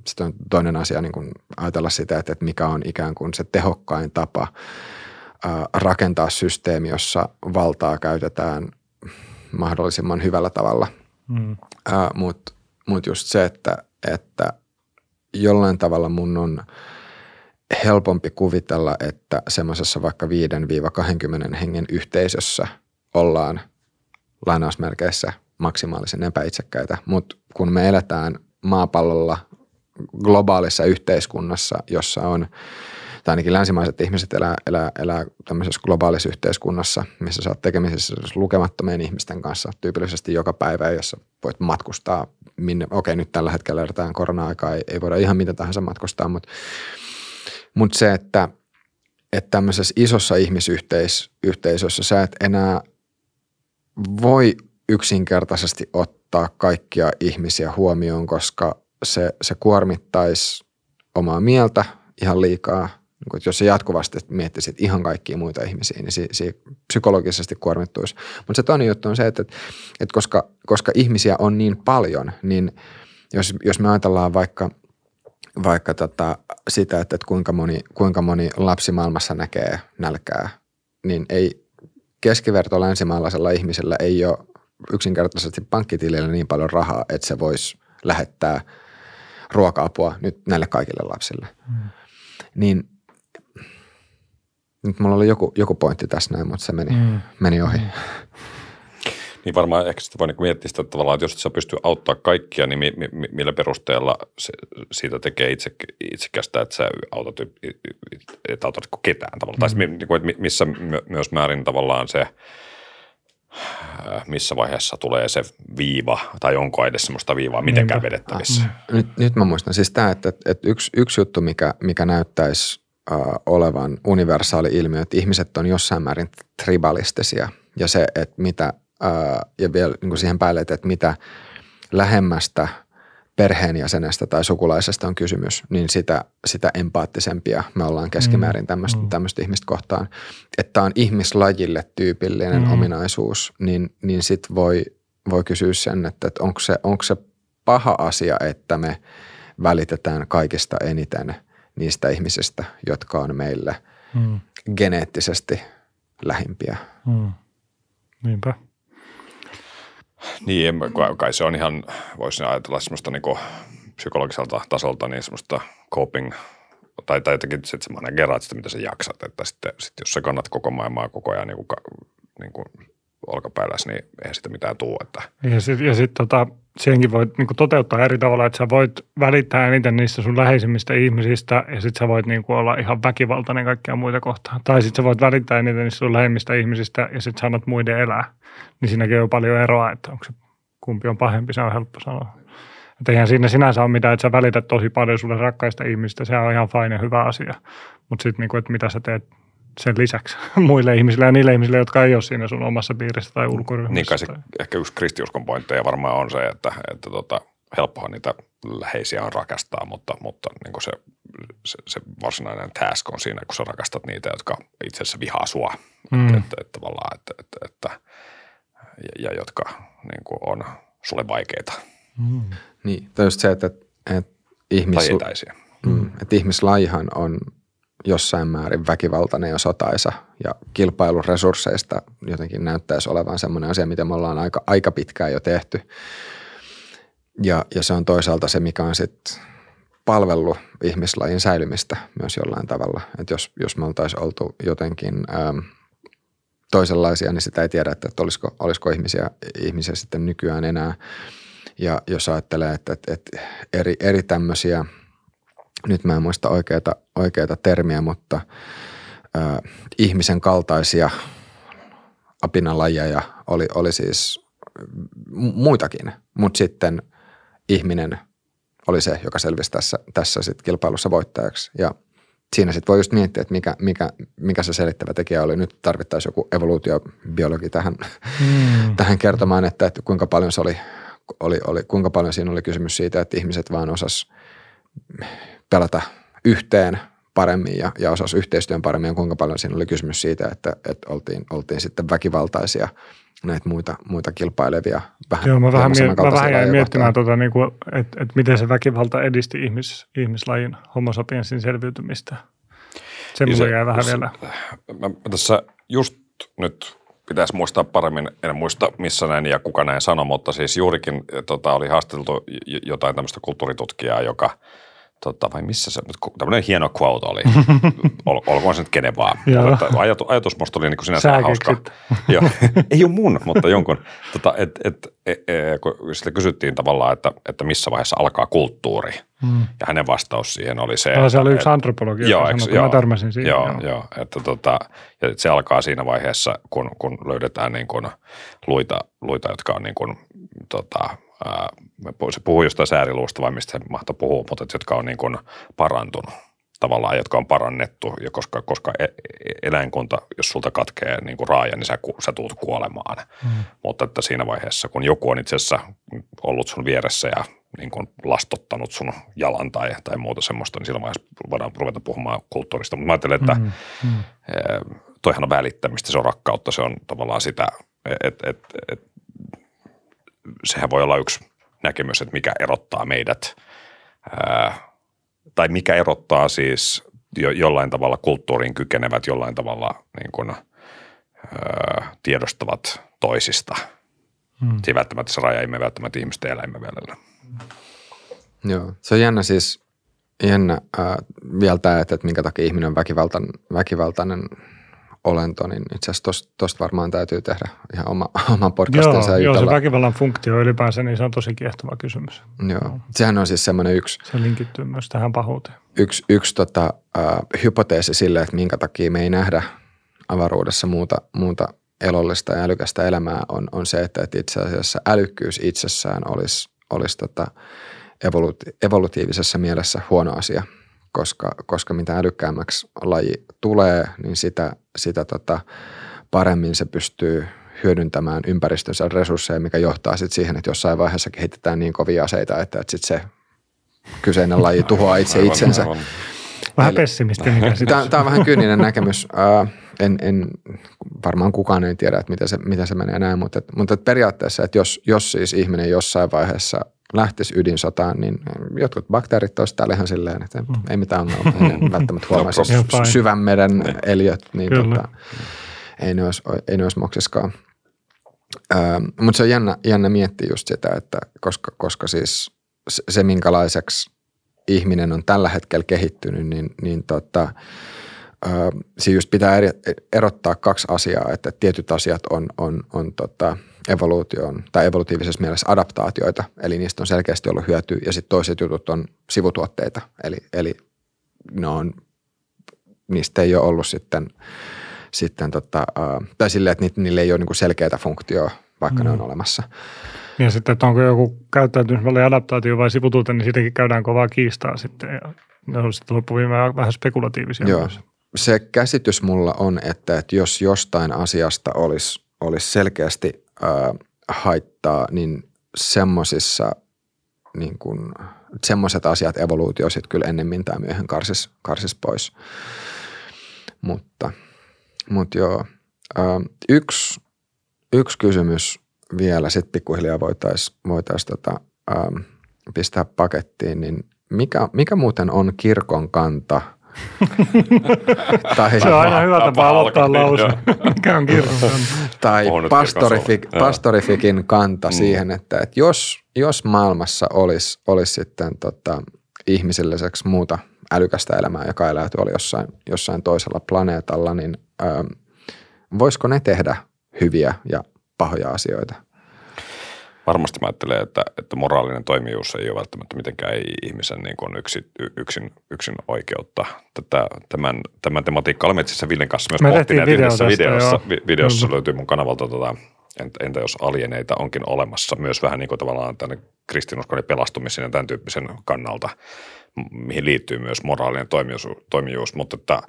sitten on toinen asia niin kuin ajatella sitä, että mikä on ikään kuin se tehokkain tapa rakentaa systeemi, jossa valtaa käytetään mahdollisimman hyvällä tavalla. Mm. Uh, Mutta mut just se, että, että jollain tavalla mun on helpompi kuvitella, että semmoisessa vaikka 5-20 hengen yhteisössä ollaan lainausmerkeissä maksimaalisen epäitsekkäitä, mutta kun me eletään maapallolla globaalissa yhteiskunnassa, jossa on – tai ainakin länsimaiset ihmiset elää, elää, elää tämmöisessä globaalissa yhteiskunnassa, missä sä oot tekemisissä lukemattomien ihmisten kanssa tyypillisesti joka päivä, jossa voit matkustaa minne, okei nyt tällä hetkellä eletään korona-aikaa, ei, ei voida ihan mitä tahansa matkustaa, mutta, mutta se, että, että tämmöisessä isossa ihmisyhteisössä sä et enää voi yksinkertaisesti ottaa kaikkia ihmisiä huomioon, koska se, se kuormittaisi omaa mieltä ihan liikaa, niin jos sä jatkuvasti miettisit ihan kaikkia muita ihmisiä, niin se, se psykologisesti kuormittuisi. Mutta se toinen juttu on se, että, että koska, koska ihmisiä on niin paljon, niin jos, jos me ajatellaan vaikka, vaikka tota sitä, että, että kuinka, moni, kuinka moni lapsi maailmassa näkee nälkää, niin ei keskiverto länsimaalaisella ihmisellä ei ole yksinkertaisesti pankkitilillä niin paljon rahaa, että se voisi lähettää ruoka-apua nyt näille kaikille lapsille. Hmm. Niin nyt mulla oli joku, joku pointti tässä näin, mutta se meni, mm. meni ohi. Mm. Niin varmaan ehkä sitten voi niin miettiä sitä tavallaan, että jos sä pystyy auttaa kaikkia, niin mi, mi, millä perusteella se, siitä tekee itse, itsekästä, että sä autat, et autat ketään tavallaan. Mm. Tai niin kuin, että missä myös määrin tavallaan se, missä vaiheessa tulee se viiva, tai onko edes semmoista viivaa mitenkään vedettävissä. Ah. Nyt, nyt mä muistan siis tämä, että, että yksi, yksi juttu, mikä, mikä näyttäisi olevan universaali ilmiö, että ihmiset on jossain määrin tribalistisia ja se, että mitä, ja vielä niin kuin siihen päälle, että mitä lähemmästä perheenjäsenestä tai sukulaisesta on kysymys, niin sitä, sitä empaattisempia me ollaan keskimäärin tämmöistä, mm. tämmöistä ihmistä kohtaan. Että on ihmislajille tyypillinen mm. ominaisuus, niin, niin sit voi, voi kysyä sen, että, että onko, se, onko se paha asia, että me välitetään kaikista eniten – niistä ihmisistä, jotka on meille mm. geneettisesti lähimpiä. Mm. Niinpä. Niin, kai se on ihan, voisin ajatella semmoista niin psykologiselta tasolta niin semmoista coping tai, tai jotenkin sit semmoinen geraat sitä, mitä sä jaksat, että sitten sit jos sä kannat koko maailmaa koko ajan niin kuin, niin kuin olkapäälläs, niin eihän sitä mitään tuu. Että. Ja sitten sit, tota, senkin voit niin toteuttaa eri tavalla, että sä voit välittää eniten niistä sun läheisimmistä ihmisistä ja sitten sä voit niin kuin, olla ihan väkivaltainen kaikkia muita kohtaan. Tai sitten sä voit välittää eniten niistä sun läheisimmistä ihmisistä ja sitten sanot muiden elää. Niin siinäkin on paljon eroa, että onko se, kumpi on pahempi, se on helppo sanoa. Että eihän siinä sinänsä ole mitään, että sä välität tosi paljon sulle rakkaista ihmistä, se on ihan fine ja hyvä asia. Mutta sitten, niin kuin, että mitä sä teet sen lisäksi muille ihmisille ja niille ihmisille, jotka ei ole siinä sun omassa piirissä tai ulkoryhmässä. Niin kai se ehkä yksi kristiuskon pointteja varmaan on se, että, että tota, helppohan niitä läheisiä on rakastaa, mutta, mutta niin se, se, se, varsinainen task on siinä, kun sä rakastat niitä, jotka itse asiassa vihaa sua. Mm. Että, että, että, tavallaan, että, että, että, ja, ja jotka niin kuin on sulle vaikeita. Mm. Niin, tai just se, että, että, ihmis... Mm, että ihmislajihan on jossain määrin väkivaltainen ja sotaisa ja kilpailu resursseista jotenkin näyttäisi olevan semmoinen asia, mitä me ollaan aika, aika pitkään jo tehty. Ja, ja se on toisaalta se, mikä on sitten palvellut ihmislajin säilymistä myös jollain tavalla. Että jos, jos me oltaisiin oltu jotenkin ähm, toisenlaisia, niin sitä ei tiedä, että, että olisiko, olisiko ihmisiä, ihmisiä sitten nykyään enää. Ja jos ajattelee, että, että, että eri, eri tämmöisiä – nyt mä en muista oikeita, oikeita termiä, mutta äh, ihmisen kaltaisia apinalajeja oli, oli siis muitakin, mutta sitten ihminen oli se, joka selvisi tässä, tässä sit kilpailussa voittajaksi. Ja siinä sitten voi just miettiä, että mikä, mikä, mikä se selittävä tekijä oli. Nyt tarvittaisiin joku evoluutiobiologi tähän, mm. tähän kertomaan, että, että kuinka paljon se oli, oli, oli, kuinka paljon siinä oli kysymys siitä, että ihmiset vaan osas pelata yhteen paremmin ja, ja osasi yhteistyön paremmin ja kuinka paljon siinä oli kysymys siitä, että, että oltiin, oltiin sitten väkivaltaisia näitä muita, muita kilpailevia vähän Joo, mä vähän, miet, mä vähän jäin miettimään, tota, niin kuin, että, että miten se väkivalta edisti ihmis, ihmislajin homo sapiensin selviytymistä. Se niin mulle jäi vähän se, vielä. Mä, mä tässä just nyt pitäisi muistaa paremmin, en muista missä näin ja kuka näin sanoi, mutta siis juurikin tota, oli haasteltu jotain tämmöistä kulttuuritutkijaa, joka – tota, vai missä se, tämmöinen hieno quote oli, Ol, olkoon se nyt kenen vaan. Mutta ajatus, ajatus musta oli niin kuin sinänsä hauska. Joo, ei ole mun, mutta jonkun. Tota, et, et, et, et, kun sitä kysyttiin tavallaan, että, että missä vaiheessa alkaa kulttuuri. Hmm. Ja hänen vastaus siihen oli se. No, se oli yksi antropologi, joo, sanoi, joo, mä törmäsin siihen. Joo, joo. joo että tota, ja se alkaa siinä vaiheessa, kun, kun löydetään niin kuin luita, luita, jotka on niin kuin, tota, se puhuu jostain sääriluusta vai mistä se mahtoi puhua, mutta jotka on niin kuin parantunut tavallaan, jotka on parannettu, ja koska, koska e, e, eläinkunta, jos sulta katkee niin kuin raaja, niin sä, sä tulet kuolemaan. Mm. Mutta että siinä vaiheessa, kun joku on itse asiassa ollut sun vieressä ja niin kuin lastottanut sun jalan tai, tai muuta semmoista, niin silloin vaiheessa voidaan ruveta puhumaan kulttuurista. Mutta mä ajattelen, että mm. Mm. toihan on välittämistä, se on rakkautta, se on tavallaan sitä, että et, et, sehän voi olla yksi näkemys, että mikä erottaa meidät, ää, tai mikä erottaa siis jo, jollain tavalla kulttuuriin kykenevät, jollain tavalla niin kuin, ää, tiedostavat toisista. Hmm. Se välttämättä se raja ei me välttämättä ihmisten eläimen välillä. Joo, se on jännä siis, jännä äh, vielä tämä, että, että minkä takia ihminen on väkivaltainen, väkivaltainen olento, niin itse asiassa tuosta varmaan täytyy tehdä ihan oma, oma podcastinsa. Joo, joo, se väkivallan funktio ylipäänsä, niin se on tosi kiehtova kysymys. Joo, no. sehän on siis semmoinen yksi. Se linkittyy myös tähän pahuuteen. Yksi, yksi tota, äh, hypoteesi sille, että minkä takia me ei nähdä avaruudessa muuta, muuta elollista ja älykästä elämää on, on se, että, että itse asiassa älykkyys itsessään olisi, olisi tota, evoluti- evolutiivisessa mielessä huono asia – koska, koska mitä älykkäämmäksi laji tulee, niin sitä, sitä tota, paremmin se pystyy hyödyntämään ympäristönsä resursseja, mikä johtaa sitten siihen, että jossain vaiheessa kehitetään niin kovia aseita, että, että sit se kyseinen laji tuhoaa itse itsensä. Vähän pessimistinen käsitys. Tämä, tämä on vähän kyyninen näkemys. En, en, varmaan kukaan ei tiedä, että miten se, miten se menee näin, mutta, mutta periaatteessa, että jos, jos siis ihminen jossain vaiheessa lähtisi ydinsotaan, niin jotkut bakteerit olisivat ihan silleen, että mm. ei mitään ongelmaa, ei välttämättä huomaisi no, syvän meren niin. eliöt, niin tota, ei, ne olisi, ei ne olisi moksiskaan. mutta se on jännä, jännä miettiä just sitä, että koska, koska siis se, minkälaiseksi ihminen on tällä hetkellä kehittynyt, niin, niin tota, siinä just pitää eri, erottaa kaksi asiaa, että tietyt asiat on, on, on tota, evoluution tai evolutiivisessa mielessä adaptaatioita, eli niistä on selkeästi ollut hyötyä, ja sitten toiset jutut on sivutuotteita, eli, eli ne on, niistä ei ole ollut sitten, sitten tota, tai silleen, että niille ei ole niin selkeää funktioa, vaikka mm. ne on mm. olemassa. Ja sitten, että onko joku käyttäytymismalli adaptaatio vai sivutuote, niin siitäkin käydään kovaa kiistaa sitten, ja ne on sitten loppuviimeen vähän spekulatiivisia Joo. myös. Se käsitys mulla on, että, että jos jostain asiasta olisi, olisi selkeästi äh, haittaa, niin semmoisissa niin kuin, semmoiset asiat evoluutio sitten kyllä ennemmin tai myöhemmin karsis, karsis pois. Mutta, mutta joo, äh, yksi, yksi kysymys vielä sitten pikkuhiljaa voitaisiin voitais tota, pistää pakettiin, niin mikä, mikä muuten on kirkon kanta – tai, se on aina hyvä tapa aloittaa lause. Mikä on kirkon Tai pastorifik, pastorifikin kanta mm. siihen, että, että jos, jos maailmassa olisi, olisi sitten tota, ihmisilliseksi muuta älykästä elämää, joka elää tuolla jossain, jossain toisella planeetalla, niin ähm, voisiko ne tehdä hyviä ja pahoja asioita? Varmasti mä ajattelen, että, että moraalinen toimijuus ei ole välttämättä mitenkään ei ihmisen niin kuin yksin, yksin, yksin oikeutta. Tätä, tämän, tämän tematiikka olemme itse Villen kanssa myös me pohtineet yhdessä videossa. Joo. Videossa mm. löytyy mun kanavalta tota, entä, entä jos alieneita onkin olemassa myös vähän niin kuin tavallaan tänne kristinuskon pelastumisen ja tämän tyyppisen kannalta, mihin liittyy myös moraalinen toimijuus, toimijuus. mutta että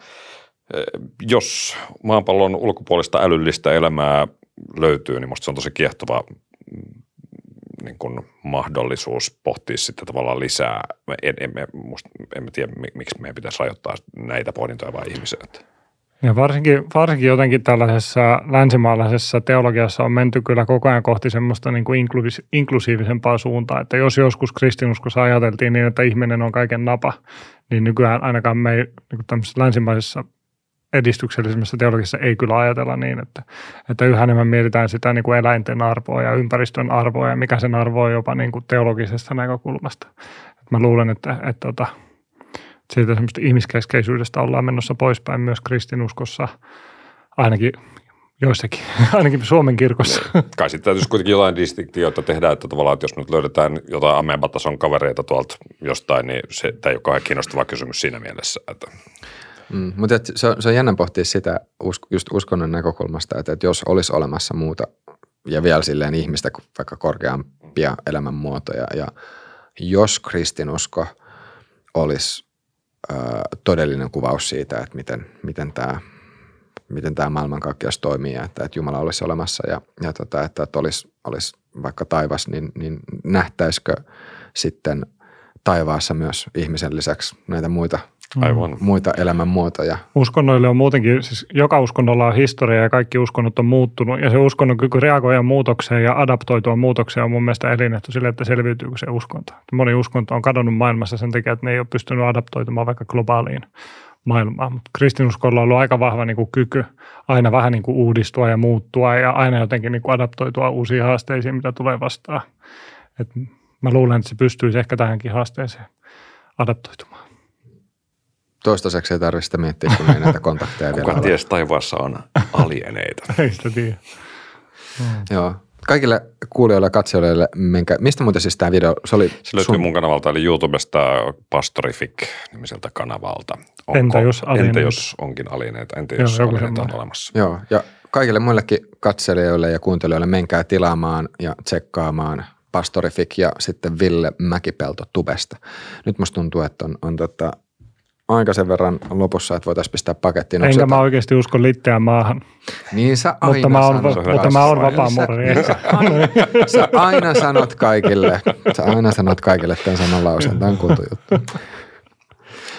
e, jos maapallon ulkopuolista älyllistä elämää löytyy, niin musta se on tosi kiehtova niin kuin mahdollisuus pohtia sitten tavallaan lisää. En, en, musta, en mä tiedä, miksi meidän pitäisi rajoittaa näitä pohdintoja vain ihmiset. Ja varsinkin, varsinkin jotenkin tällaisessa länsimaalaisessa teologiassa on menty kyllä koko ajan kohti semmoista niin kuin inklusiivisempaa suuntaa, että jos joskus kristinuskossa ajateltiin niin, että ihminen on kaiken napa, niin nykyään ainakaan me ei niin kuin länsimaisessa edistyksellisemmässä teologisessa ei kyllä ajatella niin, että, että yhä enemmän mietitään sitä niin kuin eläinten arvoa ja ympäristön arvoa ja mikä sen arvo on jopa niin kuin teologisesta näkökulmasta. Et mä luulen, että, että, että tota, siitä semmoista ihmiskeskeisyydestä ollaan menossa poispäin myös kristinuskossa, ainakin joissakin, ainakin Suomen kirkossa. Kai sitten täytyisi kuitenkin jotain distinktioita tehdä, että tavallaan, että jos nyt löydetään jotain amebatason kavereita tuolta jostain, niin se, tämä ei ole kauhean kiinnostava kysymys siinä mielessä. Että Mm, mutta se, on, se on jännä pohtia sitä just uskonnon näkökulmasta, että, että jos olisi olemassa muuta ja vielä silleen ihmistä kuin vaikka korkeampia elämänmuotoja ja jos kristinusko olisi ö, todellinen kuvaus siitä, että miten, miten tämä miten tämä maailmankaikkeus toimii ja että, että Jumala olisi olemassa ja, ja tota, että, että olisi, olisi vaikka taivas, niin, niin nähtäisikö sitten taivaassa myös ihmisen lisäksi näitä muita Aivan. muita elämänmuotoja. Uskonnoille on muutenkin, siis joka uskonnolla on historia ja kaikki uskonnot on muuttunut ja se uskonnon kyky reagoida muutokseen ja adaptoitua muutokseen on mun mielestä elinehto sille, että selviytyykö se uskonto. Moni uskonto on kadonnut maailmassa sen takia, että ne ei ole pystynyt adaptoitumaan vaikka globaaliin maailmaan. Mutta kristinuskolla on ollut aika vahva niin kuin kyky aina vähän niin kuin uudistua ja muuttua ja aina jotenkin niin kuin adaptoitua uusiin haasteisiin, mitä tulee vastaan. Et mä luulen, että se pystyisi ehkä tähänkin haasteeseen adaptoitumaan. Toistaiseksi ei tarvitse sitä miettiä, kun ei näitä kontakteja vielä Kuka ties taivaassa on alieneita. ei sitä tiedä. Mm. Joo. Kaikille kuulijoille ja katsojille, minkä, mistä muuten siis tämä video, se oli Se löytyy sun... mun kanavalta, eli YouTubesta Pastorific-nimiseltä kanavalta. Onko, entä jos Entä jos onkin alieneita, entä jos Joo, alieneita on olemassa. Joo, ja kaikille muillekin katselijoille ja kuuntelijoille menkää tilaamaan ja tsekkaamaan Pastorific ja sitten Ville Mäkipelto Tubesta. Nyt musta tuntuu, että on, on tota, aika sen verran lopussa, että voitaisiin pistää pakettiin. Enkä mä oikeasti usko litteä maahan. Niin sä aina mutta mä oon, sanot mutta mä oon vapaa sä, sä, aina, sä aina sanot kaikille, sä aina sanot kaikille tämän saman lauseen, tämä on juttu.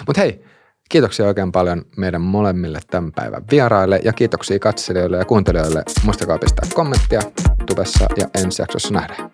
Mutta hei, kiitoksia oikein paljon meidän molemmille tämän päivän vieraille ja kiitoksia katselijoille ja kuuntelijoille. Muistakaa pistää kommenttia tubessa ja ensi jaksossa nähdään.